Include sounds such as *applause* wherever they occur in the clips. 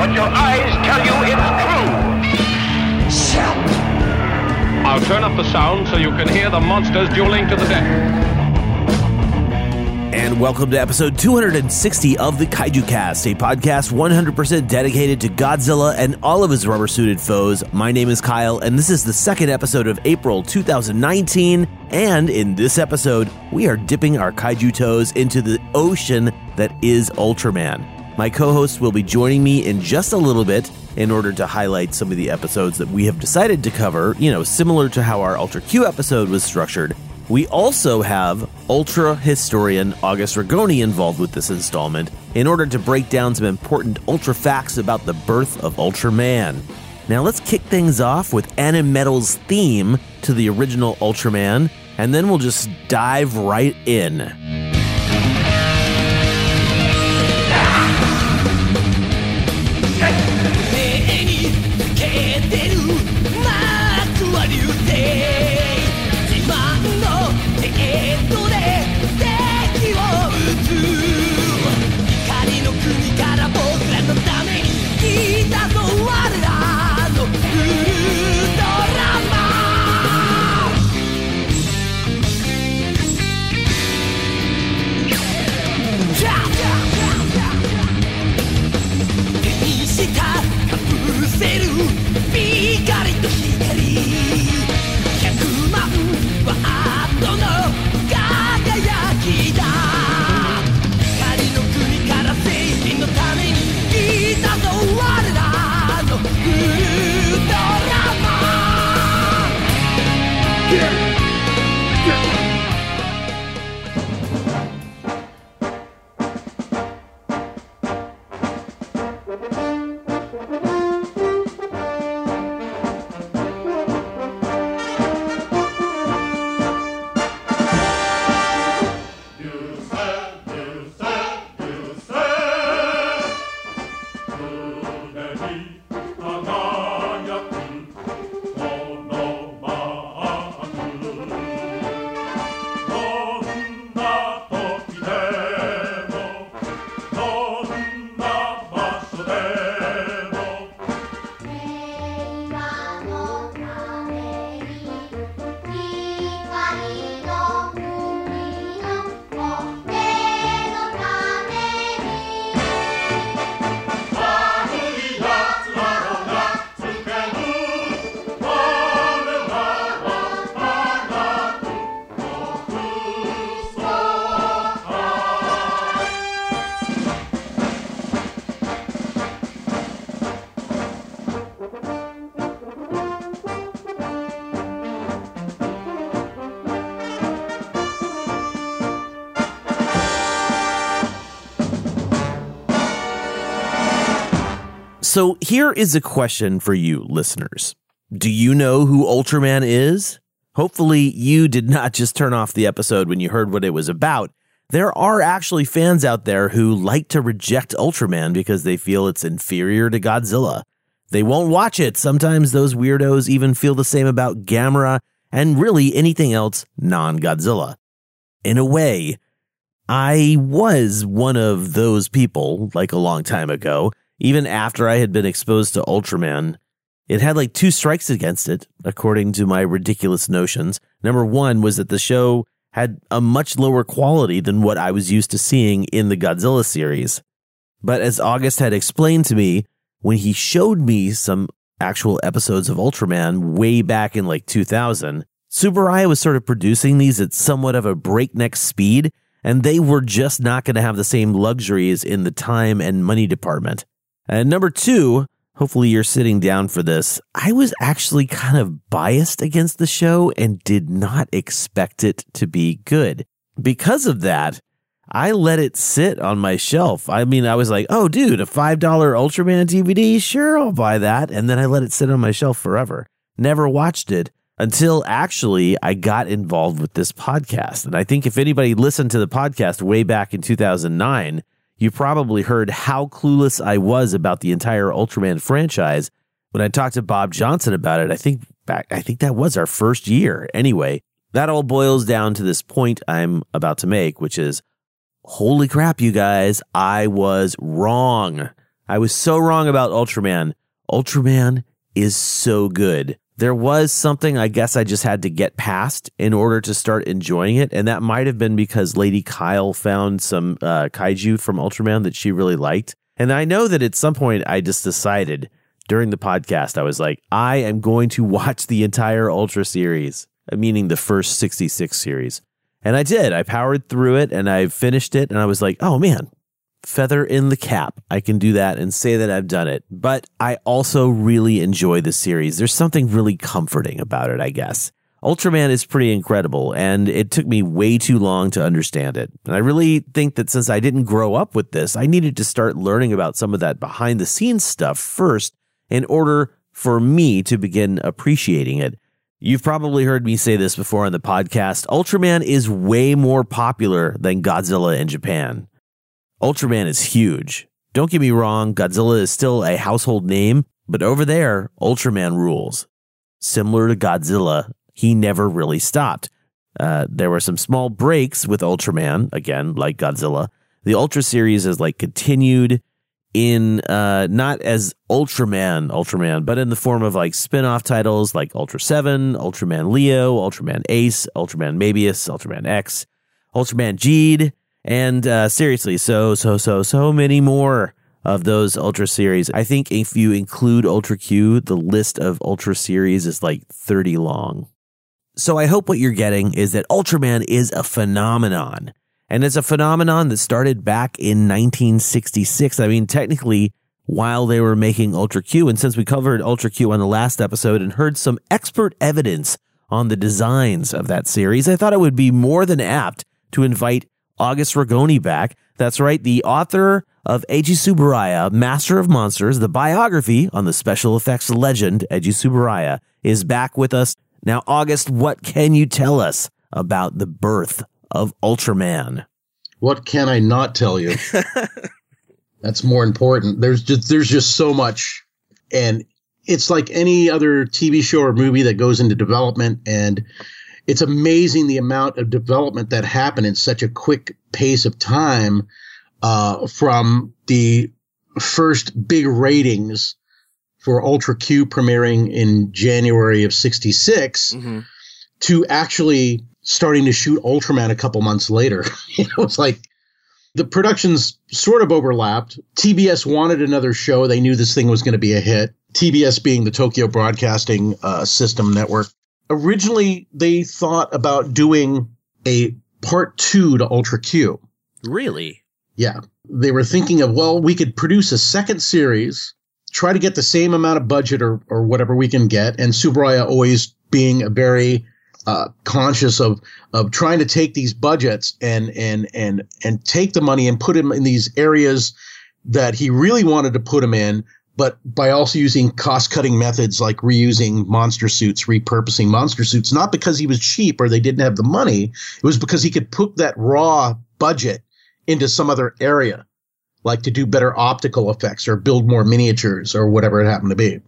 But your eyes tell you it's true. I'll turn up the sound so you can hear the monsters dueling to the death. And welcome to episode 260 of the Kaiju Cast, a podcast 100% dedicated to Godzilla and all of his rubber suited foes. My name is Kyle, and this is the second episode of April 2019. And in this episode, we are dipping our kaiju toes into the ocean that is Ultraman. My co host will be joining me in just a little bit in order to highlight some of the episodes that we have decided to cover, you know, similar to how our Ultra Q episode was structured. We also have Ultra historian August Ragone involved with this installment in order to break down some important Ultra facts about the birth of Ultraman. Now let's kick things off with Animetal's theme to the original Ultraman, and then we'll just dive right in. Here is a question for you, listeners. Do you know who Ultraman is? Hopefully, you did not just turn off the episode when you heard what it was about. There are actually fans out there who like to reject Ultraman because they feel it's inferior to Godzilla. They won't watch it. Sometimes those weirdos even feel the same about Gamera and really anything else non Godzilla. In a way, I was one of those people like a long time ago, even after I had been exposed to Ultraman. It had like two strikes against it, according to my ridiculous notions. Number one was that the show had a much lower quality than what I was used to seeing in the Godzilla series. But as August had explained to me, when he showed me some actual episodes of Ultraman way back in like 2000, Tsuburaya was sort of producing these at somewhat of a breakneck speed, and they were just not going to have the same luxuries in the time and money department. And number two, hopefully you're sitting down for this. I was actually kind of biased against the show and did not expect it to be good. Because of that, I let it sit on my shelf. I mean, I was like, oh, dude, a $5 Ultraman DVD? Sure, I'll buy that. And then I let it sit on my shelf forever. Never watched it until actually I got involved with this podcast. And I think if anybody listened to the podcast way back in 2009, you probably heard how clueless I was about the entire Ultraman franchise when I talked to Bob Johnson about it. I think back, I think that was our first year. Anyway, that all boils down to this point I'm about to make, which is holy crap, you guys, I was wrong. I was so wrong about Ultraman. Ultraman is so good. There was something I guess I just had to get past in order to start enjoying it. And that might have been because Lady Kyle found some uh, kaiju from Ultraman that she really liked. And I know that at some point I just decided during the podcast, I was like, I am going to *laughs* watch the entire Ultra series, meaning the first 66 series. And I did. I powered through it and I finished it. And I was like, oh man, feather in the cap. I can do that and say that I've done it. But I also really enjoy the series. There's something really comforting about it, I guess. Ultraman is pretty incredible, and it took me way too long to understand it. And I really think that since I didn't grow up with this, I needed to start learning about some of that behind the scenes stuff first in order for me to begin appreciating it. You've probably heard me say this before on the podcast. Ultraman is way more popular than Godzilla in Japan. Ultraman is huge. Don't get me wrong, Godzilla is still a household name, but over there, Ultraman rules. Similar to Godzilla, he never really stopped. Uh, there were some small breaks with Ultraman, again, like Godzilla. The Ultra series is like continued in uh not as Ultraman Ultraman, but in the form of like spin-off titles like Ultra 7, Ultraman Leo, Ultraman Ace, Ultraman Mebius, Ultraman X, Ultraman Geed, and uh seriously, so so so so many more of those Ultra series. I think if you include Ultra Q, the list of Ultra series is like 30 long. So I hope what you're getting is that Ultraman is a phenomenon. And it's a phenomenon that started back in 1966. I mean, technically, while they were making Ultra Q. And since we covered Ultra Q on the last episode and heard some expert evidence on the designs of that series, I thought it would be more than apt to invite August Ragone back. That's right, the author of Eiji Tsuburaya, Master of Monsters, the biography on the special effects legend Eiji Tsuburaya, is back with us. Now, August, what can you tell us about the birth of Ultraman. What can I not tell you? *laughs* That's more important. There's just there's just so much, and it's like any other TV show or movie that goes into development, and it's amazing the amount of development that happened in such a quick pace of time. Uh, from the first big ratings for Ultra Q premiering in January of '66 mm-hmm. to actually starting to shoot Ultraman a couple months later. *laughs* you know, it's like the productions sort of overlapped. TBS wanted another show. They knew this thing was going to be a hit. TBS being the Tokyo Broadcasting uh, System Network. Originally, they thought about doing a part two to Ultra Q. Really? Yeah. They were thinking of, well, we could produce a second series, try to get the same amount of budget or, or whatever we can get. And Tsuburaya always being a very uh, conscious of of trying to take these budgets and and and and take the money and put them in these areas that he really wanted to put them in, but by also using cost cutting methods like reusing monster suits, repurposing monster suits, not because he was cheap or they didn't have the money, it was because he could put that raw budget into some other area, like to do better optical effects or build more miniatures or whatever it happened to be.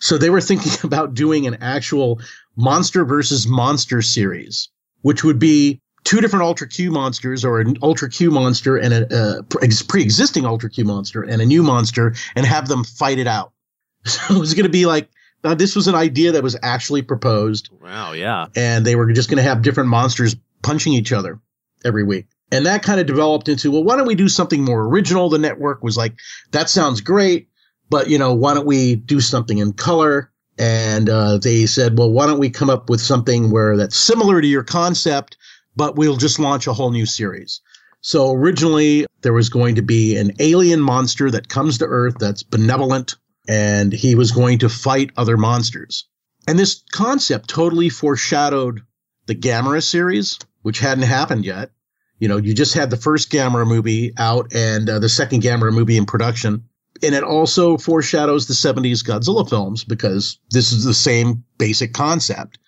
So they were *laughs* thinking about doing an actual monster versus monster series, which would be two different Ultra Q monsters or an Ultra Q monster and a, a pre-existing Ultra Q monster and a new monster and have them fight it out. *laughs* So it was going to be like uh, this was an idea that was actually proposed. Wow, yeah. And they were just going to have different monsters punching each other every week. And that kind of developed into, well, why don't we do something more original? The network was like, that sounds great, but you know, why don't we do something in color? and uh, they said, "Well, why don't we come up with something where that's similar to your concept, but we'll just launch a whole new series." So originally, there was going to be an alien monster that comes to Earth that's benevolent, and he was going to fight other monsters. And this concept totally foreshadowed the Gamera series, which hadn't happened yet. You know, you just had the first Gamera movie out and uh, the second Gamera movie in production. And it also foreshadows the 70s Godzilla films because this is the same basic concept.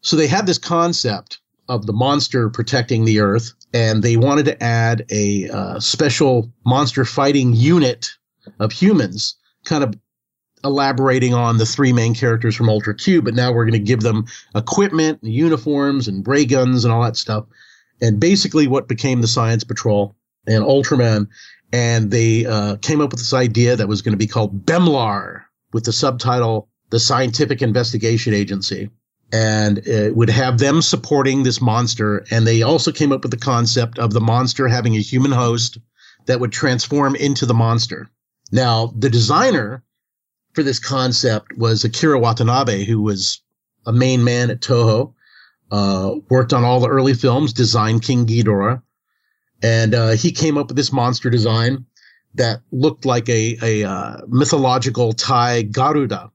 So they had this concept of the monster protecting the Earth, and they wanted to add a uh, special monster fighting unit of humans, kind of elaborating on the three main characters from Ultra Q. But now we're going to give them equipment, and uniforms, and ray guns, and all that stuff. And basically, what became the Science Patrol and Ultraman, and they uh, came up with this idea that was going to be called BEMLAR, with the subtitle "The Scientific Investigation Agency." And it would have them supporting this monster. And they also came up with the concept of the monster having a human host that would transform into the monster. Now, the designer for this concept was Akira Watanabe, who was a main man at Toho, uh, worked on all the early films, designed King Ghidorah, and uh, he came up with this monster design that looked like a, a uh, mythological Thai Garuda,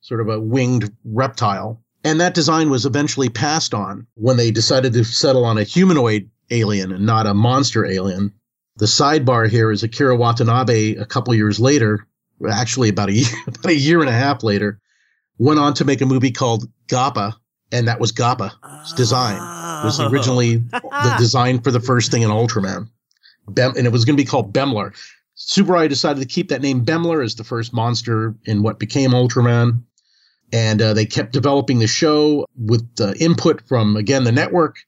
sort of a winged reptile and that design was eventually passed on when they decided to settle on a humanoid alien and not a monster alien. The sidebar here is Akira Watanabe, a couple years later, actually about a year, *laughs* about a year and a half later, went on to make a movie called Gappa, and that was Gappa's design. It was oh. originally *laughs* the design for the first thing in Ultraman. Bem, and it was going to be called Bemlar. Tsuburaya decided to keep that name Bemlar as the first monster in what became Ultraman and uh, they kept developing the show with uh, input from again the network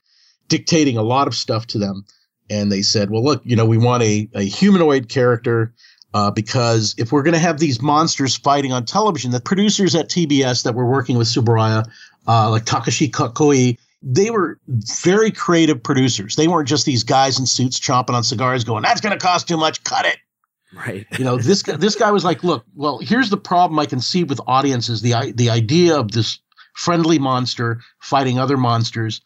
dictating a lot of stuff to them. And they said well look you know we want a, a humanoid character uh, because if we're going to have these monsters fighting on television the producers at tbs that were working with Tsuburaya, uh, like takashi kakoi they were very creative producers. They weren't just these guys in suits chomping on cigars going that's going to cost too much. Cut it Right. you know, this guy, this guy was like, look, well, here's the problem I can see with audiences: the the idea of this friendly monster fighting other monsters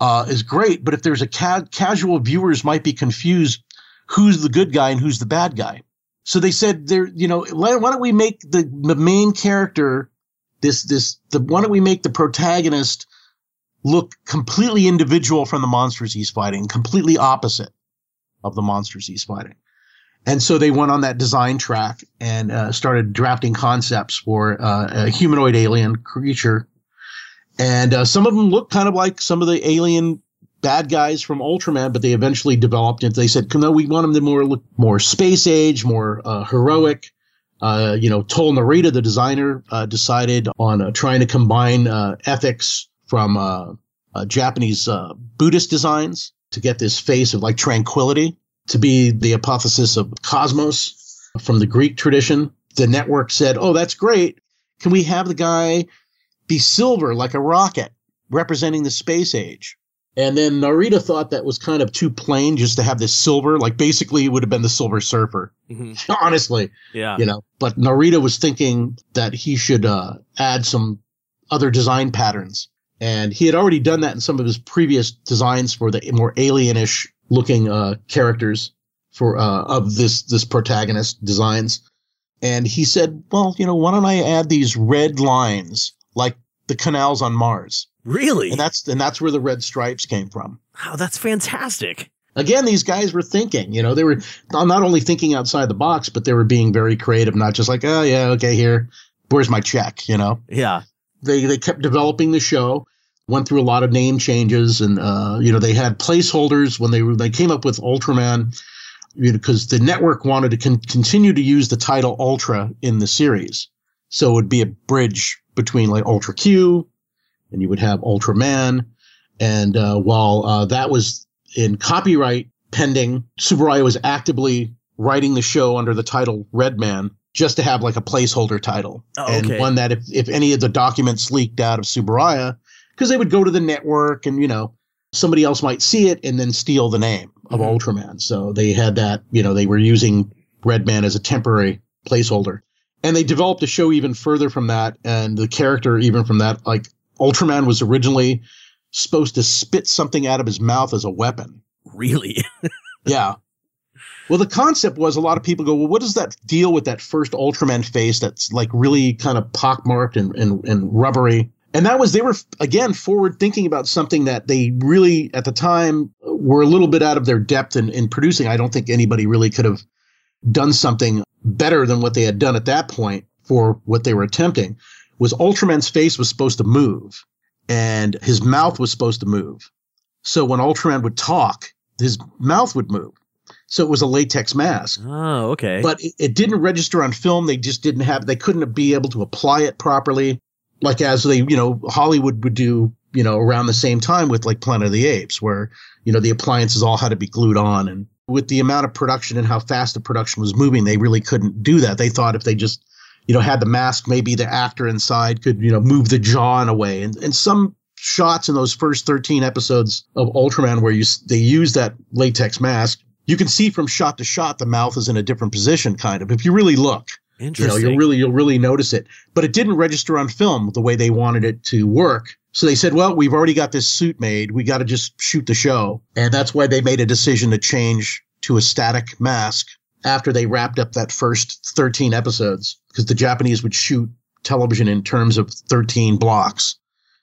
uh, is great, but if there's a ca- casual viewers might be confused who's the good guy and who's the bad guy. So they said, there, you know, why, don't we make the the main character this this the why don't we make the protagonist look completely individual from the monsters he's fighting, completely opposite of the monsters he's fighting. And so they went on that design track and uh, started drafting concepts for uh, a humanoid alien creature. And uh, some of them looked kind of like some of the alien bad guys from Ultraman, but they eventually developed it. They said, no, we want them to more look more space age, more uh, heroic. Uh, you know, Toru Narita, the designer, uh, decided on trying to combine ethics from Japanese Buddhist designs to get this face of like tranquility to be the hypothesis of cosmos from the Greek tradition. The network said, Oh, that's great. Can we have the guy be silver like a rocket representing the space age? And then Narita thought that was kind of too plain just to have this silver. Like basically, it would have been the Silver Surfer, Mhm. *laughs* honestly. Yeah. You know, but Narita was thinking that he should uh, add some other design patterns. And he had already done that in some of his previous designs for the more alienish looking uh, characters for uh, of this this protagonist designs. And he said, "Well, you know, why don't I add these red lines like the canals on Mars?" Really? And that's and that's where the red stripes came from. wow, that's fantastic. Again, these guys were thinking. You know, they were not only thinking outside the box, but they were being very creative, not just like, "Oh yeah, okay, here, where's my check?" You know. Yeah. they they kept developing the show went through a lot of name changes and uh, you know they had placeholders when they were they came up with ultraman you know, because the network wanted to con- continue to use the title ultra in the series. So it would be a bridge between like ultra q and you would have ultraman. And uh, while uh, that was in copyright pending Tsuburaya was actively writing the show under the title redman just to have like a placeholder title Oh, and one that if, if any of the documents leaked out of Tsuburaya, because they would go to the network and you know somebody else might see it and then steal the name of Mhm. Ultraman. So they had that you know they were using Redman as a temporary placeholder, and they developed the show even further from that, and the character even from that. Like Ultraman was originally supposed to spit something out of his mouth as a weapon. Really? *laughs* Yeah. Well, the concept was a lot of people go, well, what does that deal with that first Ultraman face that's like really kind of pockmarked and, and, and rubbery? And that was, they were again forward thinking about something that they really at the time were a little bit out of their depth in, in producing. I don't think anybody really could have done something better than what they had done at that point for what they were attempting. Was Ultraman's face was supposed to move, and his mouth was supposed to move. So when Ultraman would talk, his mouth would move. So it was a latex mask. Oh, okay. But it, it didn't register on film. They just didn't have, they couldn't be able to apply it properly. Like as they, you know, Hollywood would do, you know, around the same time with like Planet of the Apes, where, you know, the appliances all had to be glued on. And with the amount of production and how fast the production was moving, they really couldn't do that. They thought if they just, you know, had the mask, maybe the actor inside could, you know, move the jaw in a way. And, and some shots in those first 13 episodes of Ultraman where you, they use that latex mask you can see from shot to shot the mouth is in a different position kind of if you really look you know Interesting. you'll really you'll really notice it. But it didn't register on film the way they wanted it to work. So they said well we've already got this suit made. We got to just shoot the show. And that's why they made a decision to change to a static mask after they wrapped up that first 13 episodes because the japanese would shoot television in terms of 13 blocks.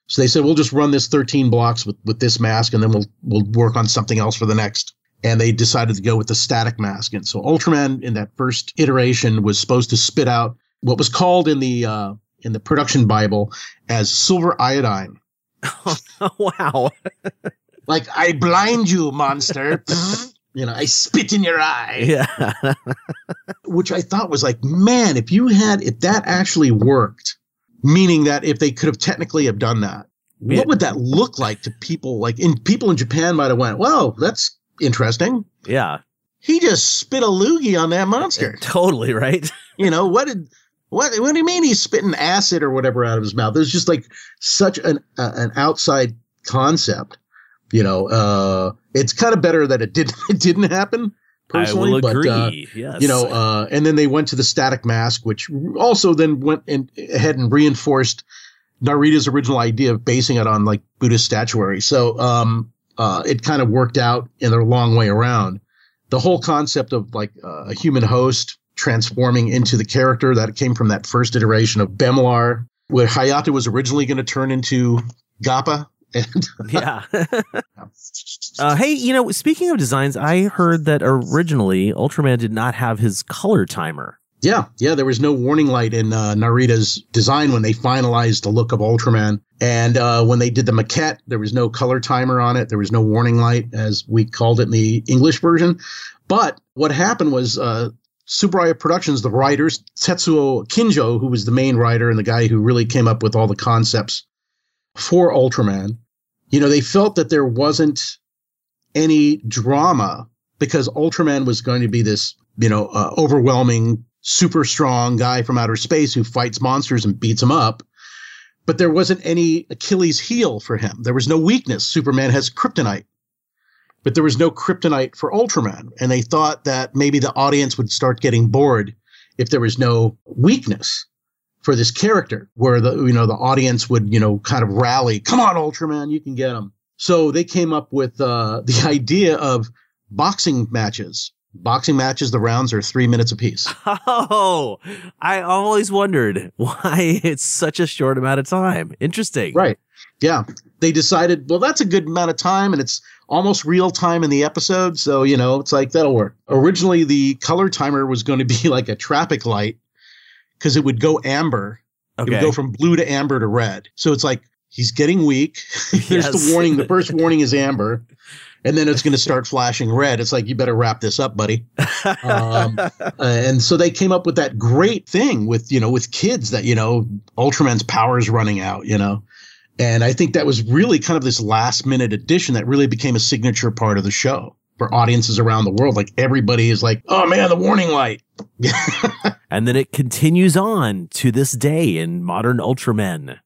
So they said we'll just run this 13 blocks with, with this mask and then we'll we'll work on something else for the next and they decided to go with the static mask. And so Ultraman in that first iteration was supposed to spit out what was called in the uh, in the production Bible as silver iodine. Oh, *laughs* wow. *laughs* Like I blind you, monster. *laughs* you know, I spit in your eye. Yeah. Which I thought was like, man, if you had if that actually worked, meaning that if they could have technically have done that, Yeah. what would that look like to people? Like in people in Japan might have went, "Well, that's interesting." yeah. He just spit a loogie on that monster. *laughs* Totally, right? You know what did what what do you mean he's spitting acid or whatever out of his mouth? There's just like such an uh, an outside concept. You know, uh, it's kind of better that it didn't *laughs* it didn't happen. Personally, I will but agree. uh, yes. you know, uh, and then they went to the static mask, which also then went in, ahead and reinforced Narita's original idea of basing it on like Buddhist statuary. So um, uh, it kind of worked out in a long way around. The whole concept of like uh, a human host transforming into the character that came from that first iteration of Bemlar, where Hayata was originally going to turn into Gappa. And *laughs* yeah. *laughs* uh, hey, you know, speaking of designs, I heard that originally Ultraman did not have his color timer. Yeah, yeah, there was no warning light in uh, Narita's design when they finalized the look of Ultraman. And uh, when they did the maquette, there was no color timer on it. There was no warning light, as we called it in the English version. But what happened was uh, Productions, the writers, Tetsuo Kinjo, who was the main writer and the guy who really came up with all the concepts for Ultraman, you know, they felt that there wasn't any drama because Ultraman was going to be this, you know, uh, overwhelming, super strong guy from outer space who fights monsters and beats them up. But there wasn't any Achilles heel for him. There was no weakness. Superman has kryptonite, but there was no kryptonite for Ultraman. And they thought that maybe the audience would start getting bored if there was no weakness for this character where the you know the audience would you know kind of rally come on ultraman you can get him so they came up with uh, the *laughs* idea of boxing matches boxing matches the rounds are three minutes apiece *laughs* Oh, I always wondered why it's such a short amount of time. Interesting. right yeah they decided well that's a good amount of time and it's almost real time in the episode so you know it's like that'll work originally the color timer was going to be *laughs* like a traffic light because it would go amber Okay. It would go from blue to amber to red. So it's like he's getting weak. *laughs* There's Yes. the warning. The first warning is amber, and then it's going to start flashing red. It's like you better wrap this up, buddy. Um, *laughs* uh, and so they came up with that great thing with you know with kids that you know Ultraman's power is running out. You know. And I think that was really kind of this last minute addition that really became a signature part of the show for audiences around the world. Like everybody is like, oh man, the warning light. *laughs* And then it continues on to this day in modern Ultramen.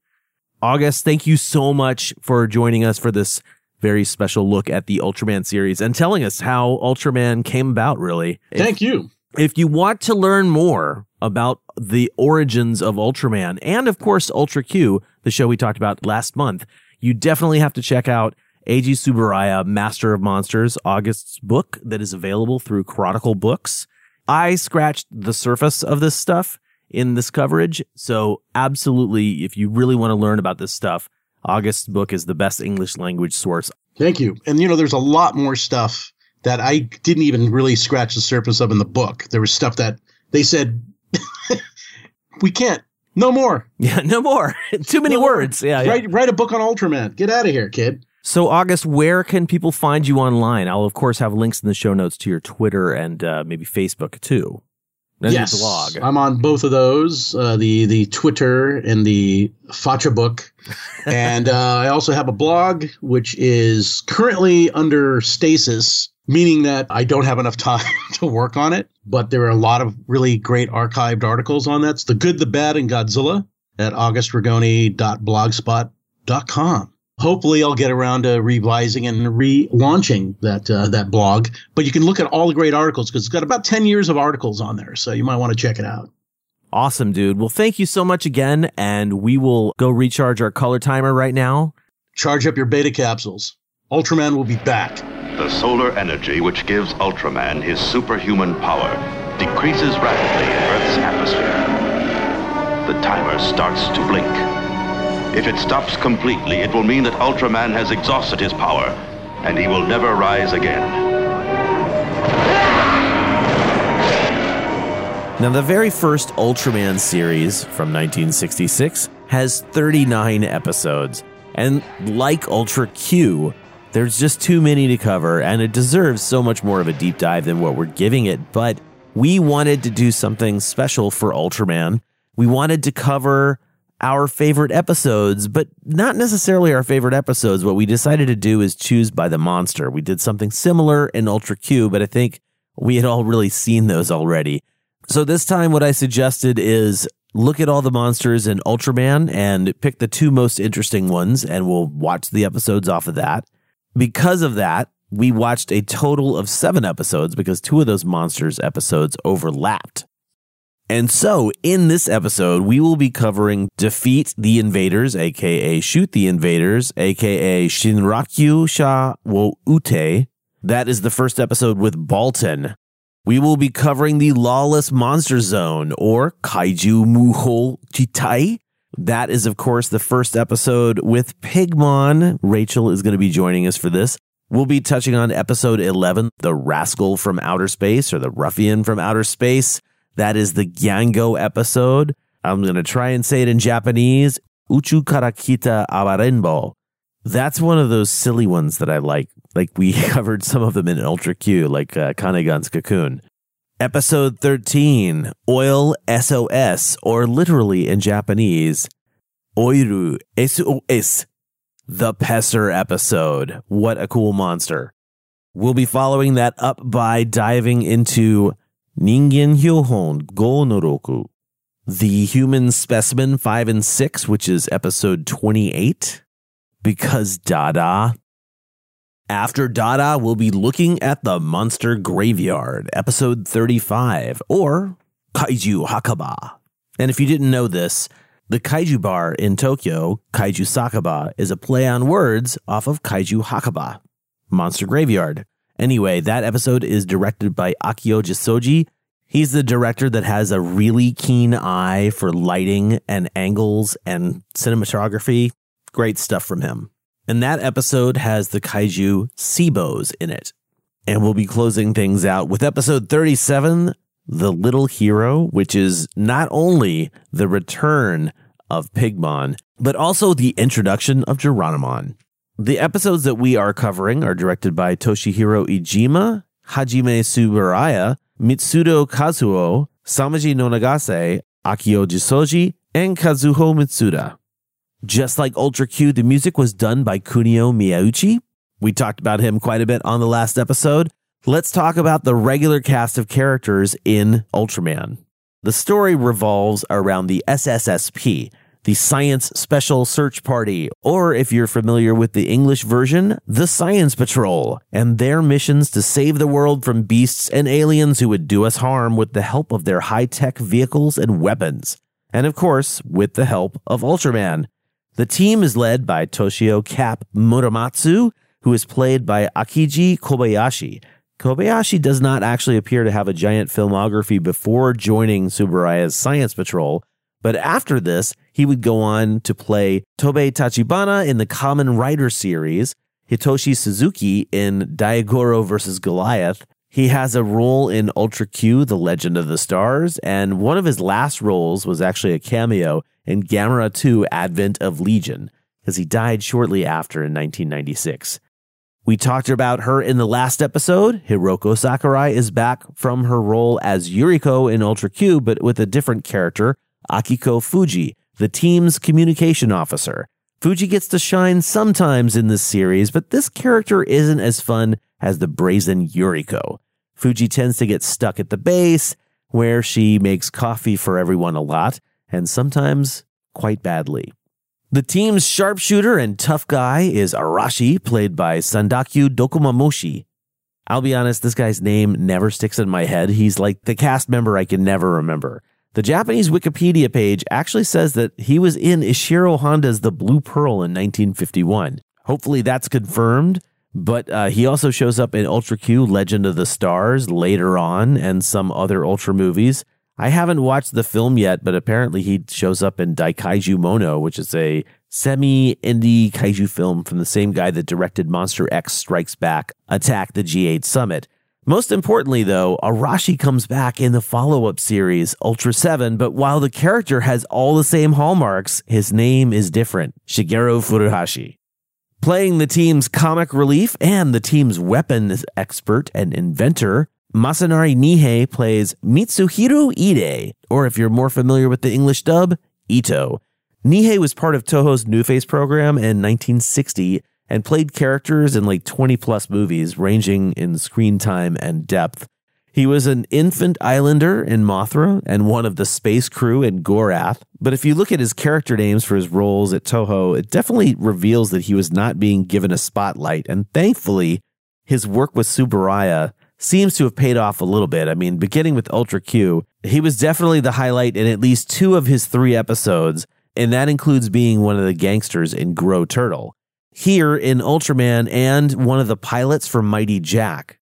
August, thank you so much for joining us for this very special look at the Ultraman series and telling us how Ultraman came about, really. Thank you. If you want to learn more about the origins of Ultraman and, of course, Ultra Q, the show we talked about last month, you definitely have to check out Eiji Tsuburaya, Master of Monsters, August's book that is available through Chronicle Books. I scratched the surface of this stuff in this coverage. So absolutely, if you really want to learn about this stuff, August's book is the best English language source Thank you. And you know, there's a lot more stuff that I didn't even really scratch the surface of in the book. There was stuff that they said *laughs* we can't. No more. *laughs* Yeah, no more. *laughs* Too many No words. Yeah, yeah. Write write a book on Ultraman. Get out of here, kid. So, August, where can people find you online? I'll, of course, have links in the show notes to your Twitter and uh, maybe Facebook too. And yes, blog. I'm on both of those, uh, the the Twitter and the Facha book, *laughs* and uh, I also have a blog which is currently under stasis, meaning that I don't have enough *laughs* time to work on it. But there are a lot of really great archived articles on that. It's the Good, the Bad, and Godzilla at augustragone.blogspot.com. Hopefully, I'll get around to revising and relaunching that uh, that blog. But you can look at all the great articles because it's got about ten years of articles on there, so you might want to check it out. Awesome, dude. Well, thank you so much again. And we will go recharge our color timer right now. Charge up your beta capsules. Ultraman will be back. The solar energy which gives Ultraman his superhuman power decreases rapidly in Earth's atmosphere. The timer starts to blink. If it stops completely, it will mean that Ultraman has exhausted his power, and he will never rise again. Now, the very first Ultraman series from 1966 has 39 episodes. And like Ultra Q, there's just too many to cover, and it deserves so much more of a deep dive than what we're giving it. But we wanted to do something special for Ultraman. We wanted to cover our favorite episodes, but not necessarily our favorite episodes. What we decided to do is choose by the monster. We did something similar in Ultra Q, but I think we had all really seen those already. So this time, what I suggested is look at all the monsters in Ultraman and pick the two most interesting ones, and we'll watch the episodes off of that. Because of that, we watched a total of seven episodes because two of those monsters episodes overlapped. And so, in this episode, we will be covering Defeat the Invaders, aka Shoot the Invaders, aka Shinryakusha wo Ute. That is the first episode with Baltan. We will be covering the Lawless Monster Zone, or Kaiju Muho Chitai. That is, of course, the first episode with Pigmon. Rachel is going to be joining us for this. We'll be touching on episode 11, The Rascal from Outer Space, or The Ruffian from Outer Space. That is the Gyango episode. I'm going to try and say it in Japanese. Uchu karakita Abarenbo. That's one of those silly ones that I like. Like we *laughs* covered some of them in Ultra Q, like uh, Kanegon's Cocoon. Episode 13, Oil SOS, or literally in Japanese, Oiru SOS, the Pestar episode. What a cool monster. We'll be following that up by diving into Ningen Hyohon Go no Roku, the human specimen 5 and 6, which is episode 28, because Dada. After Dada, we'll be looking at the Monster Graveyard, episode 35, or Kaiju Hakaba. And if you didn't know this, the Kaiju Bar in Tokyo, Kaiju Sakaba, is a play on words off of Kaiju Hakaba, Monster Graveyard. Anyway, that episode is directed by Akio Jissoji. He's the director that has a really keen eye for lighting and angles and cinematography. Great stuff from him. And that episode has the kaiju Sebos in it. And we'll be closing things out with episode 37, The Little Hero, which is not only the return of Pigmon, but also the introduction of Geronimon. The episodes that we are covering are directed by Toshihiro Iijima, Hajime Tsuburaya, Mitsudo Kazuo, Samaji Nonagase, Akio Jissoji, and Kazuho Mitsuda. Just like Ultra Q, the music was done by Kunio Miyauchi. We talked about him quite a bit on the last episode. Let's talk about the regular cast of characters in Ultraman. The story revolves around the SSSP, the Science Special Search Party, or if you're familiar with the English version, the Science Patrol, and their missions to save the world from beasts and aliens who would do us harm with the help of their high tech vehicles and weapons. And of course, with the help of Ultraman. The team is led by Toshio Cap Muramatsu, who is played by Akiji Kobayashi. Kobayashi does not actually appear to have a giant filmography before joining Tsuburaya's Science Patrol, but after this, he would go on to play Tobei Tachibana in the Kamen Rider series. Hitoshi Suzuki in Daigoro vs. Goliath. He has a role in Ultra Q, The Legend of the Stars, and one of his last roles was actually a cameo in Gamera 2 Advent of Legion, as he died shortly after in 1996. We talked about her in the last episode. Hiroko Sakurai is back from her role as Yuriko in Ultra Q, but with a different character, Akiko Fuji, the team's communication officer. Fuji gets to shine sometimes in this series, but this character isn't as fun as the brazen Yuriko. Fuji tends to get stuck at the base, where she makes coffee for everyone a lot, and sometimes quite badly. The team's sharpshooter and tough guy is Arashi, played by Sandayu Dokumamushi. I'll be honest, this guy's name never sticks in my head. He's like the cast member I can never remember. The Japanese Wikipedia page actually says that he was in Ishiro Honda's The Blue Pearl in 1951. Hopefully that's confirmed, but uh, he also shows up in Ultra Q Legend of the Stars later on and some other Ultra movies. I haven't watched the film yet, but apparently he shows up in Daikaiju Mono, which is a semi indie kaiju film from the same guy that directed Monster X Strikes Back Attack the G8 Summit. Most importantly, though, Arashi comes back in the follow up series, Ultra 7, but while the character has all the same hallmarks, his name is different Shigeru Furuhashi. Playing the team's comic relief and the team's weapons expert and inventor, Masanari Nihei plays Mitsuhiro Ide, or if you're more familiar with the English dub, Ito. Nihei was part of Toho's New Face program in 1960 and played characters in like 20 plus movies, ranging in screen time and depth. He was an infant islander in Mothra and one of the space crew in Gorath. But if you look at his character names for his roles at Toho, it definitely reveals that he was not being given a spotlight. And thankfully, his work with Tsuburaya seems to have paid off a little bit. I mean, beginning with Ultra Q, he was definitely the highlight in at least two of his three episodes, and that includes being one of the gangsters in Grow Turtle here in Ultraman and one of the pilots for Mighty Jack.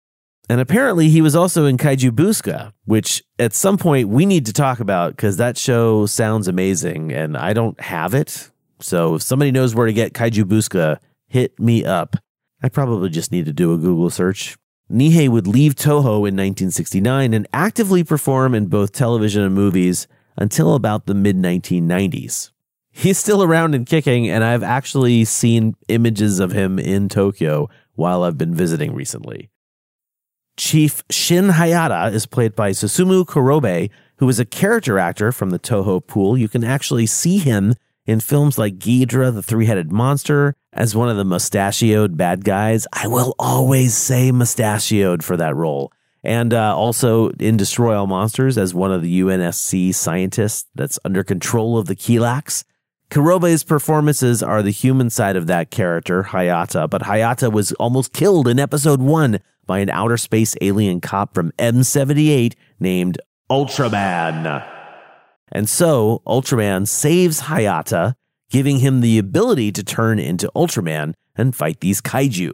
And apparently he was also in Kaiju Booska, which at some point we need to talk about because that show sounds amazing and I don't have it. So if somebody knows where to get Kaiju Booska, hit me up. I probably just need to do a Google search. Nihei would leave Toho in 1969 and actively perform in both television and movies until about the mid 1990s he's still around and kicking, and I've actually seen images of him in Tokyo while I've been visiting recently. Chief Shin Hayata is played by Susumu Kurobe, who is a character actor from the Toho pool. You can actually see him in films like Ghidra, the Three Headed Monster, as one of the mustachioed bad guys. I will always say mustachioed for that role. And uh, also in Destroy All Monsters as one of the UNSC scientists that's under control of the Kilaaks. Kurobe's performances are the human side of that character, Hayata, but Hayata was almost killed in episode one by an outer space alien cop from M78 named Ultraman. And so Ultraman saves Hayata, giving him the ability to turn into Ultraman and fight these kaiju.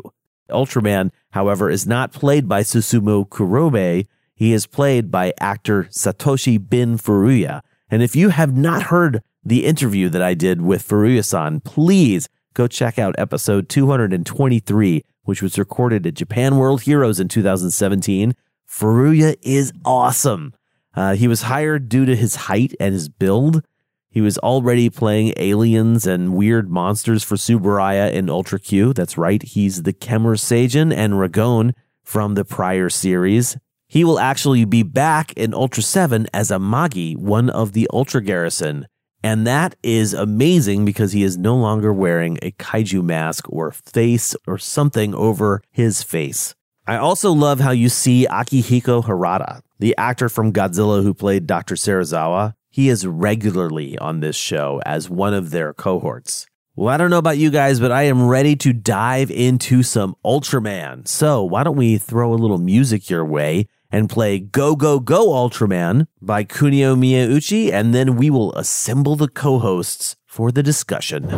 Ultraman, however, is not played by Susumu Kurobe. He is played by actor Satoshi Bin Furuya. And if you have not heard the interview that I did with Furuya-san, please go check out episode 223, which was recorded at Japan World Heroes in 2017. Furuya is awesome. Uh, he was hired due to his height and his build. He was already playing aliens and weird monsters for Tsuburaya in Ultra Q. That's right, he's the Kemur Seijin and Ragon from the prior series. He will actually be back in Ultra 7 as Amagi, one of the Ultra Garrison. And that is amazing because he is no longer wearing a kaiju mask or face or something over his face. I also love how you see Akihiko Hirata, the actor from Godzilla who played Dr. Serizawa. He is regularly on this show as one of their cohorts. Well, I don't know about you guys, but I am ready to dive into some Ultraman. So why don't we throw a little music your way and play Go Go Go Ultraman by Kunio Miyauchi, and then we will assemble the co hosts for the discussion.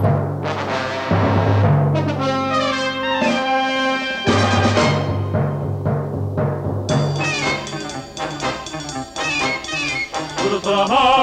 Ultraman,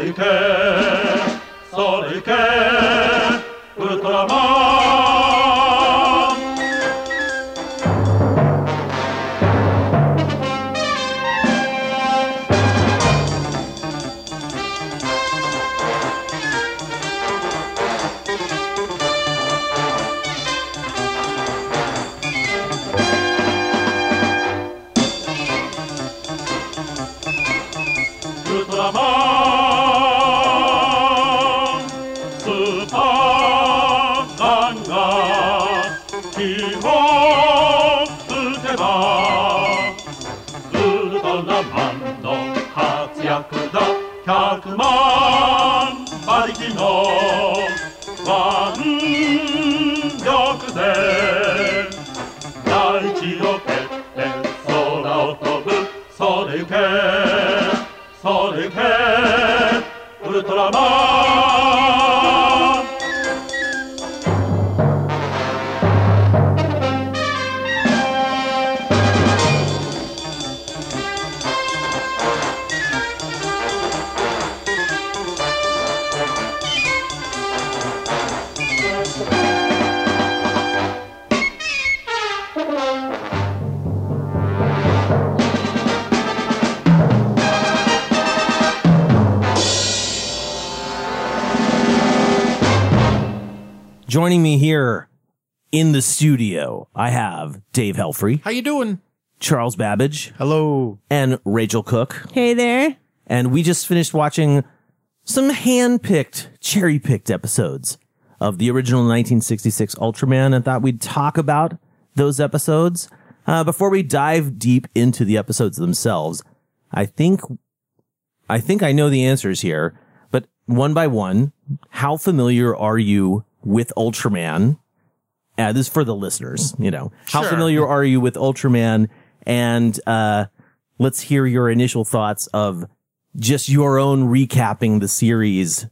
solitaire, solitaire. come on. Joining me here in the studio, I have Dave Helfrey, How you doing? Charles Babbage, Hello. and Rachel Cook. Hey there. And we just finished watching some hand-picked, cherry-picked episodes of the original 1966 Ultraman and thought we'd talk about those episodes. Uh, before we dive deep into the episodes themselves, I think, I think I know the answers here, but one by one, how familiar are you with Ultraman? Uh, this is for the listeners, you know. How Sure. familiar are you with Ultraman? And, uh, let's hear your initial thoughts of just your own recapping the series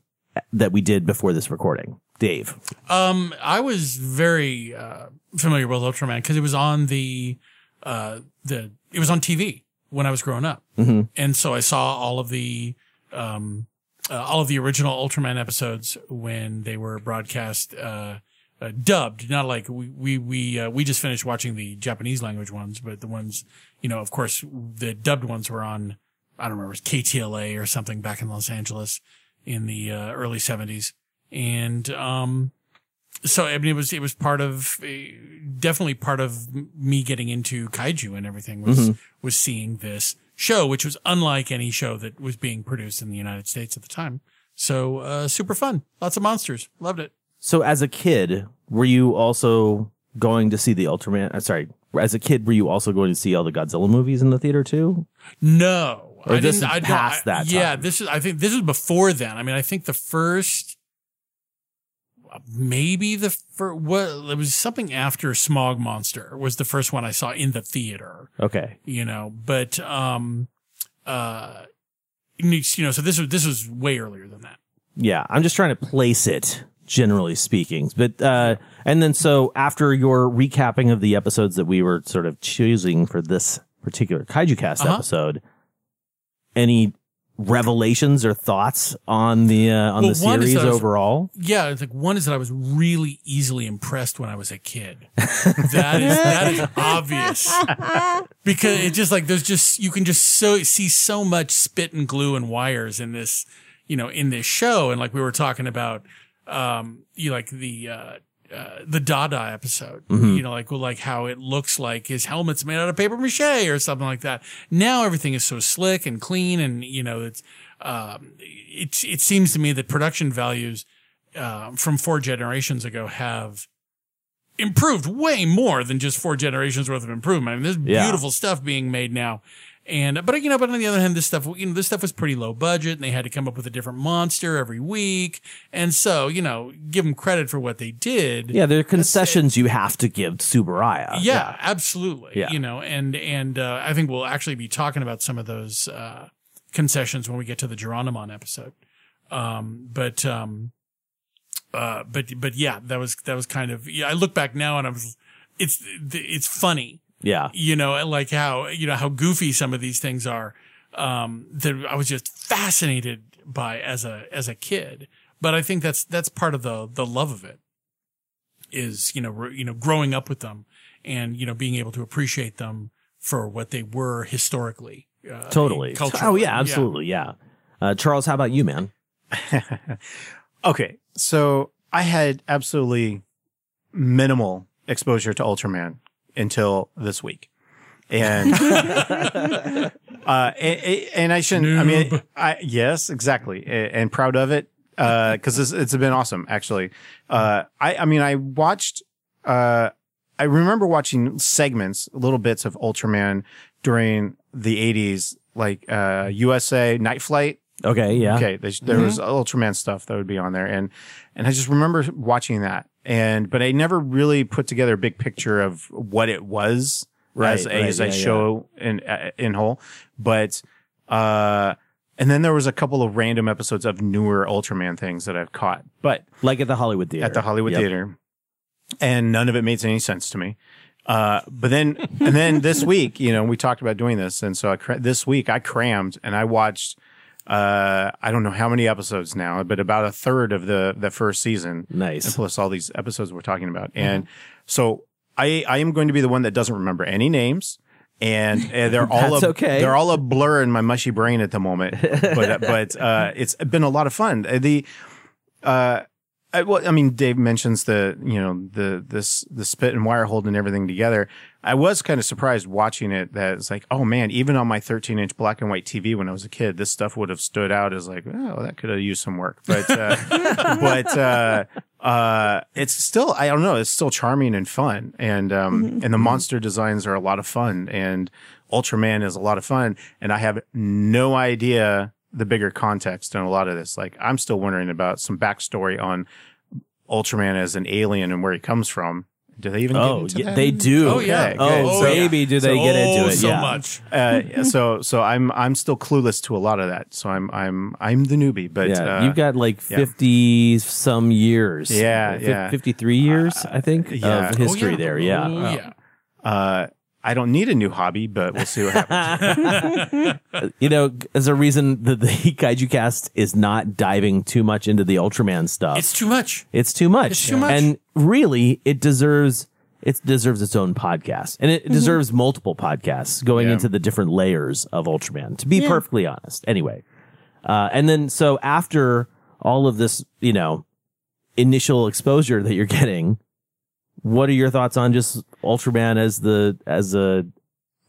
that we did before this recording. Dave. Um, I was very uh, familiar with Ultraman because it was on the uh, the it was on TV when I was growing up, Mm-hmm. and so I saw all of the um, uh, all of the original Ultraman episodes when they were broadcast uh, uh, dubbed. Not like we we we uh, we just finished watching the Japanese language ones, but the ones you know, of course, the dubbed ones were on. I don't remember, it was KTLA or something back in Los Angeles in the uh, early seventies, and um, so I mean, it was it was part of eh, definitely part of me getting into kaiju and everything was was seeing this show, which was unlike any show that was being produced in the United States at the time. So uh, super fun, lots of monsters, loved it. So as a kid, were you also going to see the Ultraman? Uh, sorry, as a kid, were you also going to see all the Godzilla movies in the theater too? No, Or I this didn't. is I don't- past I- that Yeah, time? this is. I think this is before then. I mean, I think the first, maybe the first. What it was something after Smog Monster was the first one I saw in the theater. Okay. You know, but um, uh, you know, so this was this was way earlier than that. Yeah, I'm just trying to place it, generally speaking. But uh, and then so after your recapping of the episodes that we were sort of choosing for this particular Kaiju Cast Uh-huh. episode, any revelations or thoughts on the uh, on Well, the series was- overall? Yeah, it's like one is that I was really easily impressed when I was a kid. That is that is *laughs* obvious because it's just like there's just you can just so see so much spit and glue and wires in this you know in this show and like we were talking about um you like the uh uh, the Dada episode, you know, like well, like how it looks like his helmet's made out of paper mache or something like that. Now everything is so slick and clean, and you know, it's um, it it seems to me that production values uh, from four generations ago have improved way more than just four generations worth of improvement. I mean, there's Yeah. beautiful stuff being made now. And, but you know, but on the other hand, this stuff, you know, this stuff was pretty low budget and they had to come up with a different monster every week. And so, you know, give them credit for what they did. Yeah, there are concessions you have to give Tsuburaya. Yeah, absolutely. Yeah. You know, and and uh, I think we'll actually be talking about some of those uh, concessions when we get to the Geronimon episode. Um, but um, Uh, but but yeah, that was that was kind of yeah. I look back now and I was, it's it's funny, Yeah. you know, like how you know how goofy some of these things are. Um, that I was just fascinated by as a as a kid. But I think that's that's part of the the love of it is you know re- you know growing up with them and you know being able to appreciate them for what they were historically. Uh, Totally. culturally. Oh yeah, absolutely. Yeah. Uh, Charles, how about you, man? *laughs* Okay, so I had absolutely minimal exposure to Ultraman until this week, and *laughs* uh, and, and I shouldn't. I mean, I yes, exactly, and, and proud of it because it's, it's been awesome. Actually, uh, I I mean, I watched. Uh, I remember watching segments, little bits of Ultraman during the '80s, like uh, USA Night Flight. Okay, yeah. Okay, there, there was Ultraman stuff that would be on there, and and I just remember watching that, and but I never really put together a big picture of what it was Right, as a, right, as yeah, show in uh, in whole, but uh, and then there was a couple of random episodes of newer Ultraman things that I've caught, but Like at the Hollywood Theater. at the Hollywood Yep. Theater, and none of it made any sense to me. Uh, but then, and then this week, you know, we talked about doing this, and so I this week I crammed and I watched. Uh, I don't know how many episodes now, but about a third of the the first season. Nice. and plus all these episodes we're talking about, Mm-hmm. and so I I am going to be the one that doesn't remember any names. And uh, they're *laughs* all a, okay. They're all a blur in my mushy brain at the moment, *laughs* but but uh, it's been a lot of fun. The uh, I, well, I mean, Dave mentions the you know the this the spit and wire holding everything together. I was kind of surprised watching it. That it's like, oh man, even on my 13 inch black and white TV when I was a kid, this stuff would have stood out as like, oh, that could have used some work. But uh, *laughs* but uh, uh, it's still, I don't know, it's still charming and fun, and um, and the monster designs are a lot of fun, and Ultraman is a lot of fun, and I have no idea the bigger context in a lot of this. Like, I'm still wondering about some backstory on Ultraman as an alien and where he comes from. Do they even? Oh, get into yeah, that? they do. Oh, yeah. Okay, Oh, good. So- baby, do they So- get into oh, it? so yeah. much. uh, so so I'm I'm still clueless to a lot of that. So I'm I'm I'm the newbie, but yeah, uh, you've got like yeah. 50 some years. Yeah, Fif- yeah. 53 years, I think, yeah. of history Oh, yeah. there. Yeah. Oh, yeah. I don't need a new hobby, but we'll see what happens. *laughs* *laughs* You know, as a reason that the *laughs* Kaiju cast is not diving too much into the Ultraman stuff. It's too much. It's too much. It's too much. And really, it deserves it deserves its own podcast, and it deserves multiple podcasts going Yeah. into the different layers of Ultraman. To be Yeah. perfectly honest, anyway. Uh, and then so after all of this, you know, initial exposure that you're getting, what are your thoughts on just Ultraman as the as a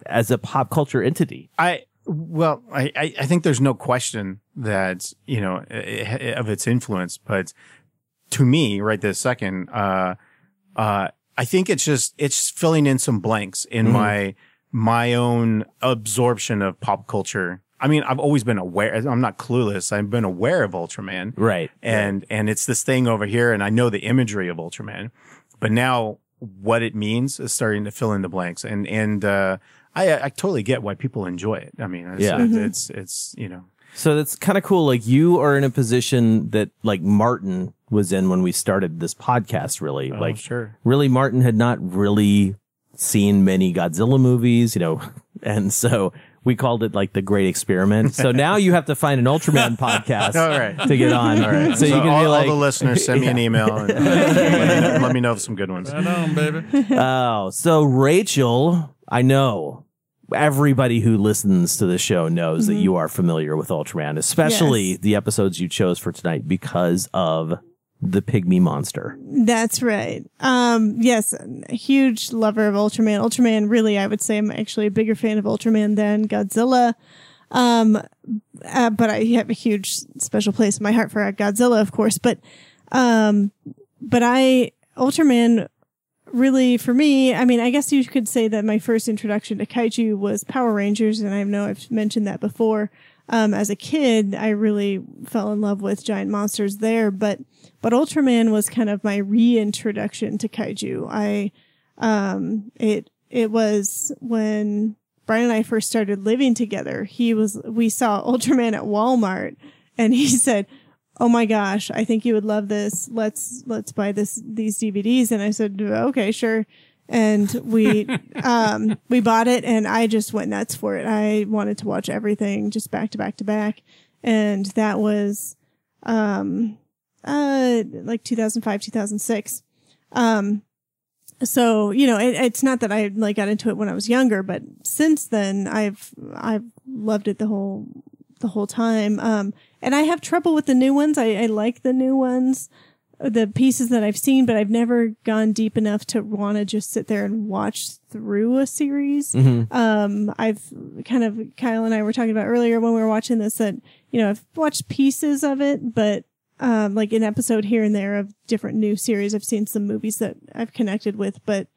as a pop culture entity? I well, I I think there's no question that you know i- i- of its influence, but to me, right this second, uh, uh, I think it's just it's filling in some blanks in my my own absorption of pop culture. I mean, I've always been aware. I'm not clueless. I've been aware of Ultraman, Right. and and it's this thing over here, and I know the imagery of Ultraman, but now what it means is starting to fill in the blanks, and and uh, I I totally get why people enjoy it. I mean, it's, Yeah. it's, it's it's you know So that's kind of cool. Like you are in a position that like Martin was in when we started this podcast, really. like sure. really Martin had not really seen many Godzilla movies, you know, *laughs* and so we called it like the great experiment. So now you have to find an Ultraman *laughs* podcast All right. to get on. All right. So, you can all, be all the listeners send me an *laughs* email and *laughs* let, me, let me know of some good ones. Right on, baby. oh, so Rachel, I know everybody who listens to the show knows that mm-hmm. you are familiar with Ultraman, especially Yes. the episodes you chose for tonight because of the pygmy monster. That's right. Um, yes, a huge lover of Ultraman. Ultraman, really, I would say I'm actually a bigger fan of Ultraman than Godzilla. Um, uh, but I have a huge special place in my heart for Godzilla, of course. But, um, but I, Ultraman really, for me, I mean, I guess you could say that my first introduction to kaiju was Power Rangers, and I know I've mentioned that before. Um, as a kid, I really fell in love with giant monsters there, but, but Ultraman was kind of my reintroduction to kaiju. I, um, it, it was when Brian and I first started living together. He was, we saw Ultraman at Walmart and he *laughs* said, "Oh my gosh, I think you would love this. Let's let's buy this these DVDs." And I said, "Okay, sure." And we *laughs* um we bought it and I just went nuts for it. I wanted to watch everything just back to back to back. And that was um uh like 2005 2006 um so you know it, it's not that i like got into it when i was younger but since then i've i've loved it the whole the whole time um and i have trouble with the new ones i, I like the new ones the pieces that i've seen but i've never gone deep enough to want to just sit there and watch through a series Mhm. um i've kind of kyle and i were talking about earlier when we were watching this that you know i've watched pieces of it but um like an episode here and there of different new series i've seen some movies that i've connected with but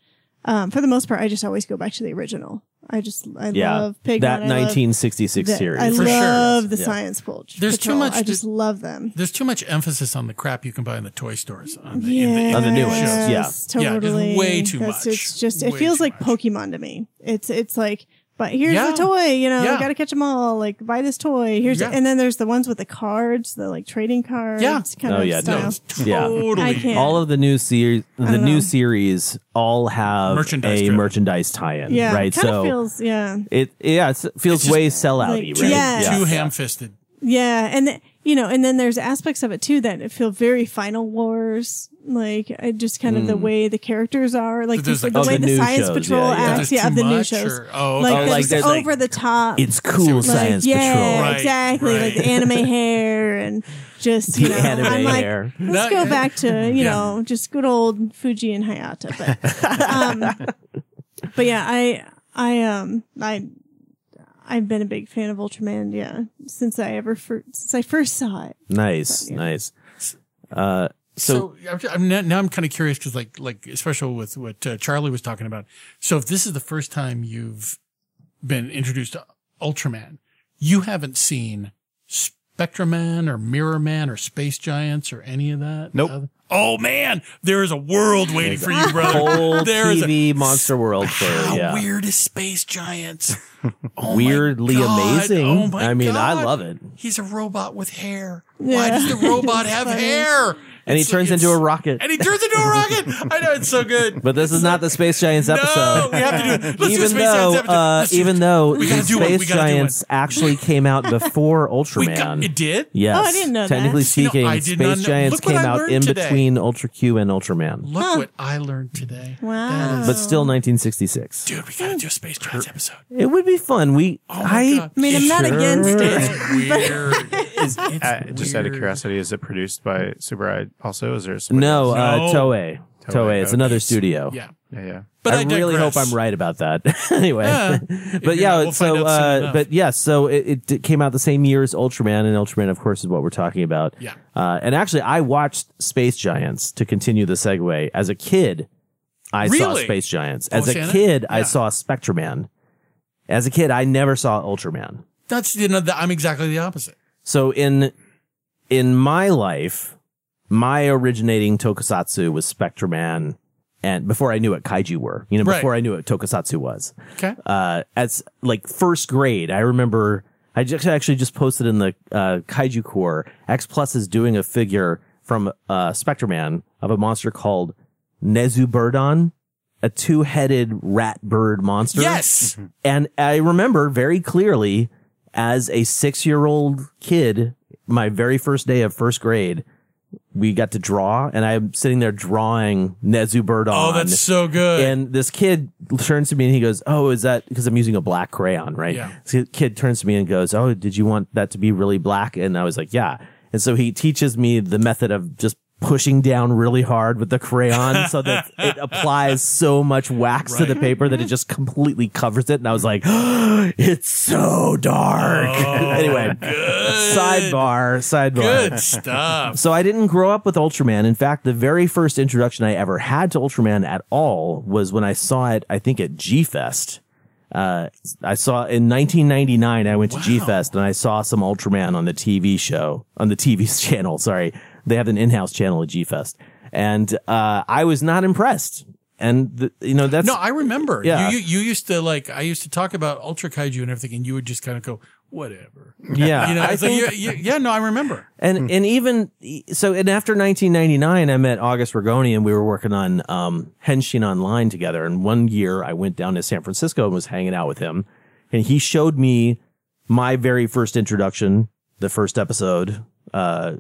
um for the most part i just always go back to the original i just i yeah, love Pigmon that I 1966 the- series. i For sure. love the Yeah. science Patrol. There's too much i to- just love them There's too much emphasis on the crap you can buy in the toy stores. On the, yeah, in the, On the new ones, shows. yeah. totally. Yeah, just way too That's- much. It's just it feels too like Pokemon to me. It's it's like, but here's Yeah. the toy. You know, Yeah. got to catch them all. Like buy this toy. Here's Yeah. and then there's the ones with the cards, the like trading cards. Yeah. kind oh of yeah, style. no, it's *laughs* yeah. totally. I can't. All of the new series, the new know. series, all have Merchandise a driven. merchandise tie-in, yeah, right? So of feels yeah, it yeah it feels It's just way sellout-y, like- right? Yeah. Too ham fisted. yeah, and th- you know, and then there's aspects of it too that feel very Final Wars. Like I just kind of the way the characters are, like There's the, like- the Oh, way the the, Science shows, Patrol yeah, yeah. acts, yeah, of the new shows. or- oh, like okay. Oh, there's like there's, like, over the top. It's cool like, science yeah, patrol. Right, exactly. Like the anime *laughs* hair and just you The know, anime I'm like, hair. let's go back to you Yeah. know just good old Fuji and Hayata. But um, *laughs* but yeah, I I um I I've been a big fan of Ultraman. Yeah, since I ever fir- since I first saw it. Nice, Yeah. nice. Uh, so, So, I'm, I'm now, now I'm kind of curious because, like, like especially with what uh, Charlie was talking about. So, if this is the first time you've been introduced to Ultraman, you haven't seen Spectreman or Mirror Man or Space Giants or any of that. Nope. Uh, oh man, there is a world waiting for you, brother. whole There is a- monster world for How yeah. weird is Space Giants? *laughs* Oh Weirdly amazing. Oh my I mean, I love it. He's a robot with hair. Why does the robot *laughs* have Funny. hair? And he It's- turns into a rocket. And he turns into a rocket. I know it's so good. But this is not the Space Giants episode. No, we have to do it. Let's do a even Space though, Giants episode. uh, Let's even though the gotta do one. We Space gotta do one. Giants actually came out *laughs* before Ultraman. got, it did. Yes, Oh, I didn't know that. technically You know, speaking, I did not Space Giants came out in today. between Ultra Q and Ultraman, Look Huh. what I learned today. Wow. but still 1966. Dude, we gotta do a Space Giants episode. It would be fun. We, Oh my I, God. I mean, I'm not Sure. against it. Weird. *laughs* It's, *laughs* it's Uh, just out of curiosity, is it produced by Super Subaru also? Is there somebody no, else? uh, No. Toei. Toei. Toei, It's okay. another studio. Yeah. Yeah, yeah. But I, I, really hope digress. I'm right about that. *laughs* anyway, Yeah. *laughs* but Yeah, yeah, we'll find so out soon uh, enough. but yeah, so it, it d- came out the same year as Ultraman, and Ultraman, of course, is what we're talking about. Yeah. Uh, and actually, I watched Space Giants to continue the segue. As a kid, I saw Really? Space Giants. Oh, As a Santa? kid, I Yeah. saw Spectreman. As a kid, I never saw Ultraman. That's you know that I'm exactly the opposite. So in in my life, my originating tokusatsu was Spectreman, and before I knew what kaiju were, you know, Right. before I knew what tokusatsu was. Okay. Uh, as like first grade, I remember I just actually just posted in the uh, kaiju core. X Plus is doing a figure from uh, Spectreman of a monster called Nezuburdon, a two-headed rat bird monster. Yes. And I remember very clearly as a six year old kid, my very first day of first grade, we got to draw and I'm sitting there drawing Nezu Birdon. Oh, that's so good. And this kid turns to me and he goes, Oh, is that because I'm using a black crayon, right? Yeah. This kid turns to me and goes, Oh, did you want that to be really black? And I was like, Yeah. And so he teaches me the method of just pushing down really hard with the crayon so that *laughs* it applies so much wax to the paper that it just completely covers it. And I was like, *gasps* it's so dark. *laughs* anyway, sidebar, sidebar. Good stuff. So I didn't grow up with Ultraman. In fact, the very first introduction I ever had to Ultraman at all was when I saw it, I think at G Fest. Uh, I saw in 1999, I went to G Fest and I saw some Ultraman on the TV show, on the TV *laughs* channel. Sorry. They have an in-house channel at G Fest. And, uh, I was not impressed. And, the, you know, that's, no, I remember. Yeah. You, you you used to like I used to talk about Ultra Kaiju and everything, and you would just kind of go, whatever. Yeah, you know, I like, think- you- you- yeah, no, I remember. And and even so, and after 1999, I met August Ragone, and we were working on um, Henshin Online together. And one year, I went down to San Francisco and was hanging out with him, and he showed me my very first introduction, the first episode uh,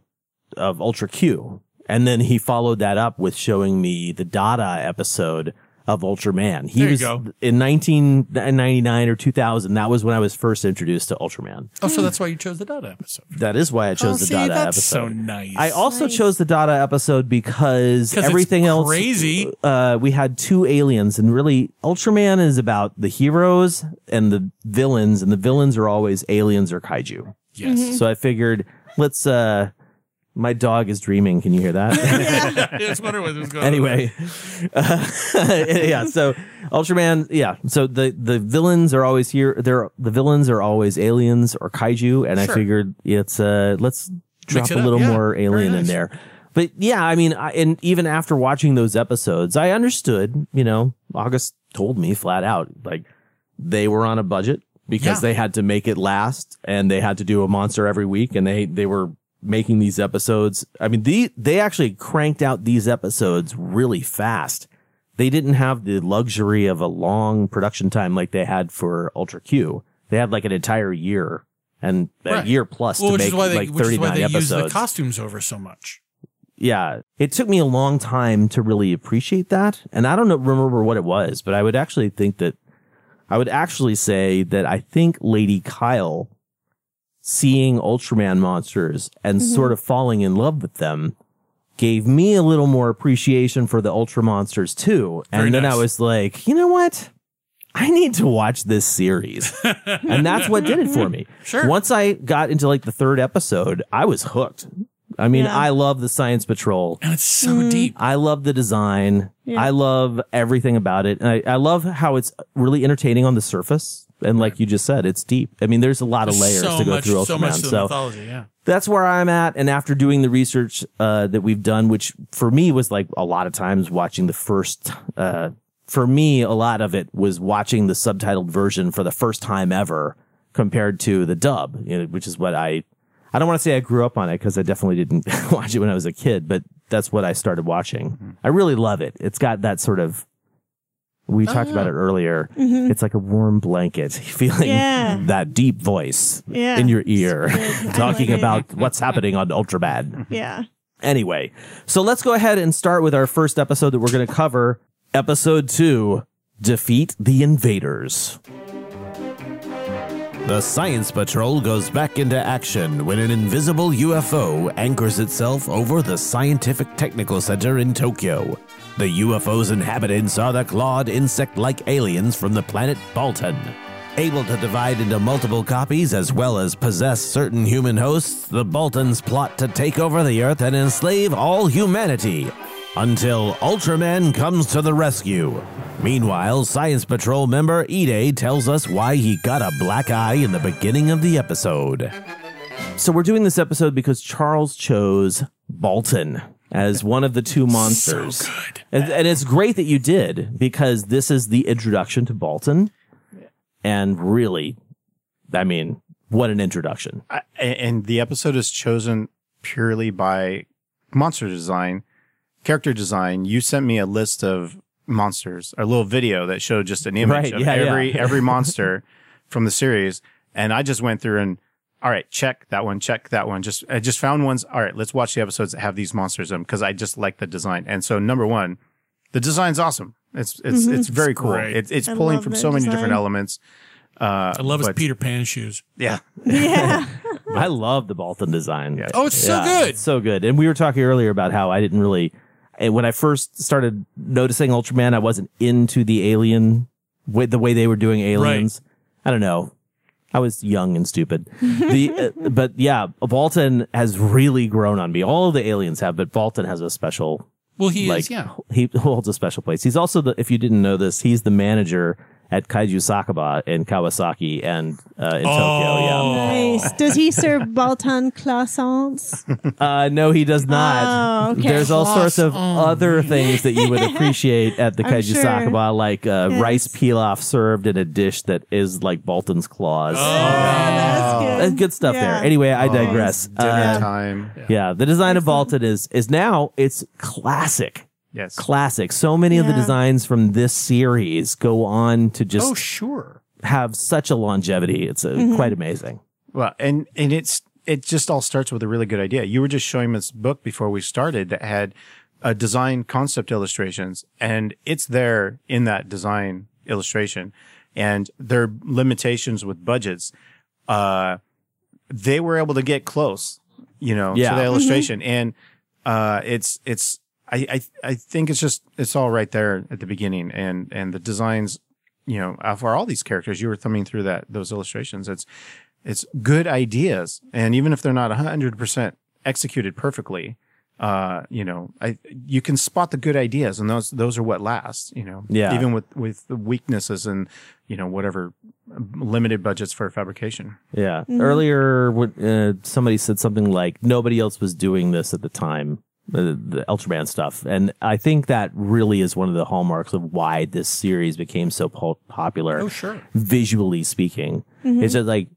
of Ultra Q, and then he followed that up with showing me the Dada episode of Ultraman. He There you was go. in 1999 or 2000. That was when I was first introduced to Ultraman. Oh, so that's why you chose the Dada episode. That is why I chose Oh, the see, Dada that's episode. so nice. I also chose the Dada episode because 'Cause it's everything else crazy. Uh, we had two aliens, and really, Ultraman is about the heroes and the villains, and the villains are always aliens or kaiju. Yes. Mm-hmm. So I figured, let's. uh My dog is dreaming. Can you hear that? *laughs* *laughs* I just what was going on. anyway, uh, *laughs* yeah. So Ultraman, yeah. So the the villains are always here. They're the villains are always aliens or kaiju, and I figured it's uh let's drop a up, little yeah. more alien in there. But yeah, I mean, I, and even after watching those episodes, I understood. You know, August told me flat out like they were on a budget because Yeah. they had to make it last, and they had to do a monster every week, and they they were making these episodes. I mean, the they actually cranked out these episodes really fast. They didn't have the luxury of a long production time like they had for Ultra Q. They had like an entire year and a year plus well, to make they, like why 39 they use the costumes over so much. yeah. It took me a long time to really appreciate that. And I don't know, remember what it was, but I would actually think that I would actually say that I think Lady Kyle seeing Ultraman monsters and Mm-hmm. sort of falling in love with them gave me a little more appreciation for the Ultra monsters too. And Very then nice. I was like, you know what? I need to watch this series. *laughs* and that's what did it for me. Sure. Once I got into like the third episode, I was hooked. I mean, Yeah. I love the Science Patrol. And it's so deep. I love the design. Yeah. I love everything about it. And I, I love how it's really entertaining on the surface. And like you just said, it's deep. I mean, there's a lot of layers so to go much, through Ultraman. so much to the so mythology. Yeah. that's where I'm at. And after doing the research uh, that we've done, which for me was like a lot of times watching the first, uh, for me, a lot of it was watching the subtitled version for the first time ever compared to the dub, you know, which is what I, I don't want to say I grew up on it because I definitely didn't *laughs* watch it when I was a kid, but that's what I started watching. I really love it. It's got that sort of, we talked about it earlier. It's like a warm blanket, *laughs* feeling Yeah. that deep voice Yeah. in your ear, *laughs* talking like it. about what's happening on Ultraman. *laughs* Yeah. Anyway, so let's go ahead and start with our first episode that we're going to cover. Episode two Defeat the Invaders. The Science Patrol goes back into action when an invisible UFO anchors itself over the Scientific Technical Center in Tokyo. The UFO's inhabitants are the clawed insect like aliens from the planet Baltan. Able to divide into multiple copies as well as possess certain human hosts, the Baltans plot to take over the Earth and enslave all humanity. Until Ultraman comes to the rescue. Meanwhile, Science Patrol member Ide tells us why he got a black eye in the beginning of the episode. So we're doing this episode because Charles chose Baltan as one of the two monsters. So good. And, and it's great that you did because this is the introduction to Baltan. And really, I mean, what an introduction. I, and the episode is chosen purely by monster design, character design. You sent me a list of monsters, a little video that showed just an image Right, of yeah, every yeah. every *laughs* monster from the series, and I just went through and all right, check that one, check that one. Just I just found ones. All right, let's watch the episodes that have these monsters in them because I just like the design. And so number one, the design's awesome. It's it's it's very cool. great. It's it's I pulling from the so many different elements. Uh, I love his Peter Pan shoes. Yeah, *laughs* Yeah. *laughs* I love the Baltan design. Yeah. Oh, it's so good. it's so good. And we were talking earlier about how I didn't really, when I first started noticing Ultraman, I wasn't into the alien, with the way they were doing aliens. I don't know. I was young and stupid. The, *laughs* uh, but yeah, Baltan has really grown on me. All of the aliens have, but Baltan has a special Well, he like is, yeah. he holds a special place. He's also the if you didn't know this, he's the manager at Kaiju Sakaba in Kawasaki and uh, in Oh. Tokyo. Nice. Does he serve Baltan croissants? *laughs* Uh, no, he does not. Oh, okay. There's all sorts of Croissant. other things that you would appreciate at the *laughs* I'm Kaiju sure. Sakaba, like uh, Yes. rice pilaf served in a dish that is like Baltan's claws. that's good. That's good stuff Yeah. there. Anyway, I digress. Dinner Uh, time. yeah, the design of Baltan is is now it's classic. Yes. Classic. So many of the Yeah. designs from this series go on to just Oh, sure. have such a longevity. It's uh Mm-hmm. quite amazing. Well, and and it's it just all starts with a really good idea. You were just showing this book before we started that had a design concept illustrations, and it's there in that design illustration, and their limitations with budgets. Uh, they were able to get close, you know, Yeah. to the Mhm. illustration, and uh, it's it's I, I I think it's just it's all right there at the beginning, and and the designs, you know, for all these characters, you were thumbing through that those illustrations. It's it's good ideas, and even if they're not hundred percent executed perfectly, uh, you know, I you can spot the good ideas, and those those are what last. You know, Yeah. even with with the weaknesses and you know whatever limited budgets for fabrication. Yeah. Mm-hmm. Earlier, when, uh, somebody said something like nobody else was doing this at the time, uh, the Ultraman stuff, and I think that really is one of the hallmarks of why this series became so po- popular. Oh, sure. Visually speaking, Mm-hmm. it's just like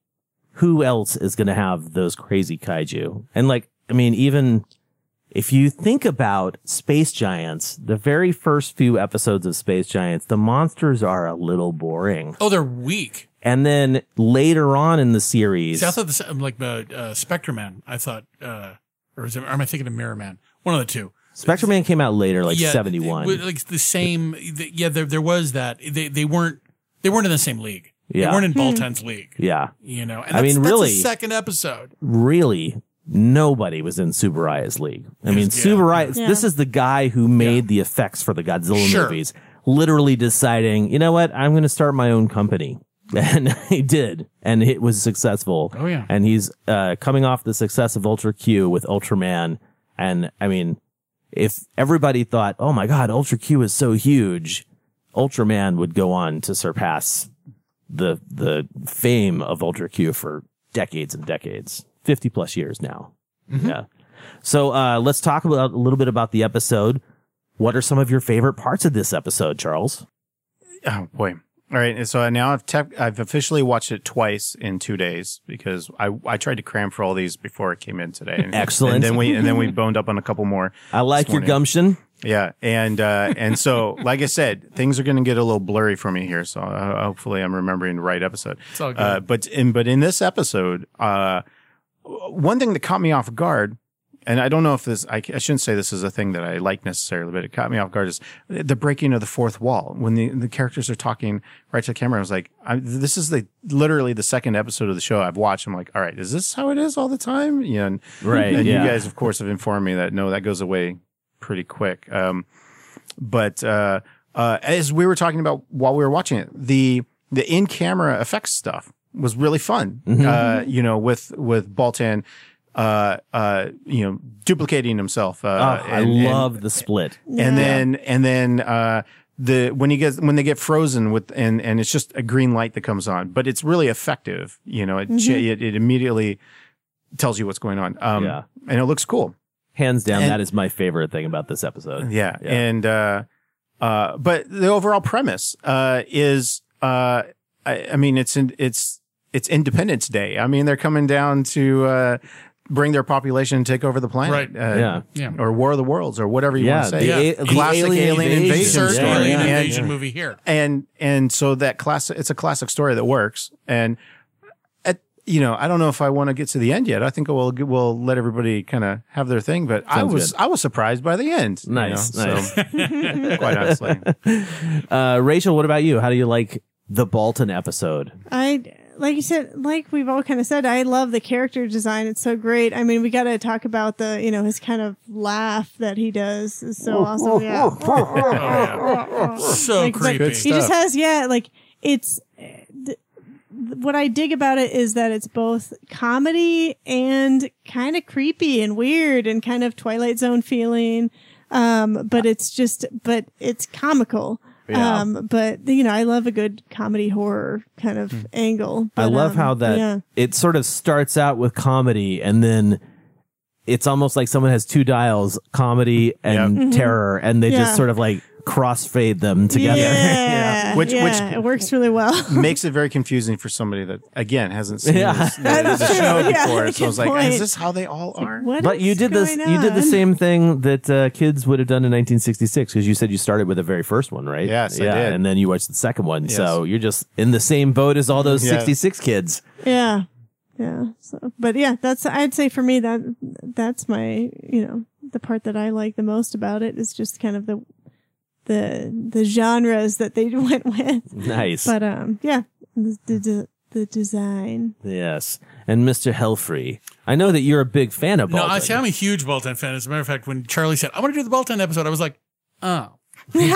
who else is going to have those crazy kaiju? And like, I mean, even if you think about Space Giants, the very first few episodes of Space Giants, the monsters are a little boring. Oh, they're weak. And then later on in the series, See, I thought this, like uh, uh, Spectre Man. I thought, uh, or, is it, or am I thinking of Mirror Man? One of the two. Spectre Man came out later, like Yeah, seventy one. Like the same. the- Yeah, there there was that. They they weren't they weren't in the same league. Yeah. They weren't in Hmm. Baltan's league. Yeah, You know. And I mean, that's really- the second episode. really, nobody was in Tsuburaya's league. I mean, Yeah. Subaraya. Yeah. This is the guy who made the effects for the Godzilla Sure. movies. Literally deciding, you know what, I'm going to start my own company. *laughs* And he did, and it was successful. Oh, yeah. And he's uh, coming off the success of Ultra Q with Ultraman, and I mean, if everybody thought, "Oh my God, Ultra Q is so huge," Ultraman would go on to surpass the the fame of Ultra Q for decades and decades, fifty plus years now. Yeah. So uh, let's talk about a little bit about the episode. What are some of your favorite parts of this episode, Charles? Oh boy. All right. and So now I've tep- I've officially watched it twice in two days because I, I tried to cram for all these before it came in today. And, Excellent. And then we and then we *laughs* boned up on a couple more. I like your gumption. Yeah, and uh, and so like I said, things are going to get a little blurry for me here. So uh, hopefully I'm remembering the right episode. It's all good. Uh, but in but in this episode, uh, one thing that caught me off guard, and I don't know if this I, I shouldn't say this is a thing that I like necessarily, but it caught me off guard is the breaking of the fourth wall when the the characters are talking right to the camera. I was like, I, this is the literally the second episode of the show I've watched. I'm like, all right, is this how it is all the time? Yeah, and, Right, And yeah. you guys, of course, have informed me that no, that goes away pretty quick. Um, but uh, uh, as we were talking about while we were watching it, the the in camera effects stuff was really fun. Mm-hmm. Uh, you know, with with Baltan, uh, uh, you know, duplicating himself. Uh, Oh, I and- and- love the split. and then and then uh the when he gets when they get frozen with and and it's just a green light that comes on but it's really effective you know it cha- it, it immediately tells you what's going on um Yeah. and it looks cool Hands down, And- that is my favorite thing about this episode. yeah, and uh uh but the overall premise uh is uh i, I mean it's in, it's it's independence day i mean they're coming down to uh bring their population and take over the planet Right. uh, Yeah. Yeah. or war of the worlds or whatever you Yeah, want to say the Yeah. a- classic alien, invasion, Certain story. Yeah, alien yeah. invasion movie here. and and so that classic it's a classic story that works and at you know i don't know if i want to get to the end yet i think we'll we'll let everybody kind of have their thing but i was good. i was surprised by the end you Nice, know, nice. so, *laughs* quite honestly *laughs* Uh, Rachel, what about you? How do you like the Baltan episode? I like you said, like we've all kind of said, I love the character design. It's so great. I mean, we got to talk about the, you know, his kind of laugh that he does is so awesome. Yeah. So Like, but creepy. He just has, yeah, like it's th- what I dig about it is that it's both comedy and kind of creepy and weird and kind of Twilight Zone feeling. Um, but it's just, but it's comical. Yeah. Um, but you know, I love a good comedy horror kind of angle. I love um, how that Yeah. it sort of starts out with comedy and then it's almost like someone has two dials, comedy and Yep. Mhm. terror, and they Yeah. just sort of like crossfade them together. Yeah, *laughs* *laughs* Which- yeah, which- it works really well. *laughs* makes it very confusing for somebody that again hasn't seen Yeah. this, the, the show Yeah, before. so I was good like, is this how they all are? What but you did this. going You did the same thing that uh, kids would have done in 1966 because you said you started with the very first one, right? Yes, I yeah, did. and then you watched the second one. Yes. So you're just in the same boat as all those Yeah. 66 kids. Yeah. Yeah. So, but yeah, that's, I'd say for me that, that's my, you know, the part that I like the most about it is just kind of the, the, the genres that they *laughs* went with. Nice. But, um, yeah, the, the, the design. yes, and Mr. Helfrey. I know that you're a big fan of No, Baltan. I see, I'm a huge Baltan fan. As a matter of fact, when Charlie said, I want to do the Baltan episode, I was like, oh. *laughs* but you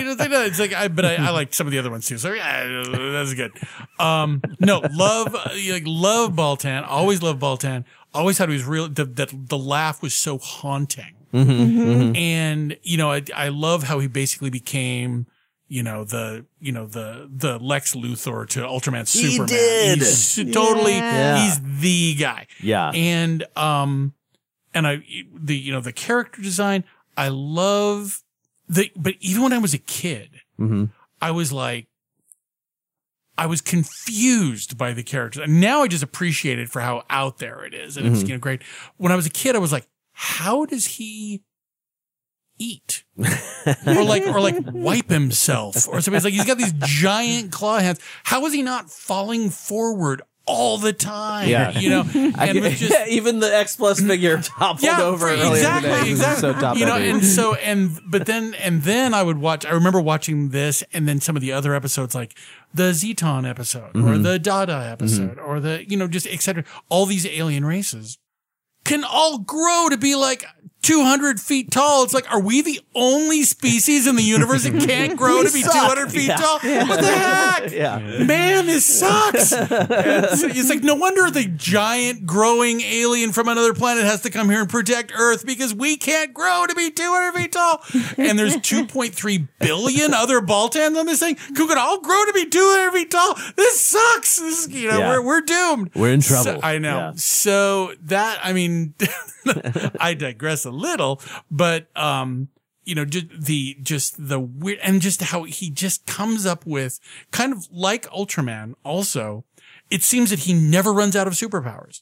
know, they know, it's like, I, but I, I like some of the other ones too. So yeah, that's good. Um, no, love, uh, like love Baltan. Always love Baltan. Always thought he was real. The, that the laugh was so haunting. Mhm, mhm. And you know, I, I love how he basically became, you know, the you know the the Lex Luthor to Ultraman Superman. He Superman. did. He's totally, Yeah. he's the guy. Yeah. And um, and I the you know the character design. I love the, but even when I was a kid, Mhm. I was like, I was confused by the characters. And now I just appreciate it for how out there it is. And it's, Mhm. you know, great. When I was a kid, I was like, how does he eat? *laughs* or like, or like wipe himself or something. It's like he's got these *laughs* giant claw hands. How is he not falling forward all the time? Yeah. You know, *laughs* and just, even the X Plus figure toppled over for- earlier exactly, exactly. So you know, and so and but then and then I would watch. I remember watching this, and then some of the other episodes, like the Zetton episode, or Mhm. the Dada episode, or the you know just etc. All these alien races can all grow to be like 200 feet tall. It's like, are we the only species in the universe that can't grow to be suck. 200 feet Yeah. tall? Yeah. What the heck? *laughs* Yeah. Man, this sucks. *laughs* it's, it's like, no wonder the giant growing alien from another planet has to come here and protect Earth because we can't grow to be 200 feet tall. And there's *laughs* 2.3 billion other Baltans on this thing who could all grow to be 200 feet tall. This sucks. This is, you know, we're, we're doomed. We're in So- trouble. I know. So that, I mean, I digress a little, but, um, you know, just the, just the weird, and just how he just comes up with kind of like Ultraman also. It seems that he never runs out of superpowers.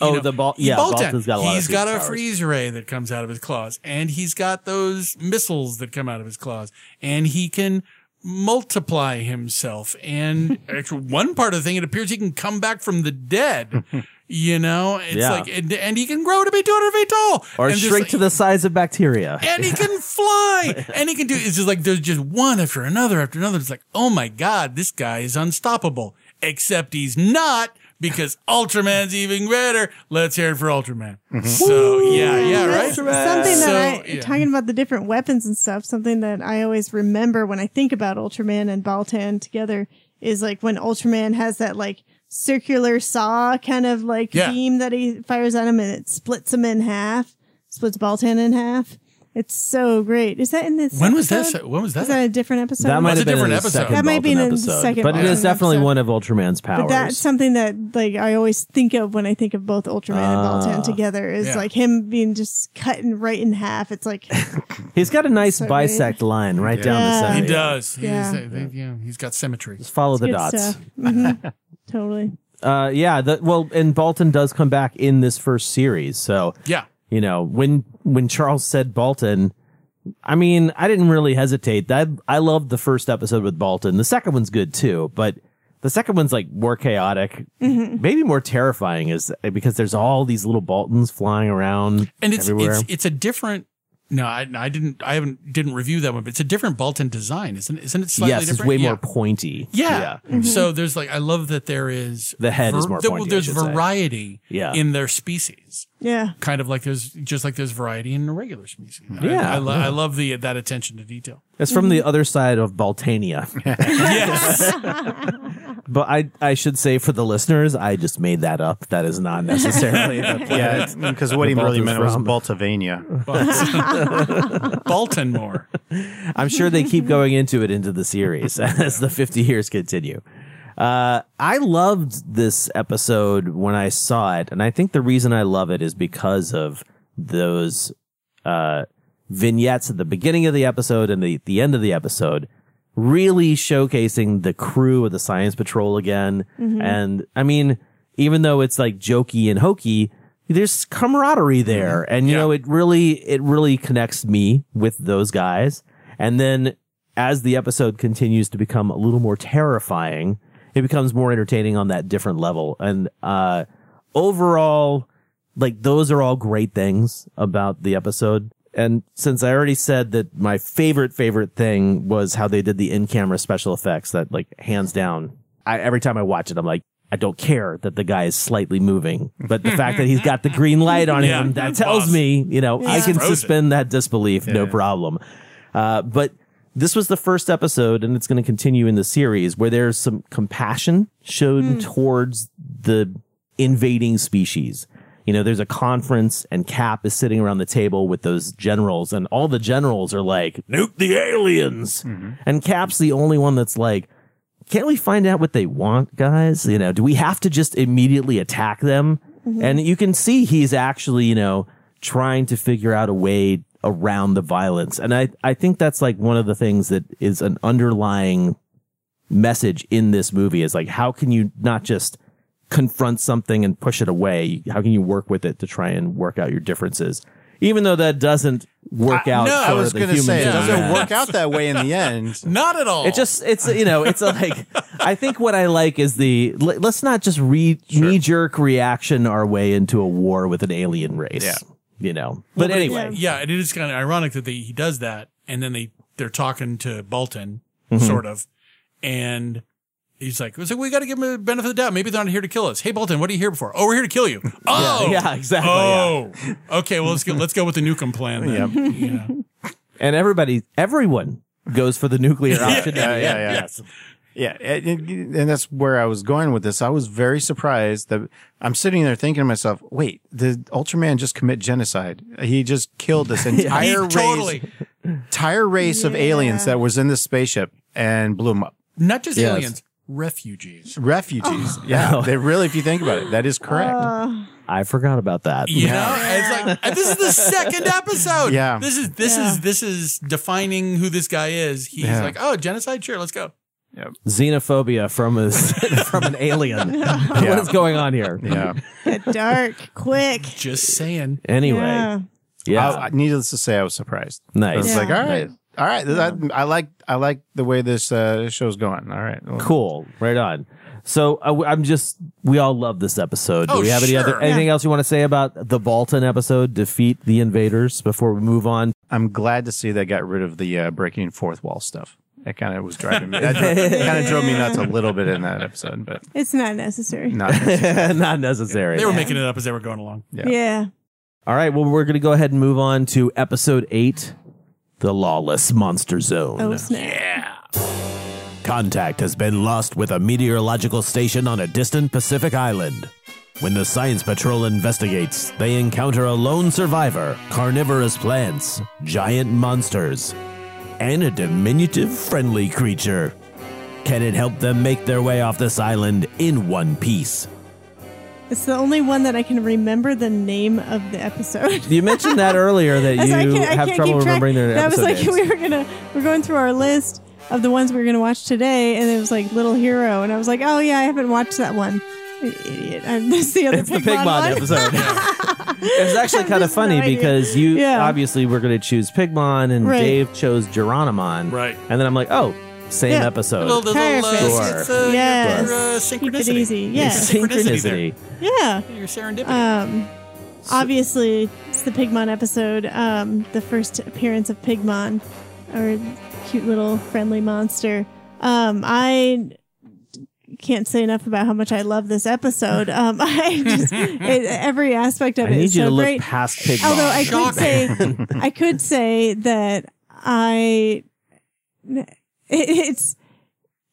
You Oh, know, the ball. Yeah. Baltan's got a lot He's got a freeze ray that comes out of his claws, and he's got those missiles that come out of his claws, and he can multiply himself. And *laughs* actually, one part of the thing, it appears he can come back from the dead. *laughs* You know, it's Yeah. like, and, and he can grow to be 200 feet tall. Or and just shrink like- to the size of bacteria. and he can *laughs* fly and he can do it's just like there's just one after another after another it's like oh my god this guy is unstoppable except he's not because ultraman's even better let's hear it for ultraman mm-hmm. so yeah yeah right That's something So, that I, yeah. talking about the different weapons and stuff, something that I always remember when I think about Ultraman and Baltan together is like when Ultraman has that like circular saw kind of like Yeah. beam that he fires at him and it splits him in half, splits Baltan in half. It's so great. Is that in this? when was this episode? when was that Is that a different episode? That might That's have been in different the episode. second That might be Baltan in the episode, second but it is definitely episode. one of Ultraman's powers. But that's something that like I always think of when I think of both Ultraman Ah. and Baltan together is Yeah. like him being just cutting right in half. It's like *laughs* He's got a nice *laughs* So great. bisect line right down the Yeah. center. he does He's, Yeah. uh, they- yeah, he's got symmetry Just follow the good dots. stuff. *laughs* Mhm. totally. Uh, yeah. The, well, and Baltan does come back in this first series. So, yeah you know, when when Charles said Baltan, I mean, I didn't really hesitate. That I loved the first episode with Baltan. The second one's good too, but the second one's like more chaotic, Mm-hmm. maybe more terrifying, is because there's all these little Baltans flying around and it's everywhere. it's it's a different no I, I didn't I haven't didn't review that one but it's a different Baltan design isn't isn't it slightly yes, different it's way Yeah. more pointy. Yeah. Mm-hmm. So there's like I love that there is The head is more there- pointy, I there's should say. variety Yeah. in their species. Yeah. Kind of like there's just like there's variety in the regular species. I- Yeah. I, lo- Yeah. I love the that attention to detail. It's from the other side of Baltania. *laughs* yes. *laughs* But I I should say for the listeners, I just made that up. That is not necessarily the *laughs* Yeah, because what he really meant was from. Baltavania. Baltimore. I'm sure they keep going into it into the series as the 50 years continue. Uh, I loved this episode when I saw it, and I think the reason I love it is because of those uh, vignettes at the beginning of the episode and the, the end of the episode, really showcasing the crew of the Science Patrol again. Mhm. And I mean, even though it's like jokey and hokey, there's camaraderie there. And you know, it really, it really connects me with those guys. And then as the episode continues to become a little more terrifying, it becomes more entertaining on that different level. And, uh, overall, like those are all great things about the episode. And since I already said that my favorite, favorite thing was how they did the in-camera special effects that like hands down, I, every time I watch it, I'm like, I don't care that the guy is slightly moving, but the fact that he's got the green light on *laughs* Yeah, him, that tells me, you know, I can suspend that disbelief, no problem. Uh, but this was the first episode, and it's going to continue in the series where there's some compassion shown hmm. towards the invading species. You know, there's a conference, and Cap is sitting around the table with those generals, and all the generals are like, "Nuke the aliens," mm-hmm. and Cap's the only one that's like, "Can't we find out what they want, guys? You know, do we have to just immediately attack them?" Mm-hmm. And you can see he's actually, you know, trying to figure out a way around the violence. And I, I think that's like one of the things that is an underlying message in this movie is like, how can you not just confront something and push it away? How can you work with it to try and work out your differences? Even though that doesn't work out. no, I was going to say it doesn't end. work out that way in the end. *laughs* Not at all. It just it's you know it's like *laughs* I think what I like is the let- let's not just re- knee jerk reaction our way into a war with an alien race. Yeah. You know. But Well, anyway, yeah, and it is kind of ironic that they, he does that, and then they they're talking to Baltan, Mhm. sort of, and he's like, "It's like we got to give him a benefit of the doubt. Maybe they're not here to kill us. Hey, Baltan, what are you here for? Oh, we're here to kill you. *laughs* Oh, yeah, exactly, Oh, okay. Well, let's go. Let's go with the Nukem plan. Then. You know? and everybody everyone goes for the nuclear *laughs* option. yeah, yeah, *laughs* yeah. Yes. Yeah, and, and and that's where I was going with this. I was very surprised that I'm sitting there thinking to myself, "Wait, did Ultraman just commit genocide? He just killed this *laughs* entire He race, totally. entire race of aliens that was in this spaceship and blew them up. Not just Yes. aliens, refugees. Refugees. Oh. Yeah, *laughs* they really, if you think about it, that is correct. Uh. I forgot about that. You know, it's like this is the second episode. Yeah. this is this is this is defining who this guy is. He's Yeah. like, oh, genocide. Sure, let's go. Xenophobia from a *laughs* from an alien. *laughs* *laughs* What is going on here? Yeah. Get dark, quick. Just saying. Anyway, Yeah. yeah, I- needless to say, I was surprised. Nice. I was Yeah. like, all right, Nice. all right. that- I like, I like the way this uh, show's going. All right, Well, cool. Right on. So uh, I'm just we all love this episode. Do Oh, we have any other sure. anything else you want to say about the Baltan episode, defeat the invaders before we move on? I'm glad to see they got rid of the uh, breaking fourth wall stuff. That kind of was driving me. That kind of drove me nuts a little bit in that episode, but It's not necessary. not. necessarily. *laughs* Not necessary. They were making it up as they were going along. Yeah. All right, well we're going to go ahead and move on to episode 8, The Lawless Monster Zone. Oh snap! Contact has been lost with a meteorological station on a distant Pacific island. When the Science Patrol investigates, they encounter a lone survivor, carnivorous plants, giant monsters, and a diminutive friendly creature. Can it help them make their way off this island in one piece? It's the only one that I can remember the name of the episode. You mentioned that earlier that *laughs* you I can't- I have can't trouble remembering their That was like *laughs* names. we were gonna we're going through our list of the ones we were gonna watch today, and it was like Little Hero, and I was like, oh yeah, I haven't watched that one. Idiot! And this the other It's the Pigmon Pigmon one. episode. *laughs* It's actually kind of funny no because you Yeah. obviously were going to choose Pigmon and Right. Dave chose Geronimon. Right. And then I'm like, oh, same Yeah. episode. Little, little, uh, Perfect. Sure. it's, uh, Yes. your, uh, Keep it synchronicity. easy. Your Yeah. synchronicity. there. Synchronicity. Yeah. Your serendipity. Um, obviously, it's the Pigmon episode. Um, the first appearance of Pigmon, or cute little friendly monster. Um, I can't say enough about how much I love this episode. *laughs* Um, *laughs* I just it, every aspect of I it need is you so to look great. past Pigmon. Although I could say, *laughs* I could say that I, it, it's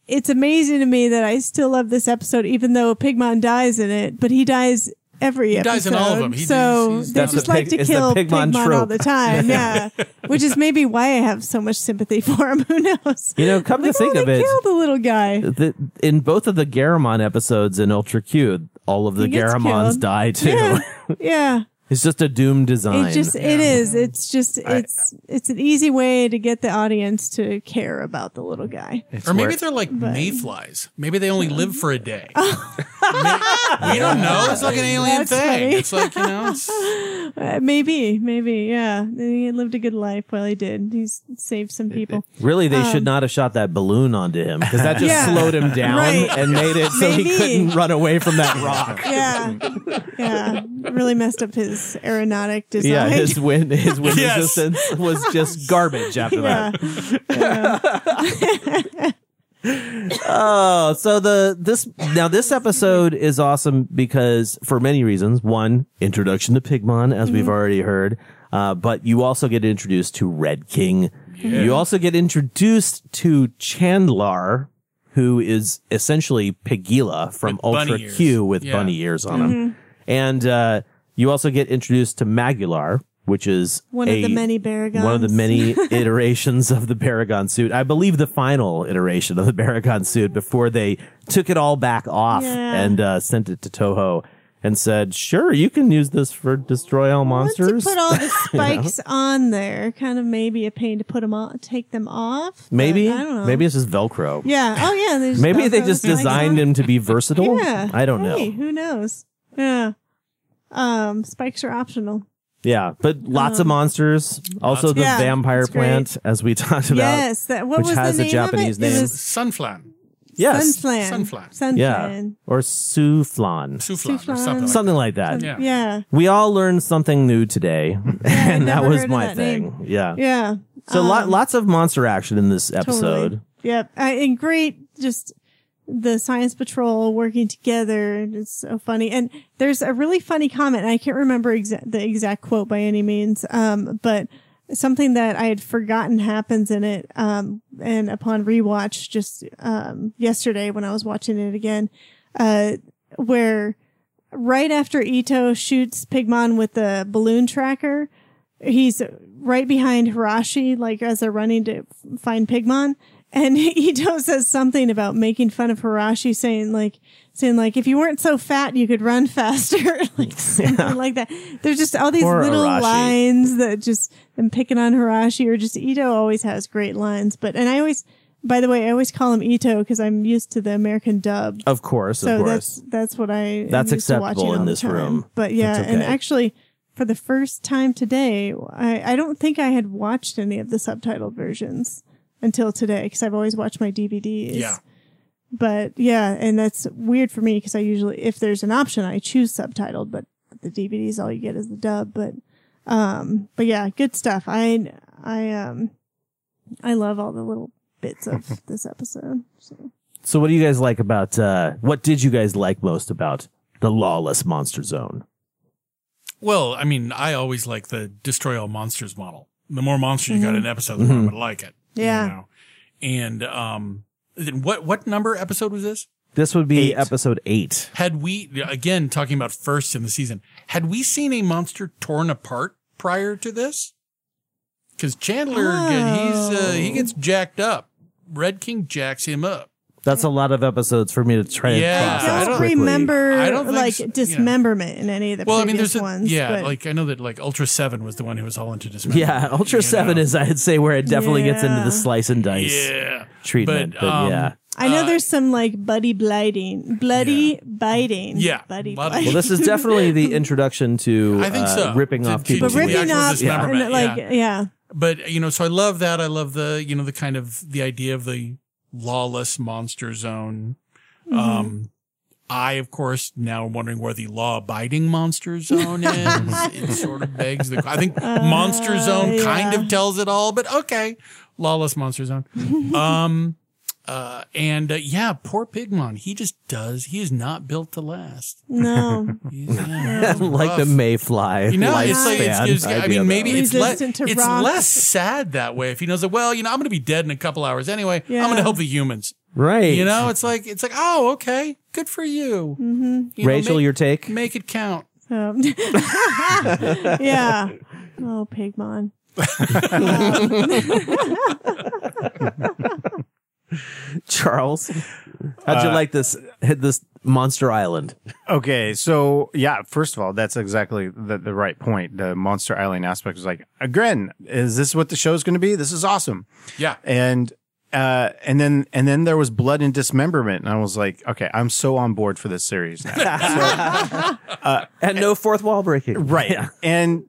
it's amazing to me that I still love this episode, even though Pigmon dies in it, but he dies every He episode. dies in all of them. He- so he's- they That's just the like pig- to it's the kill Pigmon Pigmon, all the time. *laughs* Yeah. Which is maybe why I have so much sympathy *laughs* for him. Who knows? You know, come Like, to think oh, of they it, killed the little guy. the, in both of the Garamon episodes in Ultra Q, all of the He Garamons killed. die too. Yeah. *laughs* Yeah. It's just a doomed design. It just it is. It's just it's it's an easy way to get the audience to care about the little guy. or maybe they're like mayflies. Maybe they only live for a day. *laughs* May- we don't know. It's like an alien That's thing. funny. It's like you know. It's, *laughs* Uh, maybe, maybe, yeah. He lived a good life while he did. He's saved some people. Really, they Um, should not have shot that balloon onto him because that just Yeah. slowed him down Right. and made it so he Maybe. couldn't run away from that rock. Yeah, *laughs* yeah. Really messed up his aeronautic design. Yeah, his wind his *laughs* wind Yes. resistance was just garbage after yeah. that. *laughs* Oh, so the this now this episode is awesome because for many reasons. One, introduction to Pigmon, as we've already heard. Uh, but you also get introduced to Red King. You also get introduced to Chandlar, who is essentially Pigila from With bunny Ultra ears. Q with Yeah. bunny ears on him. And uh, you also get introduced to Magular, which is One of the many one of the many *laughs* iterations of the Baragon suit. I believe the final iteration of the Baragon suit before they took it all back off Yeah. and uh, sent it to Toho and said, "Sure, you can use this for destroy all Once you monsters." put all the *laughs* spikes on there, kind of maybe a pain to put them on, take them off. maybe, I don't know. maybe it's just Velcro. Yeah. Oh yeah. Maybe they just designed him to be versatile. Yeah. I don't Hey, know. Who knows? Yeah. Um, spikes are optional. Yeah, but lots of monsters. Also, the Yeah, vampire it's great. plant, as we *laughs* talked about. yes. That what which was has the a name Japanese of it? name. It was Sunflan. Yes. Sunflan. Sunflan. Sunflan. Yeah, or Suflan, Soufflan or Soufflan. something. Like something like that. Yeah. Yeah. We all learned something new today, *laughs* and that was my that thing. name. Yeah. Yeah. So lot, Um, lots of monster action in this episode. Totally. Yep. Uh, and great, just the science patrol working together. It's so funny. And there's a really funny comment. and I can't remember exa- the exact quote by any means. Um, but something that I had forgotten happens in it. Um, and upon rewatch just, um, yesterday when I was watching it again, uh, where right after Ito shoots Pigmon with the balloon tracker, he's right behind Hirashi, like as they're running to find Pigmon. And *laughs* Ito says something about making fun of Hirashi, saying like, saying like, if you weren't so fat, you could run faster, *laughs* like something like that. There's just all these Poor little lines that just them picking on Hirashi, or just Ito always has great lines. But and I always, by the way, I always call him Ito because I'm used to the American dub. Of course, So of course. that's that's what I That's acceptable watching in this room. But yeah, That's and actually, for the first time today, I I don't think I had watched any of the subtitled versions until today because I've always watched my DVDs. Yeah. But yeah, and that's weird for me because I usually, if there's an option, I choose subtitled. But the DVDs, all you get is the dub. But um, but yeah, good stuff. I I um, I love all the little bits of *laughs* this episode. So. So, what do you guys like about? uh What did you guys like most about the lawless monster zone? Well, I mean, I always like the destroy all monsters model. The more monsters you got in an episode, the more I'm gonna like it. You Yeah. know? And um, then what what number episode was this? This would be Eight. episode eight. Had we again talking about first in the season? Had we seen a monster torn apart prior to this? Because Chandlar, he's uh, he gets jacked up. Red King jacks him up. That's a lot of episodes for me to try Yeah. and I don't quickly. remember I don't like so, yeah. dismemberment in any of the Well, I mean, previous there's a, ones. yeah, but like I know that like Ultra Seven was the one who was all into dismemberment. Yeah, Ultra Seven know? is I'd say where it definitely gets into the slice and dice yeah treatment. But, um, yeah. I know uh, there's some like buddy blighting, bloody biting. Yeah, buddy bloody- blighting. Well, this is definitely the *laughs* introduction to I think uh, ripping To- off to- people's but ripping off, up, dismemberment, and, like yeah. yeah. But you know, so I love that. I love the you know the kind of the idea of the lawless monster zone. Mm-hmm. Um, I of course now am wondering where the law-abiding monster zone *laughs* is. it sort of begs the. I think monster zone kind Uh, of tells it all, but okay, lawless monster zone. *laughs* um, uh, and uh, yeah, poor Pigmon. He just does. He is not built to last. No, *laughs* He's, yeah, *laughs* like the rough. Mayfly. You know, it's like it's, it's- I mean, maybe it's less it's less sad that way if he knows that. Well, you know, I'm going to be dead in a couple hours anyway. I'm going to help the humans. Right. You know, it's like it's like, oh, okay, good for you. Mm-hmm. You know, Rachel, make- your take? Make it count. So, *laughs* yeah. Oh, Pigmon. *laughs* Charles, how'd you Uh, like this Hit this Monster Island? Okay, so yeah, first of all, that's exactly the, the right point. The Monster Island aspect is like, again, is this what the show's going to be? This is awesome. Yeah. And uh, and then and then there was blood and dismemberment, and I was like, okay, I'm so on board for this series now. *laughs* uh, and no fourth wall breaking, right? And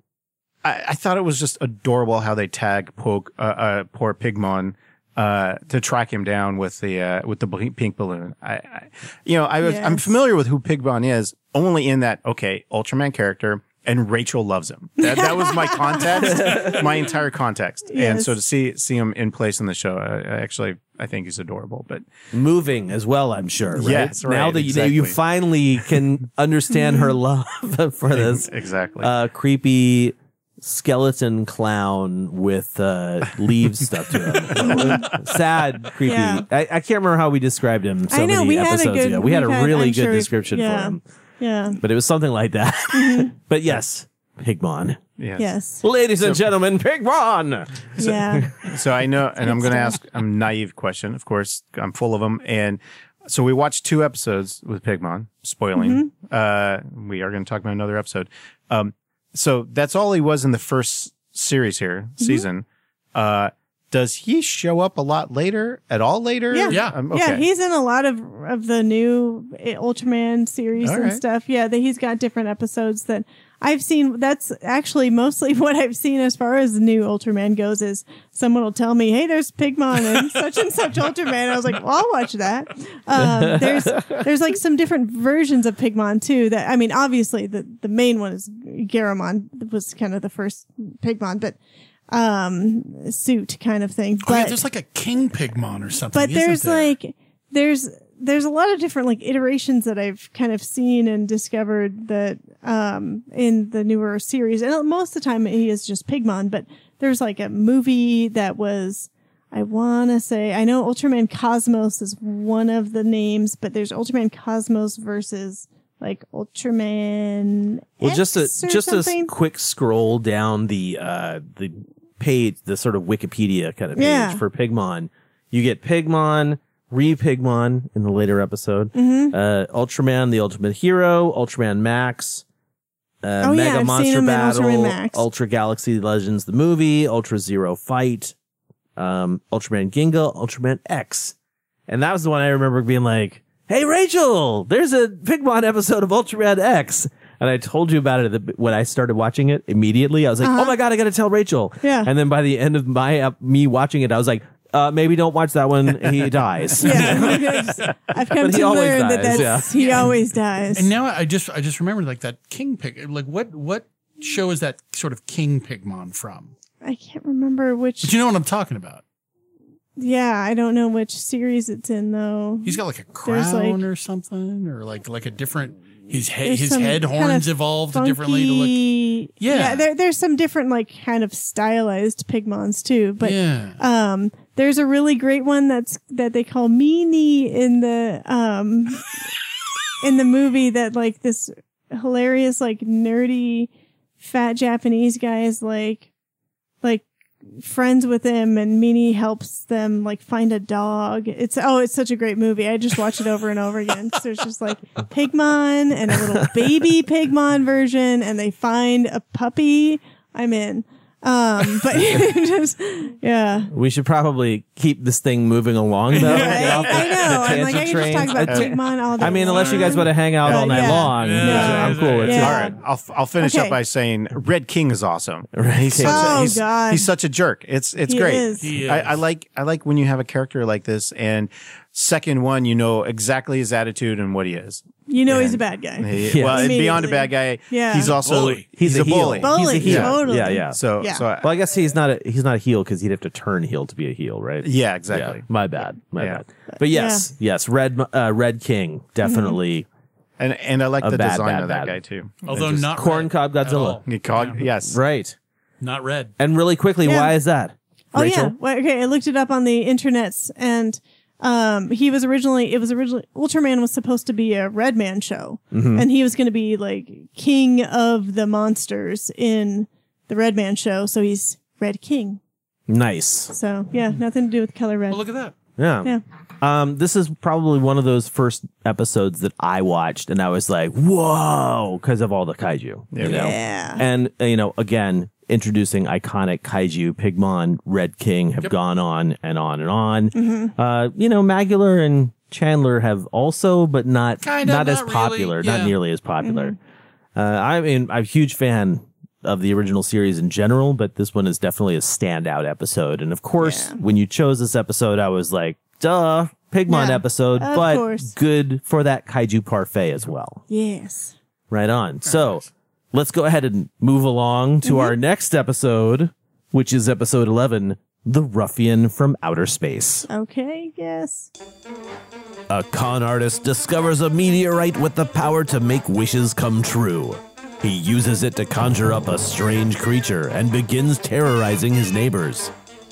I, I thought it was just adorable how they tag poke, uh, uh, poor Pigmon uh, to track him down with the uh, with the pink balloon. I, I you know, I was I'm familiar with who Pigmon is only in that okay Ultraman character. And Rachel loves him. That, that was my context, *laughs* my entire context. And so to see see him in place in the show, I, I actually I think he's adorable. But Moving as well, I'm sure. Right? Yes, right, Now that you, you finally can understand her *laughs* love *laughs* for this, exactly. uh, creepy skeleton clown with uh, leaves stuck to him. *laughs* Sad, creepy. Yeah. I, I can't remember how we described him so I know many we had a episodes good. ago. We had a really I'm good sure- description yeah, for him, Yeah. but it was something like that. Mm-hmm. but yes, Pigmon. Yes. Yes. Ladies and gentlemen, Pigmon. Yeah. So I know, and I'm going to Good ask a naive question. Of course, I'm full of them. And so we watched two episodes with Pigmon. Spoiling. Uh, we are going to talk about another episode. Um, so that's all he was in the first series here, season. Uh, does he show up a lot later? At all later? Yeah. Um, Yeah, okay. he's in a lot of of the new uh, Ultraman series All and right. stuff. Yeah, that he's got different episodes that I've seen. That's actually mostly *laughs* what I've seen as far as the new Ultraman goes. Is someone will tell me, "Hey, there's Pigmon and *laughs* such and such Ultraman." I was like, "Well, I'll watch that." Um, *laughs* there's there's like some different versions of Pigmon too. That I mean, obviously the the main one is Garamon was kind of the first Pigmon, but um suit kind of thing. Oh, yeah, But- there's like a King Pigmon or something. but isn't there's there? like there's there's a lot of different like iterations that I've kind of seen and discovered that um in the newer series and most of the time he is just Pigmon but there's like a movie that was I want to say I know Ultraman Cosmos is one of the names but there's Ultraman Cosmos versus like Ultraman Well, just a just something. a quick scroll down the uh, the page, the sort of Wikipedia kind of page Yeah. for Pigmon. You get Pigmon, Re Pigmon in the later episode, Mhm. uh, Ultraman, the Ultimate Hero, Ultraman Max, uh, Oh, Mega I've Monster Battle, Ultra Galaxy Legends the movie, Ultra Zero Fight, um, Ultraman Ginga, Ultraman X, and that was the one I remember being like, "Hey Rachel, there's a Pigmon episode of Ultraman X." And I told you about it when I started watching it immediately. I was like, Uh-huh. "Oh my god, I got to tell Rachel!" Yeah. And then by the end of my uh, me watching it, I was like, uh, "Maybe don't watch that one. He *laughs* dies." Yeah, *laughs* I've come But he to always learn that dies, that's, yeah. he always dies. And now I just I just remembered like that King Pig. Like what what show is that sort of King Pigmon from? I can't remember which. But you know what I'm talking about. Yeah, I don't know which series it's in though. He's got like a There's, crown like- or something, or like like a different. His head his head kind horns of evolved differently to look. funky- Yeah. there, there's some different like kind of stylized pigmons too. But Yeah. um, there's a really great one that's that they call Meanie in the um *laughs* in the movie that like this hilarious like nerdy fat Japanese guy is like like friends with him and Meanie helps them like find a dog. It's oh, it's such a great movie. I just watch it over and over again. So there's just like Pigmon and a little baby Pigmon version, and they find a puppy. I'm in. Um, but *laughs* just yeah. We should probably keep this thing moving along, though. Get off the- I know. the I'm like, I tangent can just talk about Pigmon all day. I mean, unless you guys want to hang out Uh, all night yeah. long, Yeah. I'm cool with Yeah. it. All right, I'll I'll finish Okay. up by saying Red King is awesome. Red he's King. such a, Oh, he's, God. he's such a jerk. It's it's He great. is. He I, is. I like I like when you have a character like this, and second one, you know exactly his attitude and what he is. You know he's a bad guy. He- Yeah. Well, beyond a bad guy, Yeah. he's also Bully. he's, a, heel. bully. Bully, He's a heel. totally. Yeah, yeah. So Yeah. so I, Well, I guess he's not a he's not a heel because he'd have to turn heel to be a heel, right? yeah, exactly. Yeah, my bad. My Yeah. bad. But yes, yes, Red uh, Red King definitely And and I like the bad, design bad, of that bad. guy too. Although just- not corn cob Godzilla. all. he yes. Right. Not red. And really quickly, Yeah. why is that? Oh Rachel? yeah. Well, okay, I looked it up on the internets, and Um, he was originally it was originally Ultraman was supposed to be a Red Man show, Mhm. and he was going to be like king of the monsters in the Red Man show. So he's Red King. Nice. So yeah, nothing to do with color red. Well, look at that. Yeah. Yeah. Um, this is probably one of those first episodes that I watched, and I was like, "Whoa!" because of all the kaiju. You know? Yeah. And uh, you know, again, introducing iconic kaiju, Pigmon, Red King have gone on and on and on. Mhm. Uh, you know, Magular and Chandlar have also, but not Kinda, not as not really, popular, yeah. not nearly as popular. Uh, I mean, I'm a huge fan of the original series in general, but this one is definitely a standout episode. And of course, when you chose this episode, I was like, duh, Pigmon Yeah, episode, but course. good for that kaiju parfait as well. Yes. Right on. So let's go ahead and move along to mm-hmm. our next episode, which is episode 11 The Ruffian from Outer Space. Okay. Yes. A con artist discovers a meteorite with the power to make wishes come true. He uses it to conjure up a strange creature and begins terrorizing his neighbors.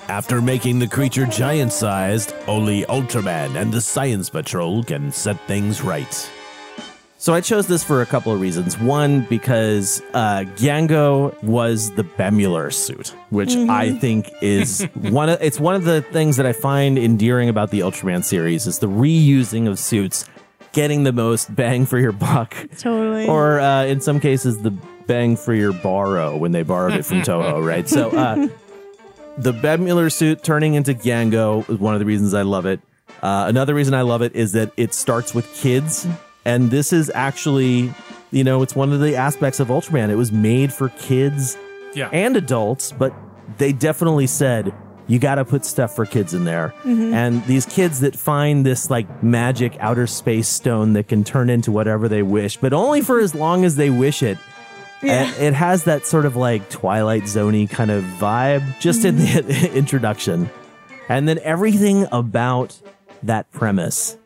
After making the creature giant sized, only Ultraman and the Science Patrol can set things right. So I chose this for a couple of reasons. One, because uh, Gango was the Bemular suit, which Mhm. I think is *laughs* one of it's one of the things that I find endearing about the Ultraman series is the reusing of suits, getting the most bang for your buck, Totally. or uh, in some cases the bang for your borrow when they borrowed it from Toho, *laughs* right? So uh, the Bemular suit turning into Gango is one of the reasons I love it. Uh, another reason I love it is that it starts with kids, and this is actually, you know, it's one of the aspects of Ultraman. It was made for kids Yeah. and adults, but they definitely said you got to put stuff for kids in there. Mhm. And these kids that find this like magic outer space stone that can turn into whatever they wish, but only for as long as they wish it. Yeah. And it has that sort of like Twilight Zoney kind of vibe just in the *laughs* introduction. And then everything about that premise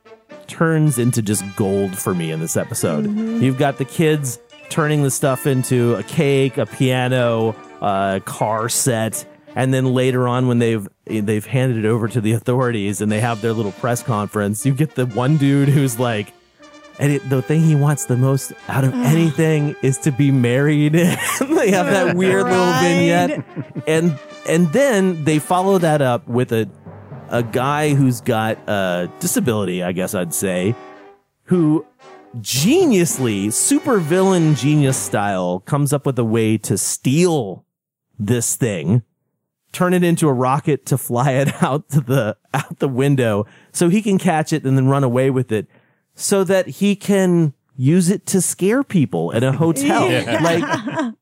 turns into just gold for me in this episode. Mm-hmm. You've got the kids turning the stuff into a cake, a piano, a car set, and then later on when they've they've handed it over to the authorities and they have their little press conference, you get the one dude who's like and it, the thing he wants the most out of ah. anything is to be married. *laughs* they have that weird little vignette, and and then they follow that up with a a guy who's got a disability, I guess I'd say, who geniusly, super villain genius style, comes up with a way to steal this thing, turn it into a rocket to fly it *laughs* out to the out the window, so he can catch it and then run away with it, so that he can use it to scare people at a hotel. *laughs* Yeah. Like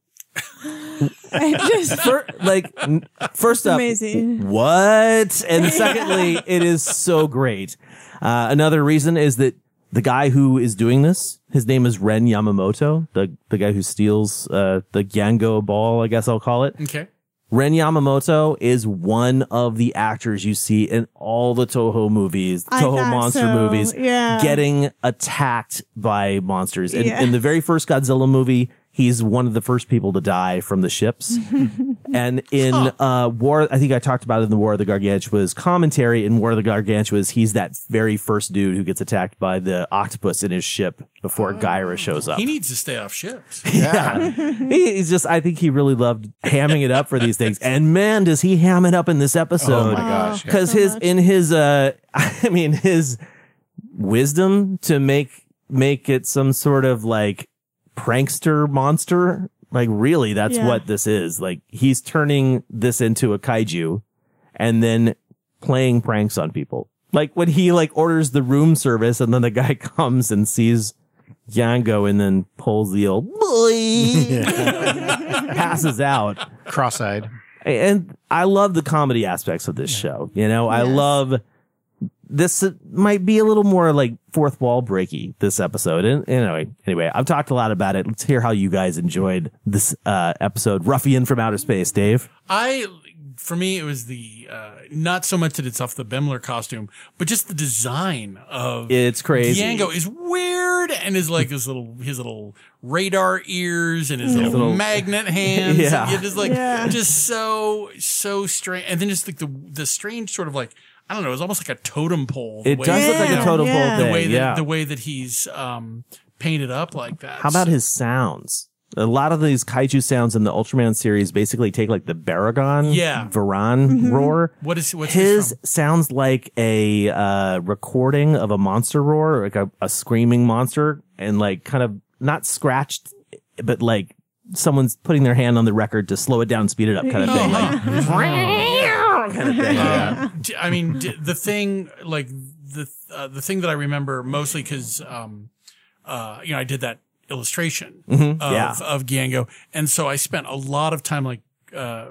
*laughs* I just Fir- like n- first up amazing. what and secondly it is so great uh, another reason is that the guy who is doing this his name is ren yamamoto the the guy who steals uh, the Gango ball i guess i'll call it Okay. ren yamamoto is one of the actors you see in all the toho movies I toho thought monster so, movies yeah. getting attacked by monsters in, Yeah. in the very first godzilla movie he's one of the first people to die from the ships *laughs* and in uh, War, I think I talked about it in the War of the Gargantuas commentary. In War of the Gargantuas, he's that very first dude who gets attacked by the octopus in his ship before Gaira shows up. He needs to stay off ships. *laughs* Yeah. He- he's just, I think he really loved hamming it up for these things. And man, does he ham it up in this episode. Oh my gosh, yeah. Cause So his, much. in his, uh, *laughs* I mean, his wisdom to make, make it some sort of like prankster monster. Like really, that's Yeah. what this is. Like he's turning this into a kaiju and then playing pranks on people. Like when he like orders the room service and then the guy *laughs* comes and sees Yango and then pulls the old boy, *laughs* passes out. Cross-eyed. And I love the comedy aspects of this show. You know, I love this might be a little more like fourth wall breaky this episode. And anyway, anyway, I've talked a lot about it. Let's hear how you guys enjoyed this uh, episode, Ruffian from Outer Space, Dave. I, for me, it was the uh, not so much that it's off the Bemular costume, but just the design of It's crazy. Django is weird and is like his little his little radar ears and his little, Little- magnet hands. *laughs* Yeah. and it is like Yeah. just so so strange. And then just like the the strange sort of like I don't know. It was almost like a totem pole. the It way- does look like a Yeah, totem pole yeah. the way that yeah. the way that he's um, painted up like that. How about his sounds? A lot of these kaiju sounds in the Ultraman series basically take like the Baragon, Yeah. Varan roar. What is what's his his? sounds like a uh, recording of a monster roar, like a, a screaming monster, and like kind of not scratched, but like someone's putting their hand on the record to slow it down, speed it up, kind of thing. Like, *laughs* kind of thing. yeah. D- I mean, d- the thing like the uh, the thing that I remember mostly because um, uh, you know I did that illustration Mhm, of yeah. of Giango, and so I spent a lot of time like uh,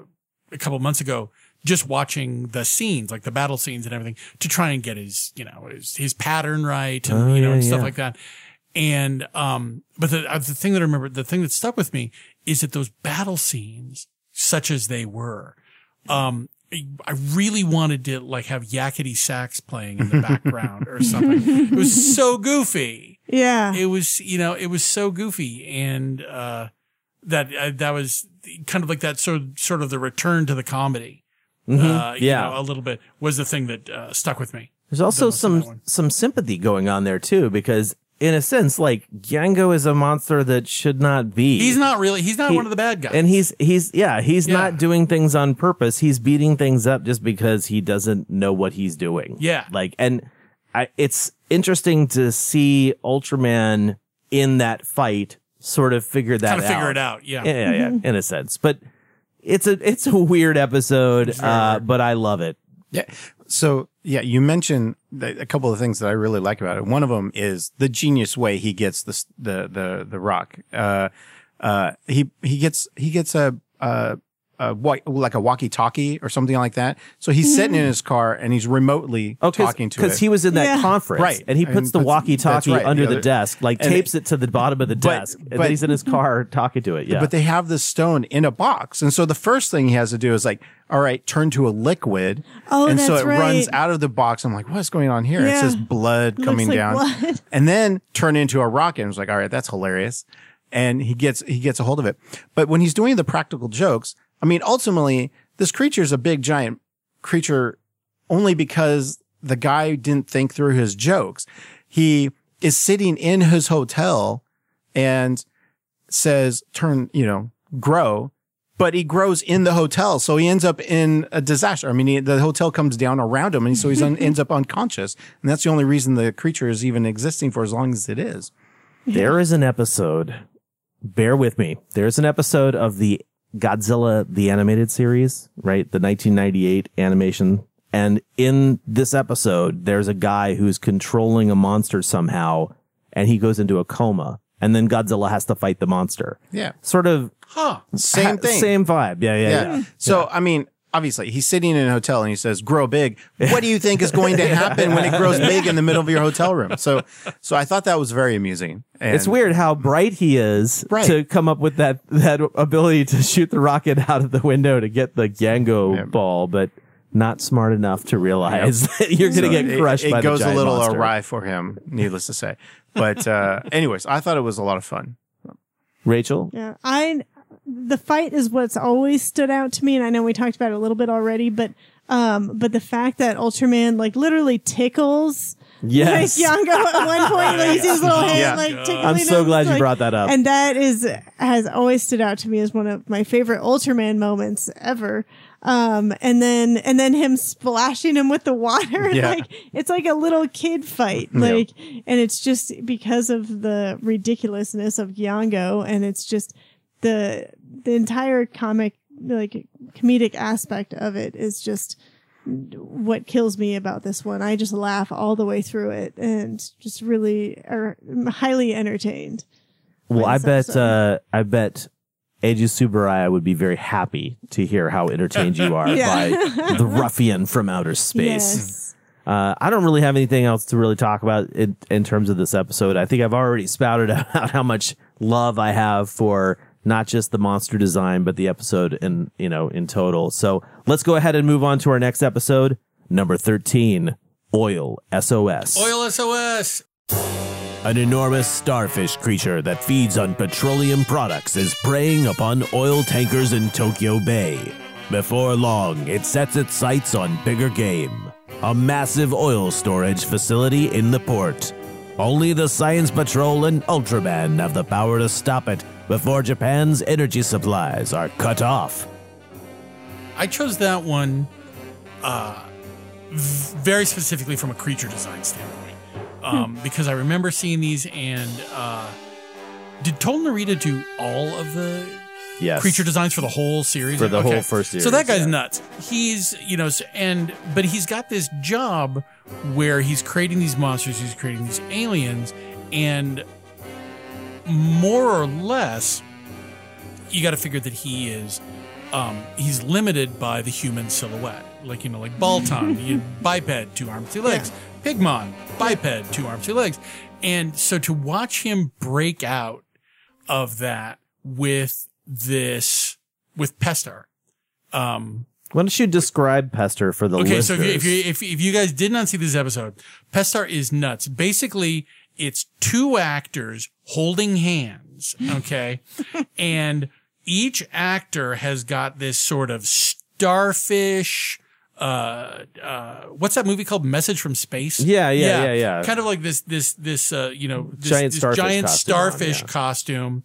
a couple months ago just watching the scenes, like the battle scenes and everything, to try and get his you know his his pattern right and Oh, you know yeah, and stuff yeah. like that. And um, but the uh, the thing that I remember, the thing that stuck with me is that those battle scenes, such as they were, um, I really wanted to like have yakety sax playing in the background or something. It was *laughs* so goofy. Yeah. It was, you know, it was so goofy, and uh, that uh, that was kind of like that sort of, sort of the return to the comedy. Mhm. Uh, you Yeah. know, a little bit was the thing that uh, stuck with me. There's also most some some sympathy going on there too, because in a sense, like Yango is a monster that should not be. He's not really. He's not He- one of the bad guys. And he's he's yeah, he's Yeah. not doing things on purpose. He's beating things up just because he doesn't know what he's doing. Yeah. Like and I it's interesting to see Ultraman in that fight sort of figure that Kinda out. figure it out, yeah. Yeah, yeah, yeah, in a sense. But it's a it's a weird episode, uh, but I love it. Yeah. So yeah, you mentioned a couple of things that I really like about it. One of them is the genius way he gets the the the the rock. Uh, uh, he he gets he gets a a, a wa- like a walkie-talkie or something like that. So he's hmm. sitting in his car and he's remotely oh, talking to it because Oh, he was in that Yeah. conference, Right. And he puts And the puts- walkie-talkie right, under the the, desk, like tapes it, to the bottom of the but- desk, and then he's in his car talking to it. Yeah, But they have this stone in a box. And so the first thing he has to do is like, all right, turn to a liquid. Oh, and so that's it runs out of the box. I'm like, what's going on here? It Yeah. says blood Looks coming like down. blood. *laughs* And then turn into a rocket. I was like, all right, that's hilarious. And he gets, he gets a hold of it. But when he's doing the practical jokes, I mean, ultimately, this creature is a big giant creature only because the guy didn't think through his jokes. He is sitting in his hotel and says, turn, you know, grow, but he grows in the hotel. So he ends up in a disaster. I mean, he, the hotel comes down around him and so he un- ends up unconscious. And that's the only reason the creature is even existing for as long as it is. There is an episode. Bear with me. There's an episode of the Godzilla the animated series, right? The 1998 animation. And in this episode, there's a guy who's controlling a monster somehow, and he goes into a coma. And then Godzilla has to fight the monster. Yeah. Sort of huh? Same ha- thing. Same vibe. Yeah, yeah, Yeah. yeah. So, I mean, obviously he's sitting in a hotel and he says, grow big. What do you think is going to *laughs* happen when it grows big in the middle of your hotel room? So, so I thought that was very amusing. And it's weird how bright he is Right. to come up with that that ability to shoot the rocket *laughs* out of the window to get the Gango ball, but not smart enough to realize that you're going to So get it- crushed It, by goes a little monster. awry for him, needless to say. But, uh, *laughs* anyways, I thought it was a lot of fun. Rachel, Yeah, I the fight is what's always stood out to me, and I know we talked about it a little bit already, but um, but the fact that Ultraman like literally tickles. Yes. *laughs* like Yango at one point, like, you his little hand Yeah. like tickling I'm so him, glad you like- brought that up. And that is has always stood out to me as one of my favorite Ultraman moments ever. Um, and then and then him splashing him with the water, *laughs* Yeah. like it's like a little kid fight, Yeah. like, and it's just because of the ridiculousness of Yango, and it's just the the entire comic like comedic aspect of it is just what kills me about this one. I just laugh all the way through it and just really are highly entertained. well, I bet uh, I bet Eiji Tsuburaya would be very happy to hear how entertained you are *laughs* Yeah. by *laughs* the ruffian from outer space. Yes. Uh, I don't really have anything else to really talk about in, in terms of this episode. I think I've already spouted *laughs* out how much love I have for not just the monster design, but the episode in, you know, in total. So let's go ahead and move on to our next episode, number 13, Oil SOS. Oil SOS. An enormous starfish creature that feeds on petroleum products is preying upon oil tankers in Tokyo Bay. Before long, it sets its sights on bigger game. a massive oil storage facility in the port. Only the Science Patrol and Ultraman have the power to stop it before Japan's energy supplies are cut off. I chose that one uh, v- very specifically from a creature design standpoint um, because I remember seeing these and uh, did Toru Narita do all of the Yes. creature designs for the whole series For the whole first series. So that guy's yeah. nuts. He's you know and but he's got this job where he's creating these monsters, he's creating these aliens, and more or less, you got to figure that he is um, he's limited by the human silhouette. Like, you know, like Baltan, *laughs* biped, two arms, two legs. Pigmon, biped, two arms, two legs. And so to watch him break out of that with this, with Pestar, um, Why don't you describe Pestar for the okay, listeners? so if you, if you if if you guys did not see this episode, Pestar is nuts. Basically, it's two actors holding hands, okay, *laughs* and each actor has got this sort of starfish. Uh, uh, what's that movie called? Message from Space. Yeah, yeah, yeah, yeah. Kind of like this, this, this, uh, you know, this, Giant this starfish giant costume on, starfish yeah. costume,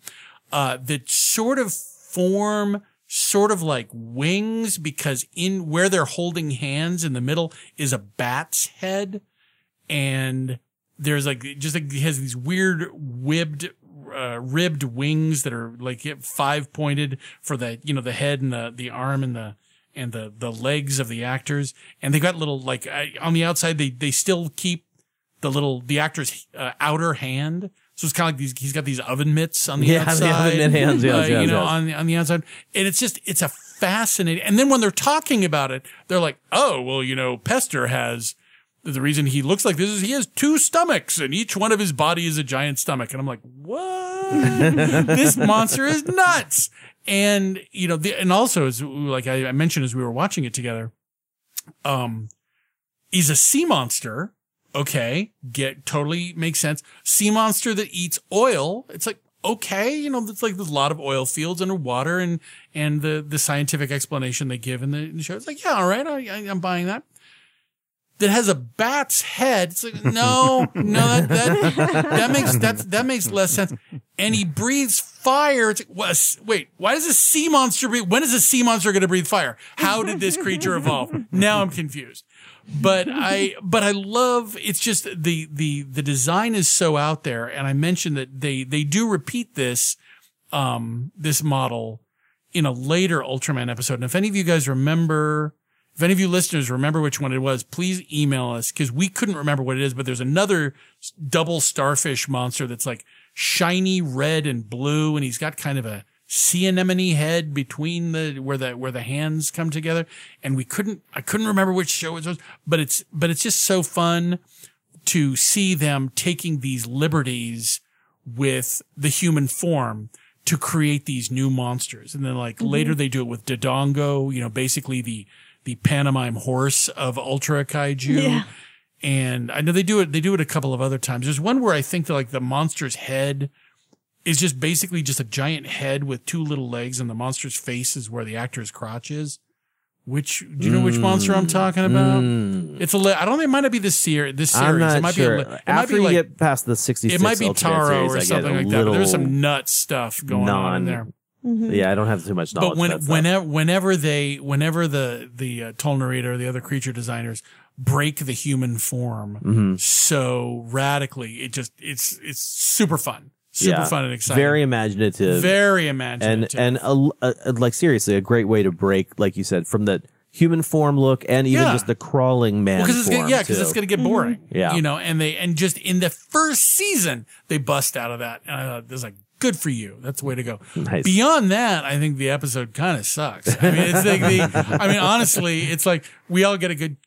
uh, that sort of form sort of like wings because in where they're holding hands in the middle is a bat's head and there's like just like he has these weird webbed uh, ribbed wings that are like five pointed for the you know the head and the the arm and the and the the legs of the actors. And they got little like I- on the outside they they still keep the little the actor's uh, outer hand. So it's kind of like these he's got these oven mitts on the Yeah, *laughs* the oven mitt hands, yes, *laughs* uh, yes, you know yes. on the on the outside. And it's just it's a fascinating and then when they're talking about it they're like oh well you know Pestar has the reason he looks like this is he has two stomachs and each one of his body is a giant stomach. And i'm like what? This *laughs* monster is nuts! And you know the, and also as like I, I mentioned as we were watching it together um he's a sea monster okay? Get totally makes sense. Sea monster that eats oil. It's like okay you know it's like there's a lot of oil fields underwater and and the the scientific explanation they give in the, in the show. It's like yeah all right I, I, i'm buying that that has a bat's head. It's like, no, no, that, that, that makes, that, that makes less sense. And he breathes fire. It's like, wait, why does a sea monster breathe? When is a sea monster going to breathe fire? How did this creature evolve? Now I'm confused. But I, but I love, it's just the, the, the design is so out there. And I mentioned that they, they do repeat this, um, this model in a later Ultraman episode. And if any of you guys remember, if any of you listeners remember which one it was, please email us because we couldn't remember what it is, but there's another double starfish monster that's like shiny red and blue. And he's got kind of a sea anemone head between the, where the, where the hands come together. And we couldn't, I couldn't remember which show it was, but it's, but it's just so fun to see them taking these liberties with the human form to create these new monsters. And then like mm-hmm. later they do it with Dodongo, you know, basically the, the pantomime horse of Ultra Kaiju. Yeah. And I know they do it, they do it a couple of other times. There's one where I think that like the monster's head is just basically just a giant head with two little legs and the monster's face is where the actor's crotch is. Which, do you know which monster I'm talking mm. about? Mm. It's a, I don't think it might not be this series, this series. I'm not it might sure. be, a, it After might be you like, get past the 66 it might be Taro series, or something like that. But there's some nut stuff going on in non- there. Yeah, I don't have too much knowledge. But when, about that whenever, whenever they, whenever the the uh, Toru Narita or the other creature designers break the human form Mhm. so radically, it just it's it's super fun, super Yeah, fun and exciting, Very imaginative. very imaginative, and and a, a- like seriously a great way to break like you said from the human form look and even Yeah. just the crawling man because it's form gonna, yeah, because it's going to get boring. Yeah. you know, and they and just in the first season they bust out of that, and I thought this is like good for you. That's the way to go. Nice. Beyond that, I think the episode kind of sucks. I mean, it's like the. I mean, honestly, it's like we all get a good.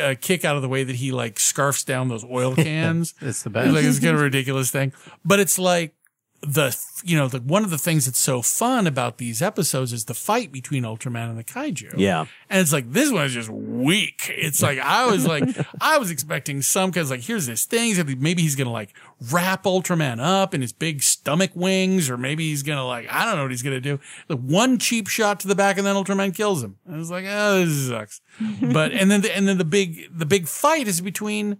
Uh, kick out of the way that he like scarfs down those oil *laughs* cans. It's the best. Like it's kind of a ridiculous thing, but it's like the you know the one of the things that's so fun about these episodes is the fight between Ultraman and the kaiju. Yeah. And it's like this one is just weak. It's like I was like *laughs* I was expecting some because like here's this thing maybe he's gonna like wrap Ultraman up in his big stomach wings, or maybe he's gonna like I don't know what he's gonna do. The one cheap shot to the back and then Ultraman kills him. I was like, oh, this sucks. *laughs* but and then the, and then the big the big fight is between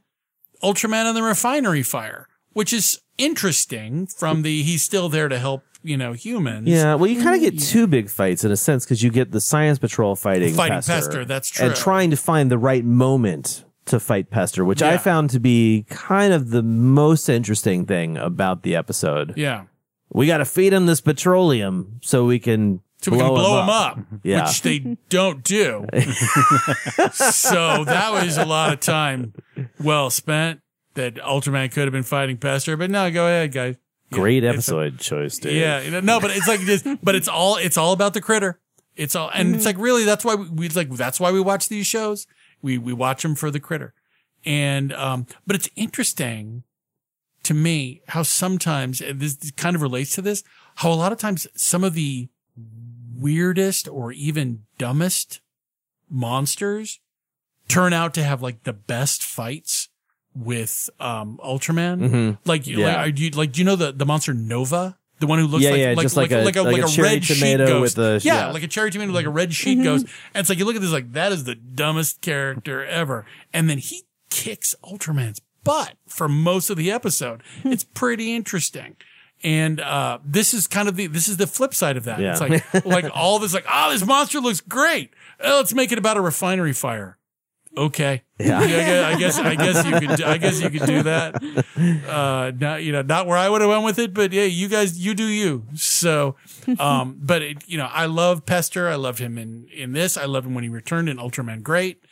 Ultraman and the refinery fire, which is interesting from the he's still there to help you know humans. Yeah, well, you kind of get mm. two big fights in a sense because you get the Science Patrol fighting Fighting Pestar, Pestar, that's and trying to find the right moment to fight Pestar, which I found to be kind of the most interesting thing about the episode. Yeah. We got to feed him this petroleum so we can So we blow, can blow him, up. *laughs* Yeah. which they don't do. *laughs* so that was a lot of time well spent that Ultraman could have been fighting Pestar, but no, go ahead, guys. Great it's a- episode choice, dude. Yeah, you know, no, but it's like this, but it's all it's all about the critter. It's all, and it's like really that's why we, we like that's why we watch these shows. We we watch them for the critter, and um, but it's interesting to me how sometimes and this kind of relates to this. How a lot of times some of the weirdest or even dumbest monsters turn out to have like the best fights with um Ultraman. Mhm. Like, Yeah. like, are you, like, do you know the, the monster Nova? The one who looks Yeah, like, yeah, like, just like, like a- like a, like a a, red sheet ghost. the- yeah, yeah. like a cherry tomato, like a red sheet ghost. And it's like, you look at this, like, that is the dumbest character ever. And then he kicks Ultraman's butt for most of the episode. it's pretty interesting. And uh, this is kind of the this is the flip side of that. It's like *laughs* like all this like oh this monster looks great. Oh, let's make it about a refinery fire. Okay. Yeah. I guess I guess you could I guess you could do that. *laughs* Uh, not you know not where I would have went with it, but yeah, you guys you do you. So, um, *laughs* but it, you know I love Pestar. I loved him in in this. I loved him when he returned in Ultraman Great.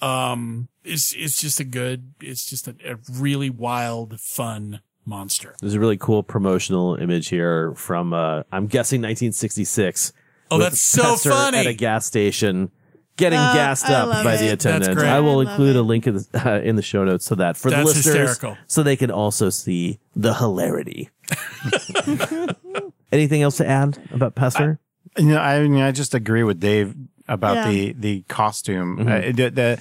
Um, it's it's just a good. It's just a, a really wild, fun monster. There's a really cool promotional image here from, uh, I'm guessing 1966. Oh, that's so Pestar funny. At a gas station. Getting Uh, gassed I up love by it. the That's attendant. great. I will I love include a link in the, uh, in the show notes to that for the listeners, hysterical. so they can also see the hilarity. *laughs* Anything else to add about Pestar? You know, I mean, I just agree with Dave about Yeah. the the costume. Mhm. Uh, the, the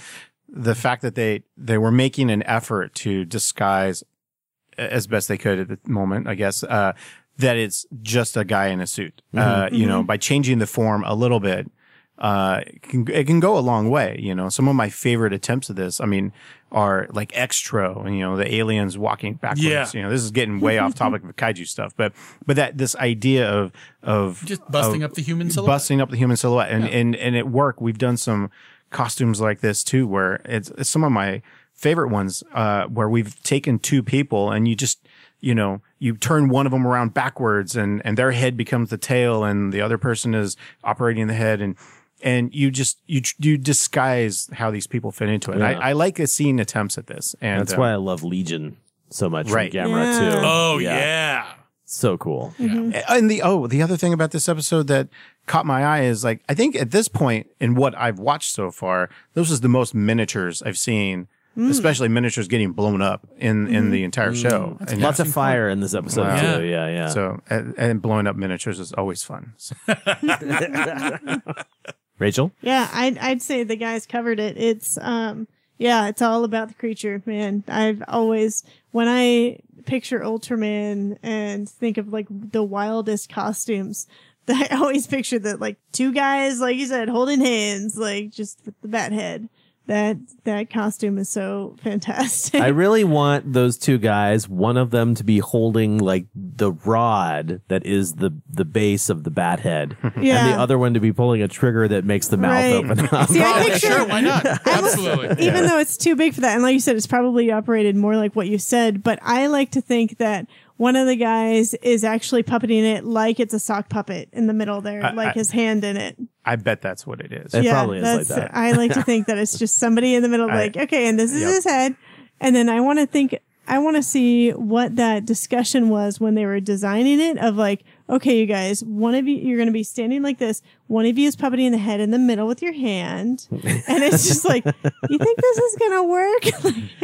the fact that they they were making an effort to disguise as best they could at the moment, I guess, uh, that it's just a guy in a suit. Uh, Mhm. you know, Mhm. by changing the form a little bit, uh, it can, it can go a long way. You know, some of my favorite attempts of this, I mean, are like Extro, you know, the aliens walking backwards. Yeah. You know, this is getting way off topic of kaiju stuff, but, but that, this idea of, of Just busting of up the human silhouette. busting up the human silhouette. And, Yeah. and, and at work, we've done some costumes like this too, where it's, it's some of my favorite ones, uh, where we've taken two people and you just, you know, you turn one of them around backwards and, and their head becomes the tail and the other person is operating the head and, and you just, you, you disguise how these people fit into it. Yeah. I, I like seeing attempts at this. And That's uh, why I love Legion so much Right. from Gamera Yeah. too. Oh yeah. So cool. And the oh, the other thing about this episode that caught my eye is like I think at this point in what I've watched so far, this is the most miniatures I've seen, Mm. especially miniatures getting blown up in in the entire Mm. show. That's Lots of fire in this episode Wow. too. Yeah, yeah. So and, and blowing up miniatures is always fun. So- *laughs* *laughs* *laughs* Rachel? Yeah, I'd I'd say the guys covered it. It's um yeah, it's all about the creature, man. I've always when I picture Ultraman and think of like the wildest costumes, *laughs* I always picture that like two guys, like you said, holding hands, like just with the bat head. That that costume is so fantastic. I really want those two guys, one of them to be holding like the rod that is the the base of the bat head, and the other one to be pulling a trigger that makes the mouth Right. open up. See, I oh, picture- sure, why not? Absolutely. even though it's too big for that and like you said it's probably operated more like what you said but i like to think that one of the guys is actually puppeting it like it's a sock puppet in the middle there I- like I- his hand in it. I bet that's what it is. It probably is like that's- i like to *laughs* think that it's just somebody in the middle I- like okay and this is Yep. his head. And then i want to think i want to see what that discussion was when they were designing it of like okay you guys one of you you're going to be standing like this. One of you is puppeting the head in the middle with your hand. *laughs* And it's just like you think this is gonna work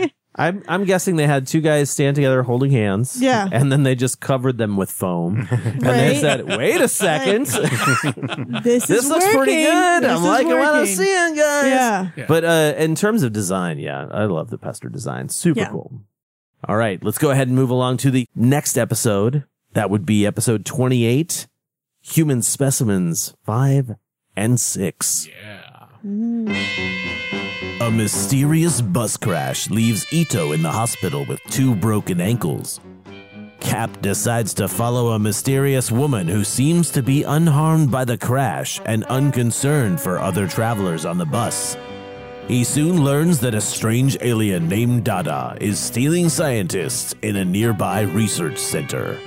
*laughs* I'm I'm guessing they had two guys stand together holding hands. Yeah. *laughs* And then they just covered them with foam. And they Right. said, wait a second. *laughs* This, this is looks pretty working. good. This I'm is liking what I'm working. seeing, guys. Yeah. Yeah. But uh, in terms of design, yeah, I love the Pestar design. Super Yeah. cool. All right, let's go ahead and move along to the next episode. That would be episode 28 Human Specimens 5 and 6. Yeah. A mysterious bus crash leaves Ito in the hospital with two broken ankles. Cap decides to follow a mysterious woman who seems to be unharmed by the crash and unconcerned for other travelers on the bus. He soon learns that a strange alien named Dada is stealing scientists in a nearby research center.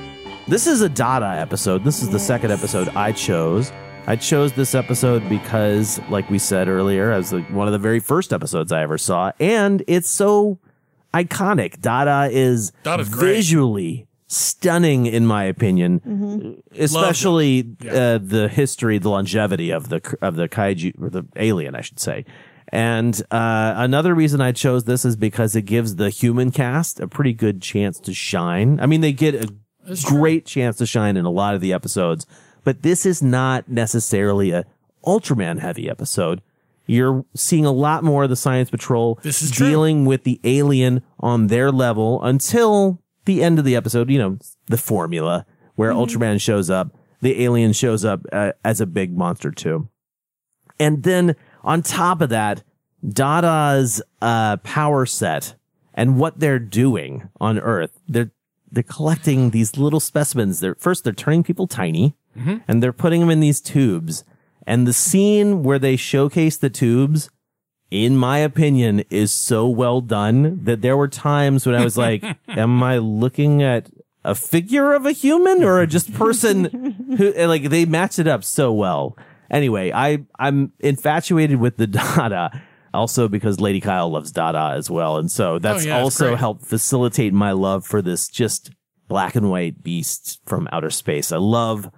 This is a Dada episode. This is the second episode I chose. I chose this episode because, like we said earlier, as one of the very first episodes I ever saw, and it's so iconic. Dada is Dada's great. visually stunning, in my opinion, especially uh, the history, the longevity of the of the kaiju or the alien, I should say. And uh, another reason I chose this is because it gives the human cast a pretty good chance to shine. I mean, they get a great chance to shine in a lot of the episodes, but this is not necessarily a Ultraman heavy episode. You're seeing a lot more of the Science Patrol This is true. dealing with the alien on their level until the end of the episode. You know, the formula where Ultraman shows up, the alien shows up uh, as a big monster too. And then on top of that, Dada's uh, power set and what they're doing on Earth. They're they're collecting these little specimens. They're first they're turning people tiny, Mm-hmm. and they're putting them in these tubes. And the scene where they showcase the tubes, in my opinion, is so well done that there were times when I was like, *laughs* "Am I looking at a figure of a human or a just person *laughs* who like they matched it up so well?" Anyway, I I'm infatuated with the *laughs* Dada. Also because Lady Kyle loves Dada as well. And so that's Oh, yeah, also great. helped facilitate my love for this just black and white beast from outer space. I love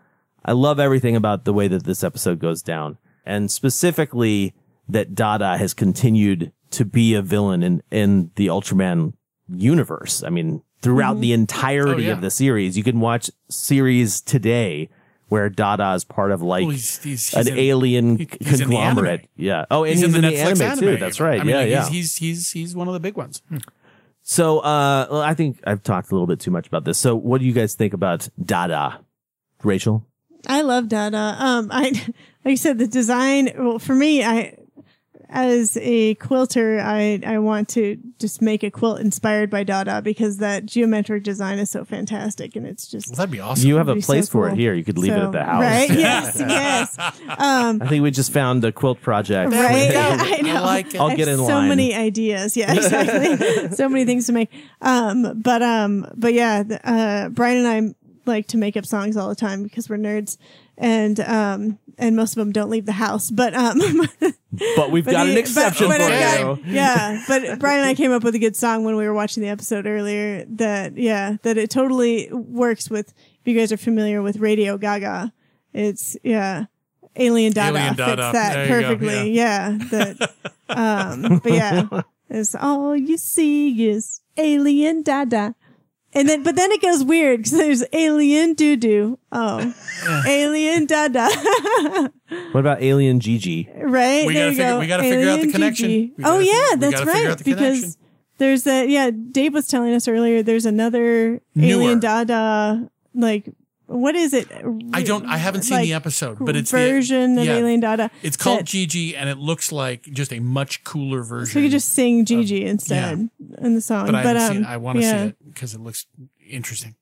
I love everything about the way that this episode goes down. And specifically that Dada has continued to be a villain in, in the Ultraman universe. I mean, throughout the entirety Oh, yeah. of the series, you can watch series today where Dada is part of like Well, he's- he's- an he's in- alien he- in conglomerate. anime. yeah. Oh, and he's, in the, Netflix anime, too. That's right. I mean, yeah, like, yeah. He's, he's he's one of the big ones. So, uh, well, I think I've talked a little bit too much about this. So, what do you guys think about Dada, Rachel? I love Dada. Um, I *laughs* like you said the design. Well, for me, I as a quilter, I I want to just make a quilt inspired by Dada because that geometric design is so fantastic, and it's just Well, that'd be awesome. You have a It'd so place for it here. You could leave it at the house. right? *laughs* Yes, yes. Um, I think we just found a quilt project. right? *laughs* I know. like it. I'll I get have in so line. many ideas. Yeah, exactly. so many things to make. Um, but um, but yeah, uh, Brian and I like to make up songs all the time because we're nerds, and um, and most of them don't leave the house. But um, *laughs* But we've but got an exception but- for but you. got- yeah, but *laughs* Brian and I came up with a good song when we were watching the episode earlier. That yeah, that it totally works with. If you guys are familiar with Radio Gaga, it's yeah. Alien Dada Alien fits Dada. that There you go, perfectly. Yeah. That um but yeah. *laughs* It's all you see is alien dada. And then but then it goes weird because there's alien doo doo. Oh. alien dada. *laughs* What about Alien Gigi? right? We there gotta you figure- go. we gotta figure out the connection. Gigi. We Oh gotta yeah, fig- we that's gotta figure out right. the Because connection. there's that yeah, Dave was telling us earlier there's another Newer. alien dada like what is it? I don't. I haven't seen Like, the episode, but it's version the, of yeah. Alien Dada. It's called that- Gigi, and it looks like just a much cooler version. So you could just sing Gigi instead in the song. but I haven't um. I want to yeah. see it because it looks interesting.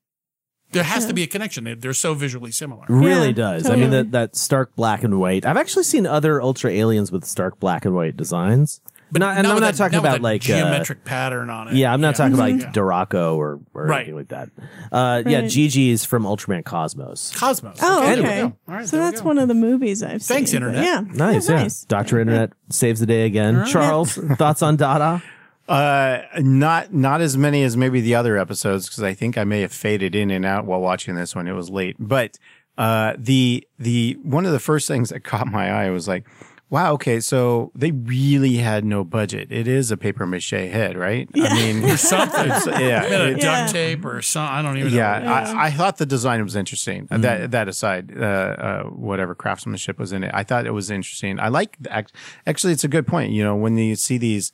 There has to be a connection. They- They're so visually similar. Really Yeah, does. I mean, that, that stark black and white. I've actually seen other Ultra Aliens with stark black and white designs. But not, and Not I'm not that- talking not about that like uh, geometric pattern on it. Yeah, I'm not talking about Yeah. like Duraco or, or Right. anything like that. Uh, Yeah, Right. Gigi is from Ultraman Cosmos. Cosmos. Oh, there okay. we go. All right, so that's go. one of the movies I've seen. Thanks, Internet. Yeah. Nice, Yeah, yeah. nice. Doctor Internet saves the day again. Charles, *laughs* thoughts on Dada? Uh, not not as many as maybe the other episodes because I think I may have faded in and out while watching this one. it was late. But uh, the the one of the first things that *laughs* caught my eye was like Wow. Okay. So they really had no budget. It is a paper mache head, right? I mean, *laughs* something. it's- yeah. Made out of it- duct tape or some. I don't even yeah, know. I, I thought the design was interesting. Uh, That that aside, uh, uh, whatever craftsmanship was in it, I thought it was interesting. I like the actually, it's a good point. You know, when you see these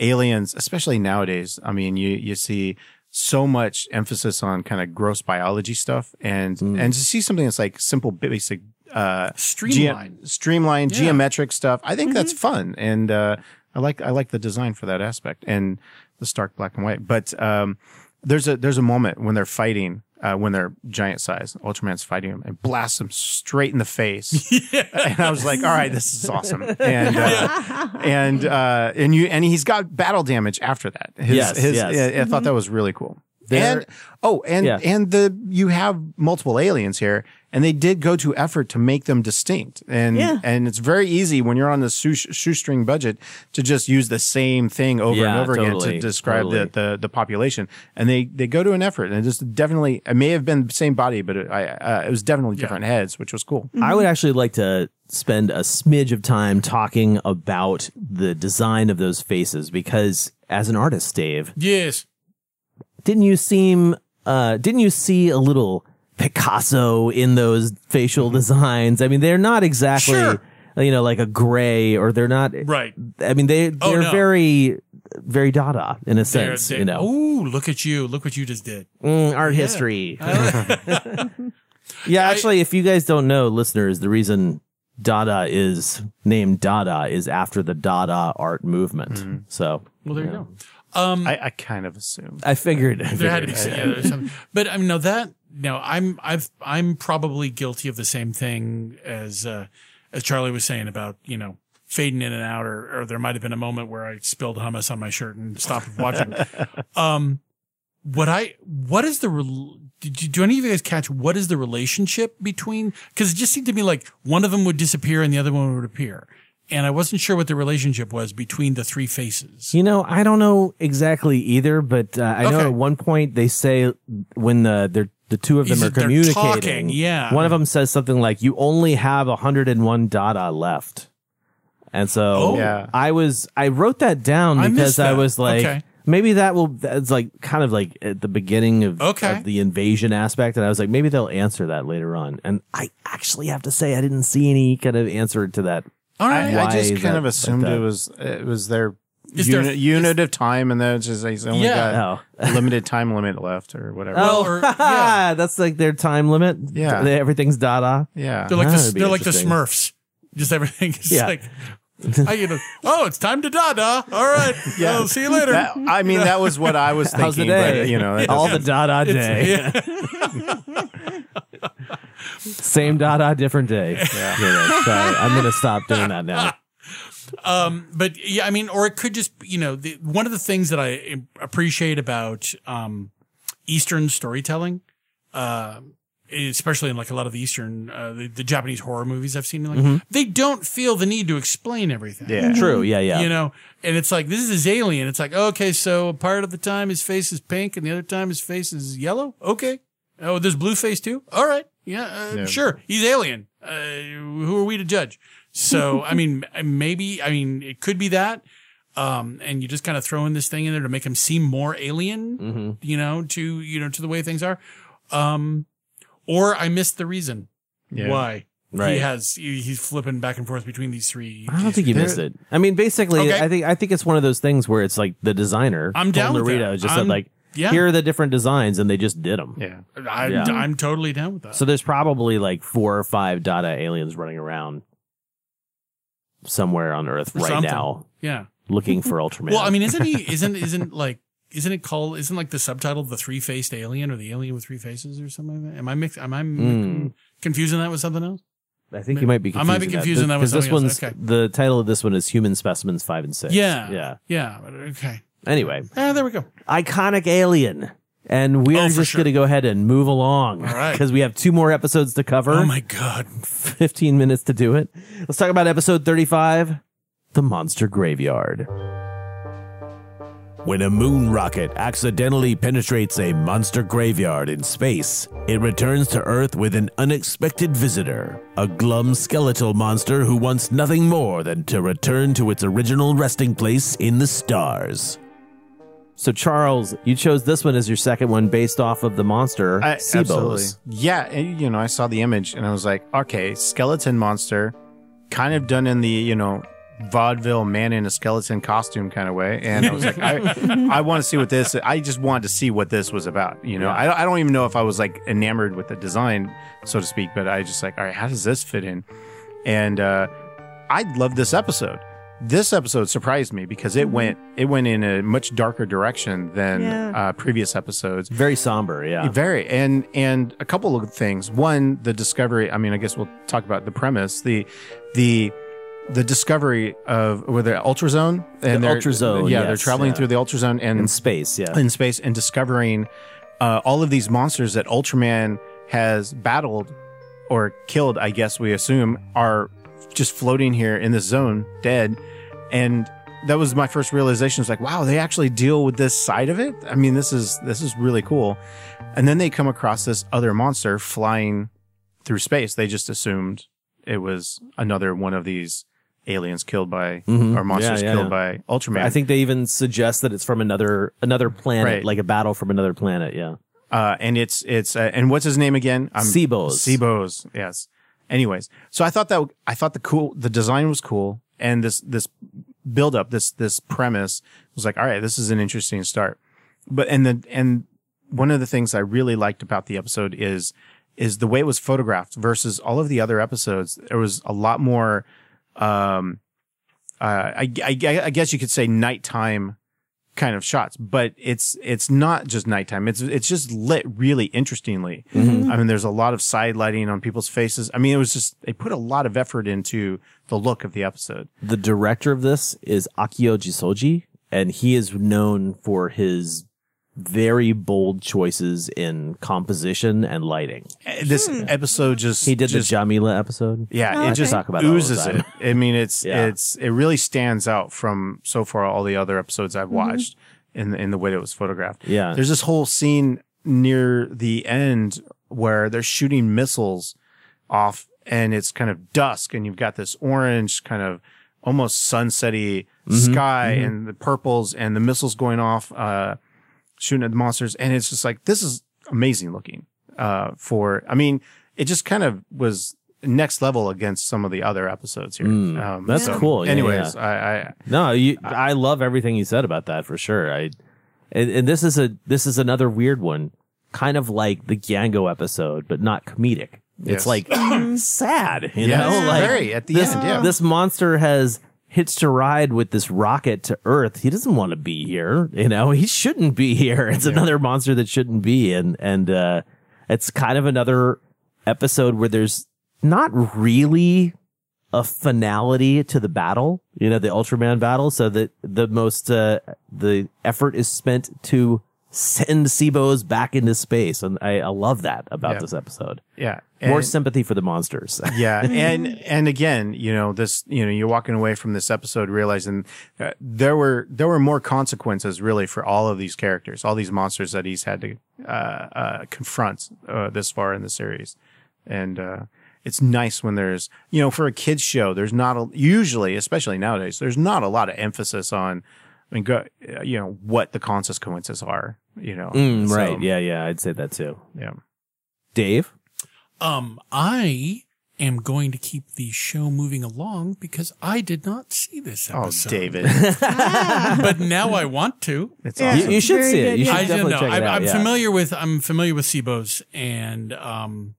aliens, especially nowadays, I mean, you you see so much emphasis on kind of gross biology stuff, and and to see something that's like simple, basic. Uh, Streamlined. ge- streamlined, Yeah. geometric stuff. I think that's fun, and uh, I like I like the design for that aspect and the stark black and white. But um, there's a there's a moment when they're fighting uh, when they're giant size. Ultraman's fighting him and blasts him straight in the face. *laughs* And I was like, all right, this is awesome. And uh, *laughs* and uh, and you and he's got battle damage after that. His, Yes, his, yes. I, I thought that was really cool. There- and oh, and Yeah. and the you have multiple aliens here, and they did go to effort to make them distinct. And Yeah. and it's very easy when you're on the shoestring budget to just use the same thing over and Yeah, over again to describe totally. the, the the population. And they they go to an effort, and it just definitely it may have been the same body, but it, I uh, it was definitely different heads, which was cool. I would actually like to spend a smidge of time talking about the design of those faces because as an artist, Dave, Yes. Didn't you seem uh didn't you see a little Picasso in those facial designs? I mean, they're not exactly Sure. you know like a gray or they're not Right. I mean, they Oh, they're no. very very Dada in a They're- sense, they- you know. Ooh, look at you. Look what you just did. Mm, art history. *laughs* *laughs* yeah, actually, if you guys don't know, listeners, the reason Dada is named Dada is after the Dada art movement. So, Well, there you yeah. go. Um, I, I kind of assumed. I figured. I there had to be figured. yeah, there's something. But I mean, no, that no, I'm I've I'm probably guilty of the same thing as uh, as Charlie was saying about you know fading in and out, or or there might have been a moment where I spilled hummus on my shirt and stopped watching. *laughs* um, what I what is the rel- did you, do any of you guys catch what is the relationship between? Because it just seemed to me like one of them would disappear and the other one would appear. And I wasn't sure what the relationship was between the three faces. You know, I don't know exactly either, but uh, I know at one point they say when the they're, the two of them Is are communicating. talking, yeah. One of them says something like, "You only have 101 Dada left," and so Oh. Yeah. I was I wrote that down I because missed I was like. Okay. Maybe that will. That's like kind of like at the beginning of, Okay. of the invasion aspect, and I was like, maybe they'll answer that later on. And I actually have to say, I didn't see any kind of answer to that. All right. I, I just kind that of assumed that? it was it was their Is there- unit, unit of time, and then it's just he's only Yeah. got Oh. *laughs* limited time limit left or whatever. Well, oh, or- *laughs* yeah. that's like their time limit. Yeah. They- everything's Dada. yeah, They're like the, they're like the. Smurfs. Just everything is Yeah. like, I, you know, oh, it's time to Dada. All right. *laughs* Yeah. I'll see you later. That- I mean, that was what I was How's the thinking. day? But, you know, all the doesn't- Dada day. yeah. *laughs* Same Dada, different day. Yeah. Sorry, I'm gonna stop doing that now. *laughs* Um, but yeah, I mean, or it could just, you know, the, one of the things that I appreciate about, um, Eastern storytelling, uh, especially in like a lot of the Eastern, uh, the, the Japanese horror movies I've seen, like, they don't feel the need to explain everything. Yeah. True. Yeah. Yeah. You know, and it's like, this is his alien. It's like, okay, so part of the time his face is pink and the other time his face is yellow. Okay. Oh, there's blue face too. All right. Yeah, uh, Yeah. sure. He's alien. Uh, who are we to judge? So, *laughs* I mean, maybe, I mean, it could be that. Um, and you just kind of throw in this thing in there to make him seem more alien, Mm-hmm. you know, to, you know, to the way things are. Um, or I missed the reason Yeah. why Right. he has, he, he's flipping back and forth between these three. I don't think you missed it. I mean, basically, Okay. I think I think it's one of those things where it's like the designer, I'm down Narita, just I'm- said like, yeah. here are the different designs, and they just did them. Yeah. I'm, Yeah. I'm totally down with that. So there's probably like four or five Dada aliens running around somewhere on Earth Or right something. now, yeah. looking for Ultraman. Well, I mean, isn't he? *laughs* Isn't isn't like? Isn't it called? Isn't like the subtitle the three faced alien or the alien with three faces or something like that? Am I mix? Am I Mm. confusing that with something else? I think you might be. I might be confusing that with because this something one's else. Okay. the title of this one is Human Specimens Five and Six. Yeah. yeah. Yeah. but Okay. Anyway, Ah, there we go. iconic alien. And we're Oh, for just sure. going to go ahead and move along. All right. Because we have two more episodes to cover. Oh my god. 15 minutes to do it. Let's talk about episode 35 The Monster Graveyard. When a moon rocket accidentally penetrates a monster graveyard in space, it returns to Earth with an unexpected visitor, a glum skeletal monster who wants nothing more than to return to its original resting place in the stars. So, Charles, you chose this one as your second one based off of the monster, I- absolutely. Yeah, and, you know, I saw the image and I was like, okay, skeleton monster, kind of done in the you know vaudeville man in a skeleton costume kind of way. And I was like, I, *laughs* I want to see what this. I just wanted to see what this was about. You know, I, I don't even know if I was like enamored with the design, so to speak, but I just like, all right, how does this fit in? And uh, I love this episode. This episode surprised me because it went it went in a much darker direction than Yeah. uh, previous episodes. Very somber, yeah. Very and and a couple of things. One, the discovery. I mean, I guess we'll talk about the premise. The the the discovery of with the ultrazone and The they're- ultrazone, Yeah, they're traveling yeah. through the ultrazone and In space, yeah. in space and discovering uh, all of these monsters that Ultraman has battled or killed. I guess we assume are just floating here in this zone, dead. And that was my first realization. It's like, wow, they actually deal with this side of it. I mean, this is this is really cool. And then they come across this other monster flying through space. They just assumed it was another one of these aliens killed by Mhm. or monsters Yeah, yeah, killed yeah. by Ultraman. I think they even suggest that it's from another another planet, Right. like a battle from another planet. Yeah. uh, and it's it's uh, and what's his name again? Um, Sebos. Sebos. Yes. Anyways, so I thought that I thought the cool the design was cool, and this this build up this this premise was like, all right, this is an interesting start. But and the and one of the things I really liked about the episode is is the way it was photographed versus all of the other episodes. There was a lot more. Um, uh, I, I, I guess you could say nighttime kind of shots, but it's it's not just nighttime. It's it's just lit really interestingly. Mhm. I mean, there's a lot of side lighting on people's faces. I mean, it was just they put a lot of effort into the look of the episode. The director of this is Akio Jissoji, and he is known for his very bold choices in composition and lighting. This episode just He did just, the Jamila episode. Yeah, Oh, it just okay. Talk about it all the oozes time. it. I mean, it's Yeah. it's it really stands out from so far all the other episodes I've Mhm. watched in the, in the way that it was photographed. Yeah. there's this whole scene near the end where they're shooting missiles off, and it's kind of dusk, and you've got this orange kind of almost sunsetty Mhm, sky, mhm. and the purples, and the missiles going off, uh, shooting at the monsters, and it's just like this is amazing looking. Uh, for I mean, it just kind of was next level against some of the other episodes here. Mm, Um, that's so cool. Yeah, anyways, yeah. I, I No, you, I love everything you said about that for sure. I, and, and this is a this is another weird one, kind of like the Gango episode, but not comedic. It's Yes. like *coughs* sad, you Yes, know, like very, at the this, end, yeah. This monster has hitched a ride with this rocket to Earth. He doesn't want to be here, you know. He shouldn't be here. It's another monster that shouldn't be, and and uh, it's kind of another episode where there's not really a finality to the battle, you know, the Ultraman battle, so that the most uh, the effort is spent to send Sibos back into space, and I, I love that about Yeah. this episode. Yeah, more sympathy for the monsters. *laughs* yeah and and again you know this you know you're walking away from this episode realizing uh, there were there were more consequences really for all of these characters all these monsters that he's had to uh, uh, confront uh, this far in the series and uh, it's nice when there's you know for a kids show there's not a, usually especially nowadays there's not a lot of emphasis on I mean, go, uh, you know what the consequences are. You know, Mm, So, right? Yeah, yeah. I'd say that too. Yeah. Dave. Um, I am going to keep the show moving along because I did not see this Oh, episode. David. *laughs* but *laughs* now I want to. It's awesome. you- you should Very see it. You should I don't definitely know. check it I'm, out, I'm yeah. familiar with I'm familiar with SIBOs and um,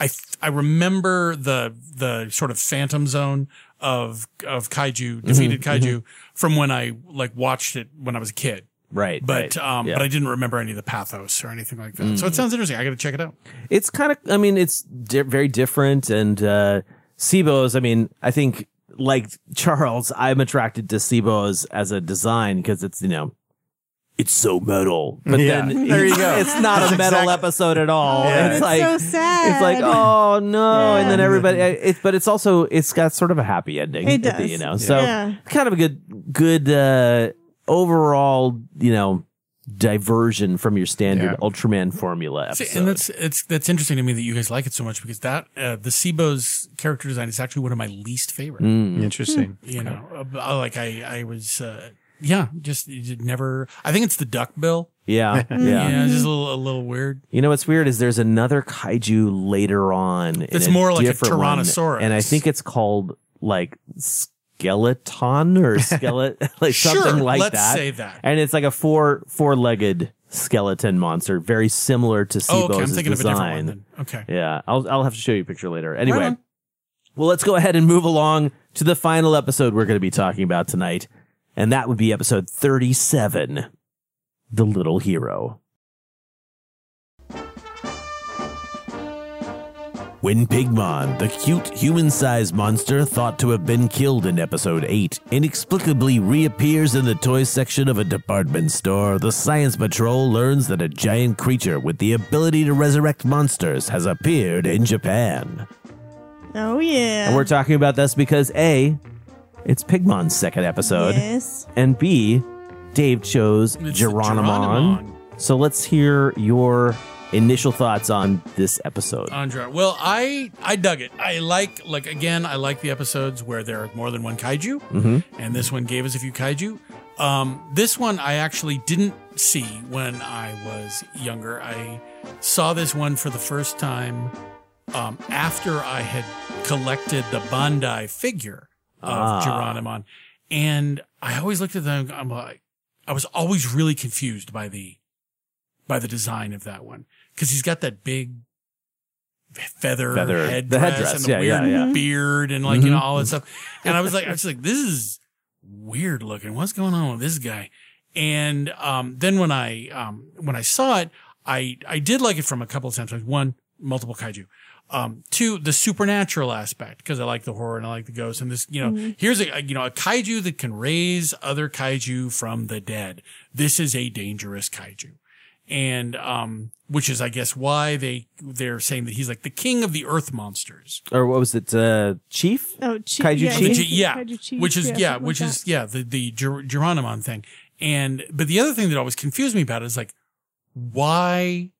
I I remember the the sort of phantom zone of of kaiju Mm-hmm, defeated kaiju from when I like watched it when I was a kid. Right. But right. um, Yeah. but I didn't remember any of the pathos or anything like that. So it Mm. sounds interesting. I got to check it out. it's kind of i mean it's di- very different and uh sebos i mean i think like charles i'm attracted to sebos as a design because it's you know it's so metal but Yeah, then there you it's, go. it's not a metal exact- episode at all Yeah. it's It's like so sad. it's like oh no and then everybody it's but it's also it's got sort of a happy ending It at the- does. you know so Yeah. kind of a good good uh overall, you know, diversion from your standard Yeah. Ultraman formula episode. See, and that's it's that's interesting to me that you guys like it so much because that uh, the Sibo's character design is actually one of my least favorite. Mm. Interesting. You know, uh, like I I was uh, yeah, just it just never. I think it's the duck bill. Yeah, *laughs* yeah. yeah, it's just a little a little weird. You know what's weird is there's another kaiju later on. It's That's more like a different one, Tyrannosaurus. and I think it's called like skeleton or *laughs* skeleton, *laughs* like Sure, something like let's that. say that. And it's like a four four legged skeleton monster, very similar to Oh, okay, I'm thinking of a different design. one then. Okay. Yeah, I'll I'll have to show you a picture later. Anyway, on. well, let's go ahead and move along to the final episode we're going to be talking about tonight, and that would be episode 37, The Little Hero. When Pigmon, the cute human sized monster thought to have been killed in episode 8, inexplicably reappears in the toy section of a department store, the Science Patrol learns that a giant creature with the ability to resurrect monsters has appeared in Japan. Oh yeah. And we're talking about this because A, it's Pigmon's second episode, Yes. and B, Dave chose It's Geronimon. So let's hear your initial thoughts on this episode. Andra. Well, I I dug it. I like like again, I like the episodes where there are more than one kaiju, Mhm. and this one gave us a few kaiju. Um, this one I actually didn't see when I was younger. I saw this one for the first time um, after I had collected the Bandai figure of Ah. Geronimon, and I always looked at them. I'm like, I was always really confused by the by the design of that one because he's got that big feather, Feather- headdress, the headdress, and the yeah, yeah, weird yeah. beard and like you know all that stuff. And I was like, I was *laughs* like, this is weird looking. What's going on with this guy? And um, then when I um, when I saw it, I I did like it from a couple of times. One, multiple kaiju. Um, two, the supernatural aspect because I like the horror and I like the ghosts and this. You know, Mhm. here's a you know a kaiju that can raise other kaiju from the dead. This is a dangerous kaiju and um, which is, I guess, why they they're saying that he's like the king of the earth monsters. Or what was it? Uh, Chief? Oh, Chi- Kaiju yeah, Chief? Which- yeah, Kaiju Chief, which is yeah, yeah, which like is yeah, the the Ger- Geronimon thing. And but the other thing that always confused me about it is like, why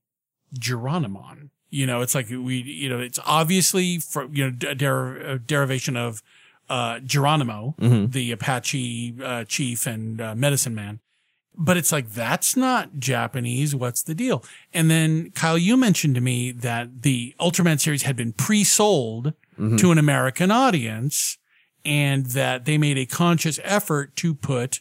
Geronimon? You know, it's like we, you know, it's obviously from you know a, der- derivation of uh, Geronimo, Mhm. the Apache uh, chief and uh, medicine man. But it's like, that's not Japanese. What's the deal? And then Kyle, you mentioned to me that the Ultraman series had been pre-sold Mhm. to an American audience and that they made a conscious effort to put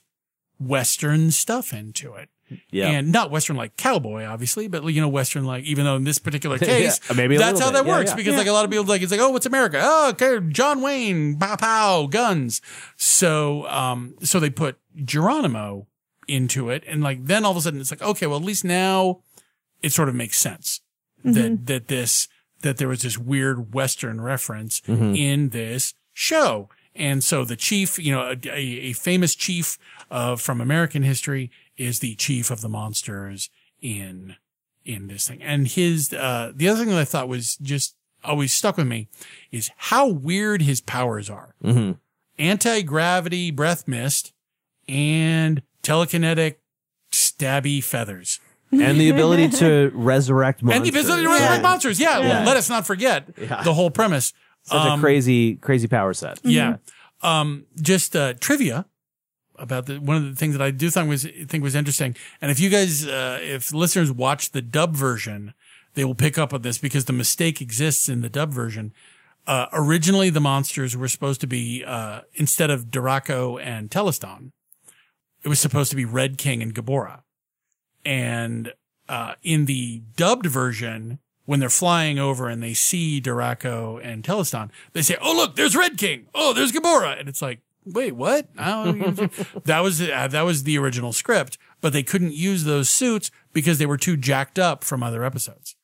Western stuff into it. Yeah. And not Western like cowboy, obviously, but you know, Western like, even though in this particular *laughs* Yeah, case, maybe that's how little that bit. Yeah, works yeah. because Yeah. like a lot of people like, it's like, oh, what's America? Oh, okay. John Wayne, pow, pow, guns. So, um, so they put Geronimo into it. And like, then all of a sudden it's like, okay, well, at least now it sort of makes sense that, that this, that there was this weird Western reference Mhm. in this show. And so the chief, you know, a, a, famous chief uh, from American history is the chief of the monsters in in this thing. And his uh, the other thing that I thought was just always stuck with me is how weird his powers are. Mhm. Anti gravity breath mist and telekinetic stabby feathers. and the ability to *laughs* resurrect monsters. And the ability to resurrect monsters. Yeah, Yeah. let us not forget Yeah. the whole premise. Such Um, a crazy, crazy power set. Yeah. Um, just uh, trivia about the one of the things that I do think was think was interesting. And if you guys, uh, if listeners watch the dub version, they will pick up on this because the mistake exists in the dub version. Uh, originally, the monsters were supposed to be uh, instead of Duraco and Teleston, it was supposed to be Red King and Gabora. And uh, in the dubbed version, when they're flying over and they see Duraco and Teleston, they say, "Oh look, there's Red King. Oh, there's Gabora," and it's like, "Wait, what?" *laughs* That was uh, that was the original script, but they couldn't use those suits because they were too jacked up from other episodes.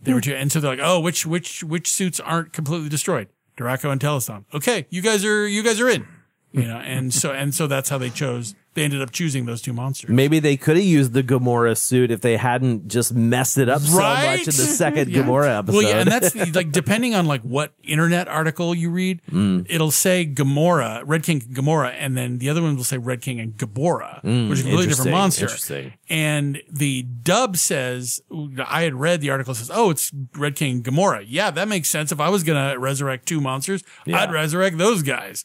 They were too, and so they're like, "Oh, which which which suits aren't completely destroyed? Duraco and Teleston. Okay, you guys are you guys are in." You know, and so and so that's how they chose they ended up choosing those two monsters. Maybe they could have used the Gamora suit if they hadn't just messed it up so much in the *laughs* second Yeah. Gamora episode. Well, yeah, and that's like depending on like what internet article you read, *laughs* Mm. it'll say Gamora, Red King Gamora, and then the other one will say Red King and Gabora, Mm, which is a really different monster. interesting. And the dub says, I had read the article says, oh, it's Red King and Gamora. Yeah, that makes sense. If I was gonna resurrect two monsters, Yeah. I'd resurrect those guys.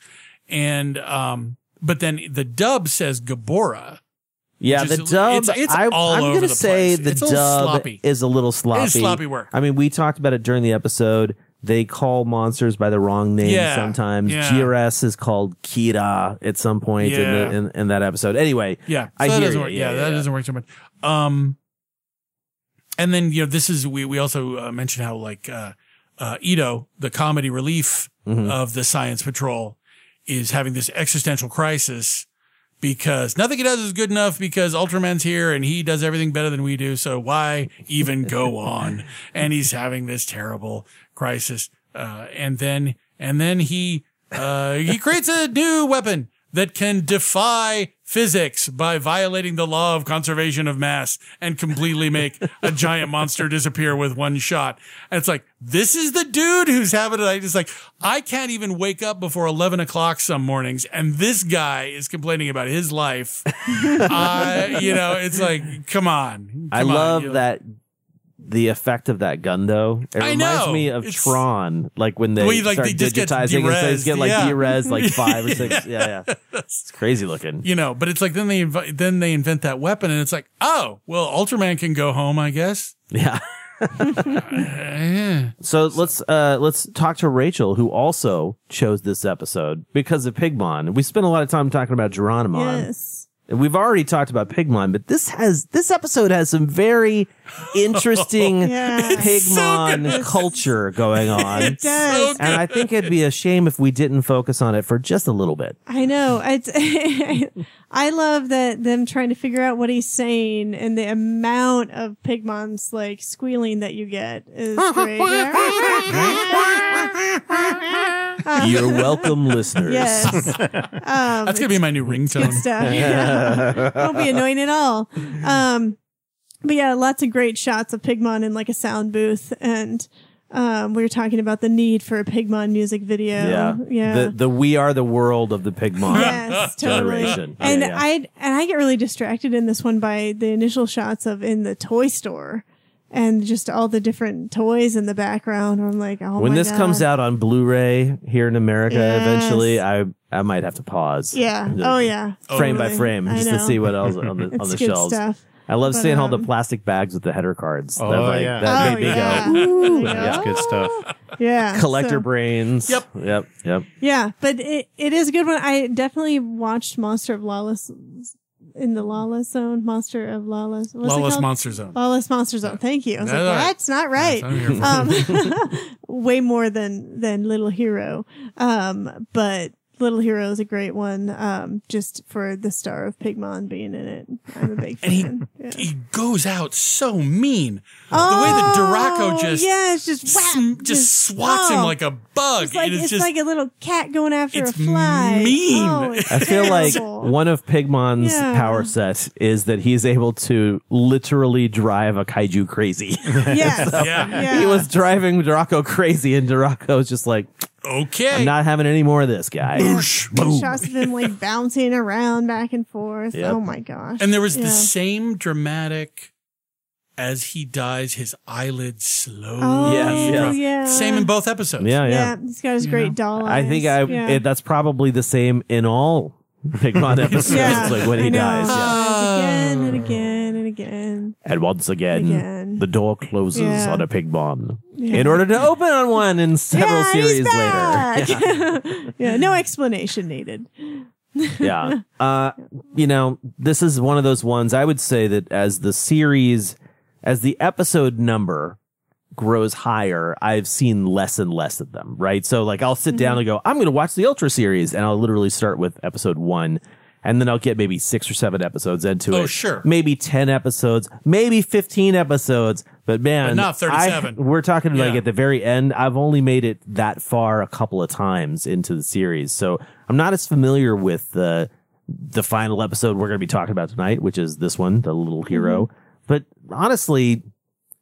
And um, but then the dub says Gabora. Yeah, the is- dub. It's, it's I, all I'm over gonna the say place. the it's a dub sloppy. is a little sloppy. sloppy work. I mean, we talked about it during the episode. They call monsters by the wrong name Yeah, sometimes. yeah. GRS is called Kira at some point in, the, in, in that episode. Anyway, Yeah, I that hear doesn't you. work. Yeah, that doesn't work so much. Um, and then you know this is we we also uh, mentioned how like uh, uh, Ito, the comedy relief Mhm. of the Science Patrol, is having this existential crisis because nothing he does is good enough because Ultraman's here and he does everything better than we do. So why even go *laughs* on? And he's having this terrible crisis. Uh, and then, and then he, uh, he creates a new weapon that can defy physics by violating the law of conservation of mass and completely make a *laughs* giant monster disappear with one shot. And it's like, this is the dude who's having it. I just like, I can't even wake up before 11 o'clock some mornings. And this guy is complaining about his life. *laughs* I, you know, it's like, come on. I come on, love you know. that the effect of that gun though. It I reminds know. me of It's- Tron, like when they Well, like, start they just digitizing and things derezed, get like yeah. derez like five or six. *laughs* Yeah, yeah. It's crazy looking. you know, but it's like then they inv- then they invent that weapon, and it's like, oh, well, Ultraman can go home, I guess. Yeah. Eh. *laughs* So let's uh let's talk to Rachel, who also chose this episode because of Pigmon. We spent a lot of time talking about Geronimon. Yes. And We've already talked about Pigmon, but this has this episode has some very *laughs* interesting Yeah. Pigmon culture going *laughs* on. It does. And I think it'd be a shame if we didn't focus on it for just a little bit. I know. It's, *laughs* I love that them trying to figure out what he's saying and the amount of Pigmon's like squealing that you get is *laughs* great. *laughs* You're welcome, listeners. Yes. *laughs* Um, That's gonna be my new ringtone. good stuff. Yeah. Won't be annoying at all. Um, but yeah, lots of great shots of Pigmon in like a sound booth, and um, we were talking about the need for a Pigmon music video. Yeah. yeah. The the we are the world of the Pigmon Yes, totally. generation. And Yeah, yeah. I and I get really distracted in this one by the initial shots of in the toy store and just all the different toys in the background. I'm like, oh when this comes out on Blu-ray here in America Yes. eventually, I I might have to pause. Yeah. Oh yeah. Frame by frame just to see what else on the *laughs* on the shelves. stuff. I love But, seeing all the um, plastic bags with the header cards. Oh, that, like, yeah. that Oh, made me yeah. go, ooh, Yeah. *laughs* yeah. That's good stuff. Yeah. Collector so- brains. Yep. Yep. Yep. Yeah, but it, it is a good one. I definitely watched Monster of Lawless in the Lawless Zone. Monster of Lawless. What's it Lawless called? Monster Zone. Lawless Monster Zone. Thank you. I was That's like, all right. that's not right. That's what I'm here for. Um, *laughs* *laughs* way more than than Little Hero. Um, but Little Hero is a great one. Um, just for the star of Pigmon being in it. I'm a big fan. *laughs* And he Yeah. he goes out so mean. Oh, the way that Duraco Oh, just yeah, it's just whap, sm- just, swats him oh. like a bug. It's like, it is it's just like a little cat going after It's a fly. mean. Oh, *laughs* it's I feel like one of Pigmon's Yeah. power sets is that he's able to literally drive a kaiju crazy. *laughs* Yes. yeah. Yeah. he was driving Duraco crazy, and Duraco's just like, Okay. I'm not having any more of this guy. Boosh, There's boom. shots of him like bouncing around back and forth. Yep. Oh my gosh. And there was Yeah. the same dramatic as he dies, his eyelids slowly. Oh, Yes, yes. yeah. Same in both episodes. Yeah, yeah. Yeah, he's got his You great know? doll I think I yeah. it, that's probably the same in all *laughs* Pigmon *laughs* episodes. Yeah, like when he I know. dies. Yeah. again and again and oh. Again. And once again, Again. the door closes Yeah. on a Pigmon Yeah. in order to open on one in several yeah, series later. *laughs* *laughs* Yeah. yeah, no explanation needed. *laughs* yeah. Uh, you know, this is one of those ones I would say that as the series, as the episode number grows higher, I've seen less and less of them, right? So like I'll sit Mm-hmm. down and go, I'm going to watch the Ultra series and I'll literally start with episode one. And then I'll get maybe six or seven episodes into Oh, it. Oh, sure. Maybe 10 episodes, maybe 15 episodes. But man, But not 37. I- we're talking like at the very end. I've only made it that far a couple of times into the series. So I'm not as familiar with the, the final episode we're going to be talking about tonight, which is this one, the little hero. Mm-hmm. But honestly,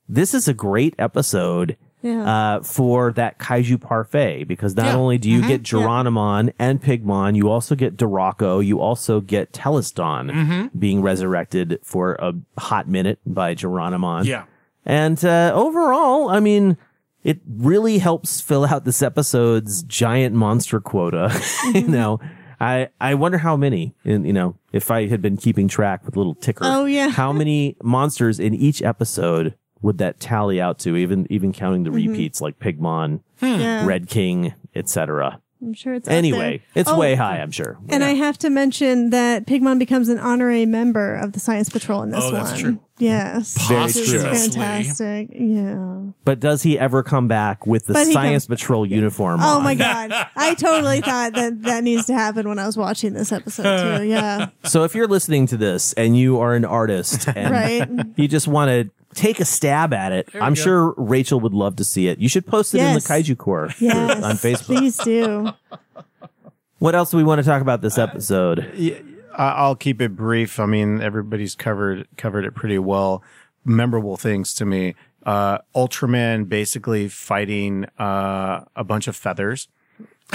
this is a great episode Yeah. uh, for that kaiju parfait because not Yeah. only do you Mhm. get Geronimon and Pigmon, you also get Duraco, you also get Teleston Mhm. being resurrected for a hot minute by Geronimon. Yeah. And uh, overall, I mean, it really helps fill out this episode's giant monster quota. *laughs* you know, I I wonder how many. In you know, if I had been keeping track with a little ticker. Oh, yeah. How many monsters in each episode would that tally out to? Even even counting the Mhm. repeats like Pigmon, Yeah. Red King, etc. I'm sure it's out Anyway, there. it's Oh, way high. I'm sure. And I have to mention that Pigmon becomes an honorary member of the Science Patrol in this Oh, one. that's true. Yes. Very true. Fantastic. Yeah. But does he ever come back with the But he Science comes- Patrol uniform? Oh on? my *laughs* God. I totally thought that that needs to happen when I was watching this episode too. Yeah. So if you're listening to this and you are an artist and *laughs* Right. you just want to take a stab at it, I'm go. sure Rachel would love to see it. You should post it in the Kaiju Corps group Yes. on Facebook. Please do. What else do we want to talk about this episode? I- I'll keep it brief. I mean, everybody's covered covered it pretty well. Memorable things to me. Uh, Ultraman basically fighting uh, a bunch of feathers,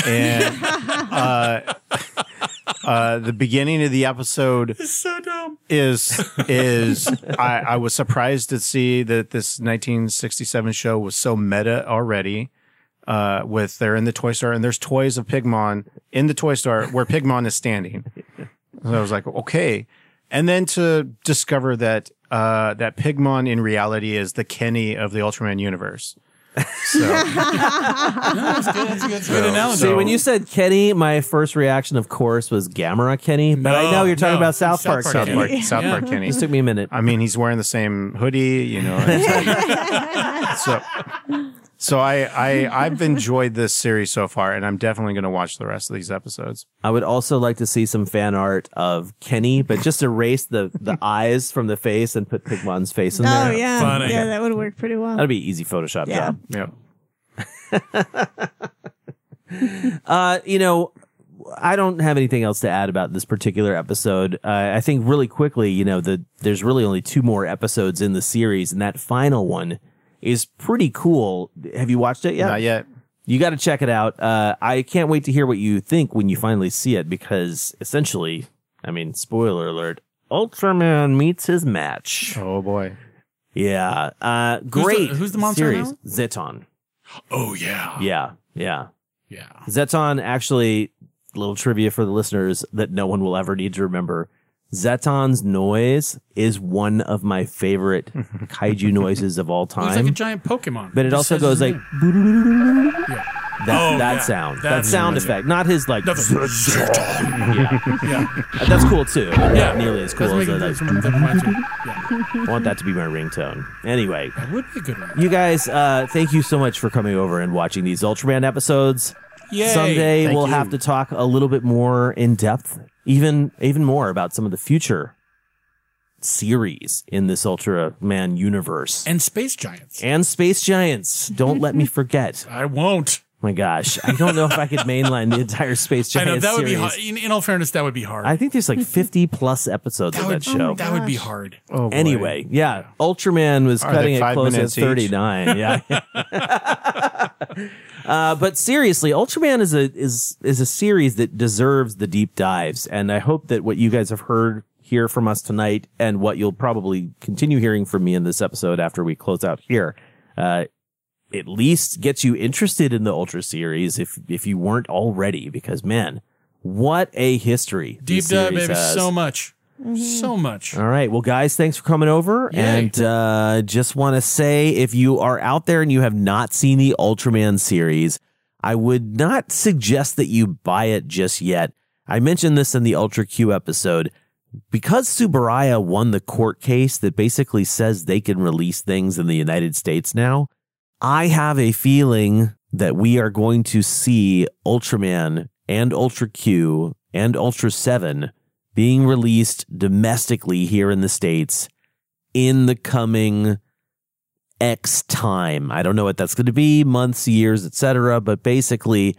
and *laughs* uh, uh, the beginning of the episode So dumb. is *laughs* is I, I was surprised to see that this 1967 show was so meta already. Uh, with they're in the toy store and there's toys of Pigmon in the toy store where Pigmon is standing. So I was like, okay. And then to discover that uh, that Pigmon in reality is the Kenny of the Ultraman universe. So *laughs* That's good. That's good, that's good analogy. See, when you said Kenny, my first reaction, of course, was Gamera Kenny. But I know you're talking no. about South South Park, Park South Kenny. Park, South Park Yeah. Kenny. *laughs* This took me a minute. I mean, he's wearing the same hoodie, you know. *laughs* so, so I, I, I've enjoyed this series so far, and I'm definitely going to watch the rest of these episodes. I would also like to see some fan art of Kenny, but just erase the, the *laughs* eyes from the face and put Pigmon's face in Oh there. yeah. Funny. Yeah, that would work pretty well. That'd be easy Photoshop Yeah. job. Yeah. *laughs* Uh, you know, I don't have anything else to add about this particular episode. Uh, I think really quickly, you know, the there's really only two more episodes in the series, and that final one is pretty cool. Have you watched it yet? Not yet. You got to check it out. Uh, I can't wait to hear what you think when you finally see it, because essentially, I mean, spoiler alert: Ultraman meets his match. Oh boy. Yeah, uh, great. who's the monster series? now? Zetton. oh yeah. Yeah, yeah. Yeah. Zetton actually, little trivia for the listeners that no one will ever need to remember. Zetton's noise is one of my favorite *laughs* kaiju noises of all time. He's like a giant Pokemon. But it Just also says goes his like name. *laughs* that, Oh, that yeah. sound, that That's sound amazing. effect, not his like. That's yeah, *laughs* yeah. that's cool too. Yeah. not nearly as cool Doesn't as make the, it- like, that's mine too. Yeah. I want that to be my ringtone. Anyway, That would be a good one. you guys, uh, thank you so much for coming over and watching these Ultraman episodes. Yay. Someday Thank we'll you. have to talk a little bit more in depth, even even more about some of the future series in this Ultraman universe And space giants. and Space Giants. Don't let me *laughs* forget. I won't. My gosh, I don't know if I could mainline the entire Space *laughs* I know that would series. be hard. In, in all fairness, that would be hard. I think there's like 50 plus episodes that of that show. that would be hard. Oh, boy. Anyway, yeah, Ultraman was Are cutting they it five close at minutes each? 39. Yeah. *laughs* *laughs* uh, but seriously, Ultraman is a is is a series that deserves the deep dives, and I hope that what you guys have heard here from us tonight, and what you'll probably continue hearing from me in this episode after we close out here, uh, at least gets you interested in the Ultra series if if you weren't already, because man, what a history! Deep this dive, baby. has. So much. So much. All right. Well, guys, thanks for coming over. Yay. And uh, just want to say if you are out there and you have not seen the Ultraman series, I would not suggest that you buy it just yet. I mentioned this in the Ultra Q episode. Because Tsuburaya won the court case that basically says they can release things in the United States now, I have a feeling that we are going to see Ultraman and Ultra Q and Ultra 7 being released domestically here in the States in the coming X time. I don't know what that's going to be, months, years, etc. But basically,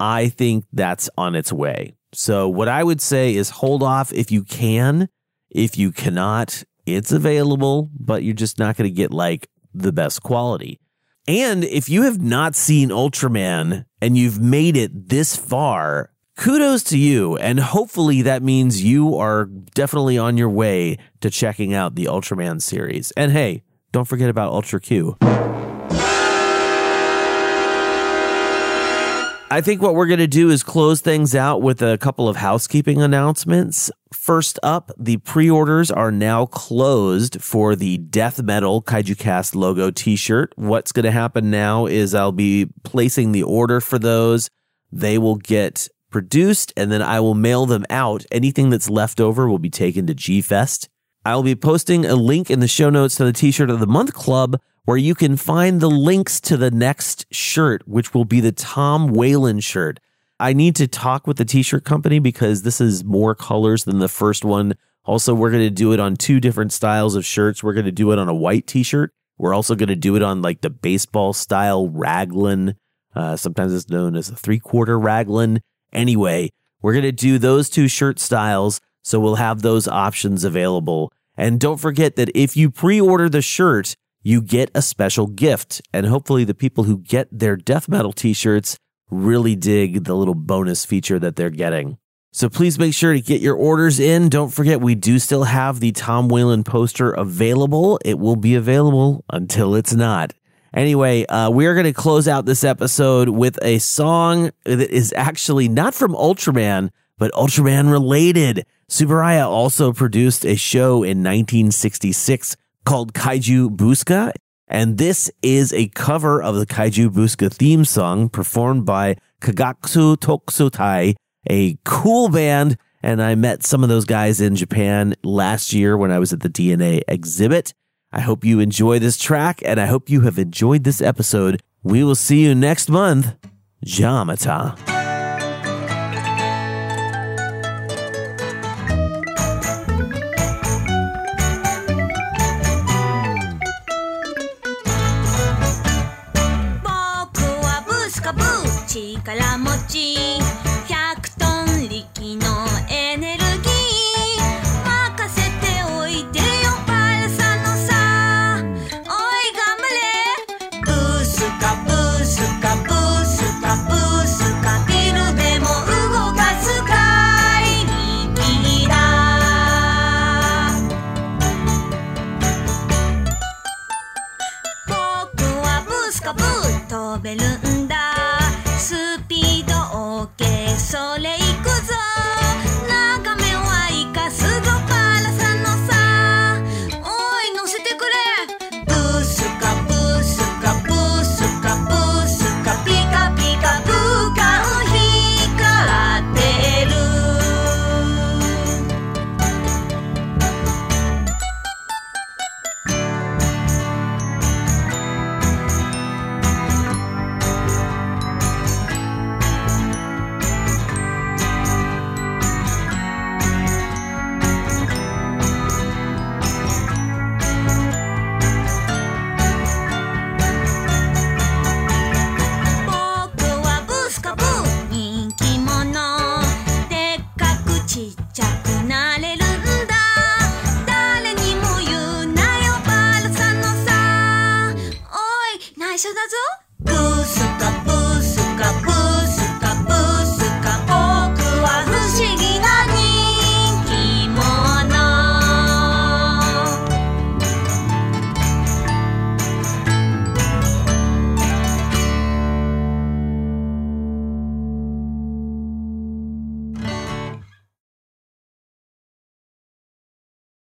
I think that's on its way. So, what I would say is hold off if you can. If you cannot, it's available, but you're just not going to get like the best quality. And if you have not seen Ultraman and you've made it this far, kudos to you. And hopefully that means you are definitely on your way to checking out the Ultraman series. And hey, don't forget about Ultra Q. I think what we're going to do is close things out with a couple of housekeeping announcements. First up, the pre orders are now closed for the Death Metal Kaiju Cast logo t shirt. What's going to happen now is I'll be placing the order for those. They will get produced and then I will mail them out. Anything that's left over will be taken to G Fest. I'll be posting a link in the show notes to the t shirt of the month club where you can find the links to the next shirt, which will be the Tom Whalen shirt. I need to talk with the t shirt company because this is more colors than the first one. Also, we're going to do it on two different styles of shirts. We're going to do it on a white t shirt. We're also going to do it on like the baseball style raglan. Uh, sometimes it's known as a three quarter raglan. Anyway, we're going to do those two shirt styles. So we'll have those options available. And don't forget that if you pre order the shirt, you get a special gift. And hopefully, the people who get their death metal t shirts really dig the little bonus feature that they're getting. So please make sure to get your orders in. Don't forget, we do still have the Tom Whalen poster available. It will be available until it's not. Anyway, uh, we are going to close out this episode with a song that is actually not from Ultraman, but Ultraman related. Tsuburaya also produced a show in 1966 called Kaiju Booska. And this is a cover of the Kaiju Booska theme song performed by Kagaksu Toksutai, a cool band. And I met some of those guys in Japan last year when I was at the DNA exhibit. I hope you enjoy this track and I hope you have enjoyed this episode. We will see you next month. Jamata.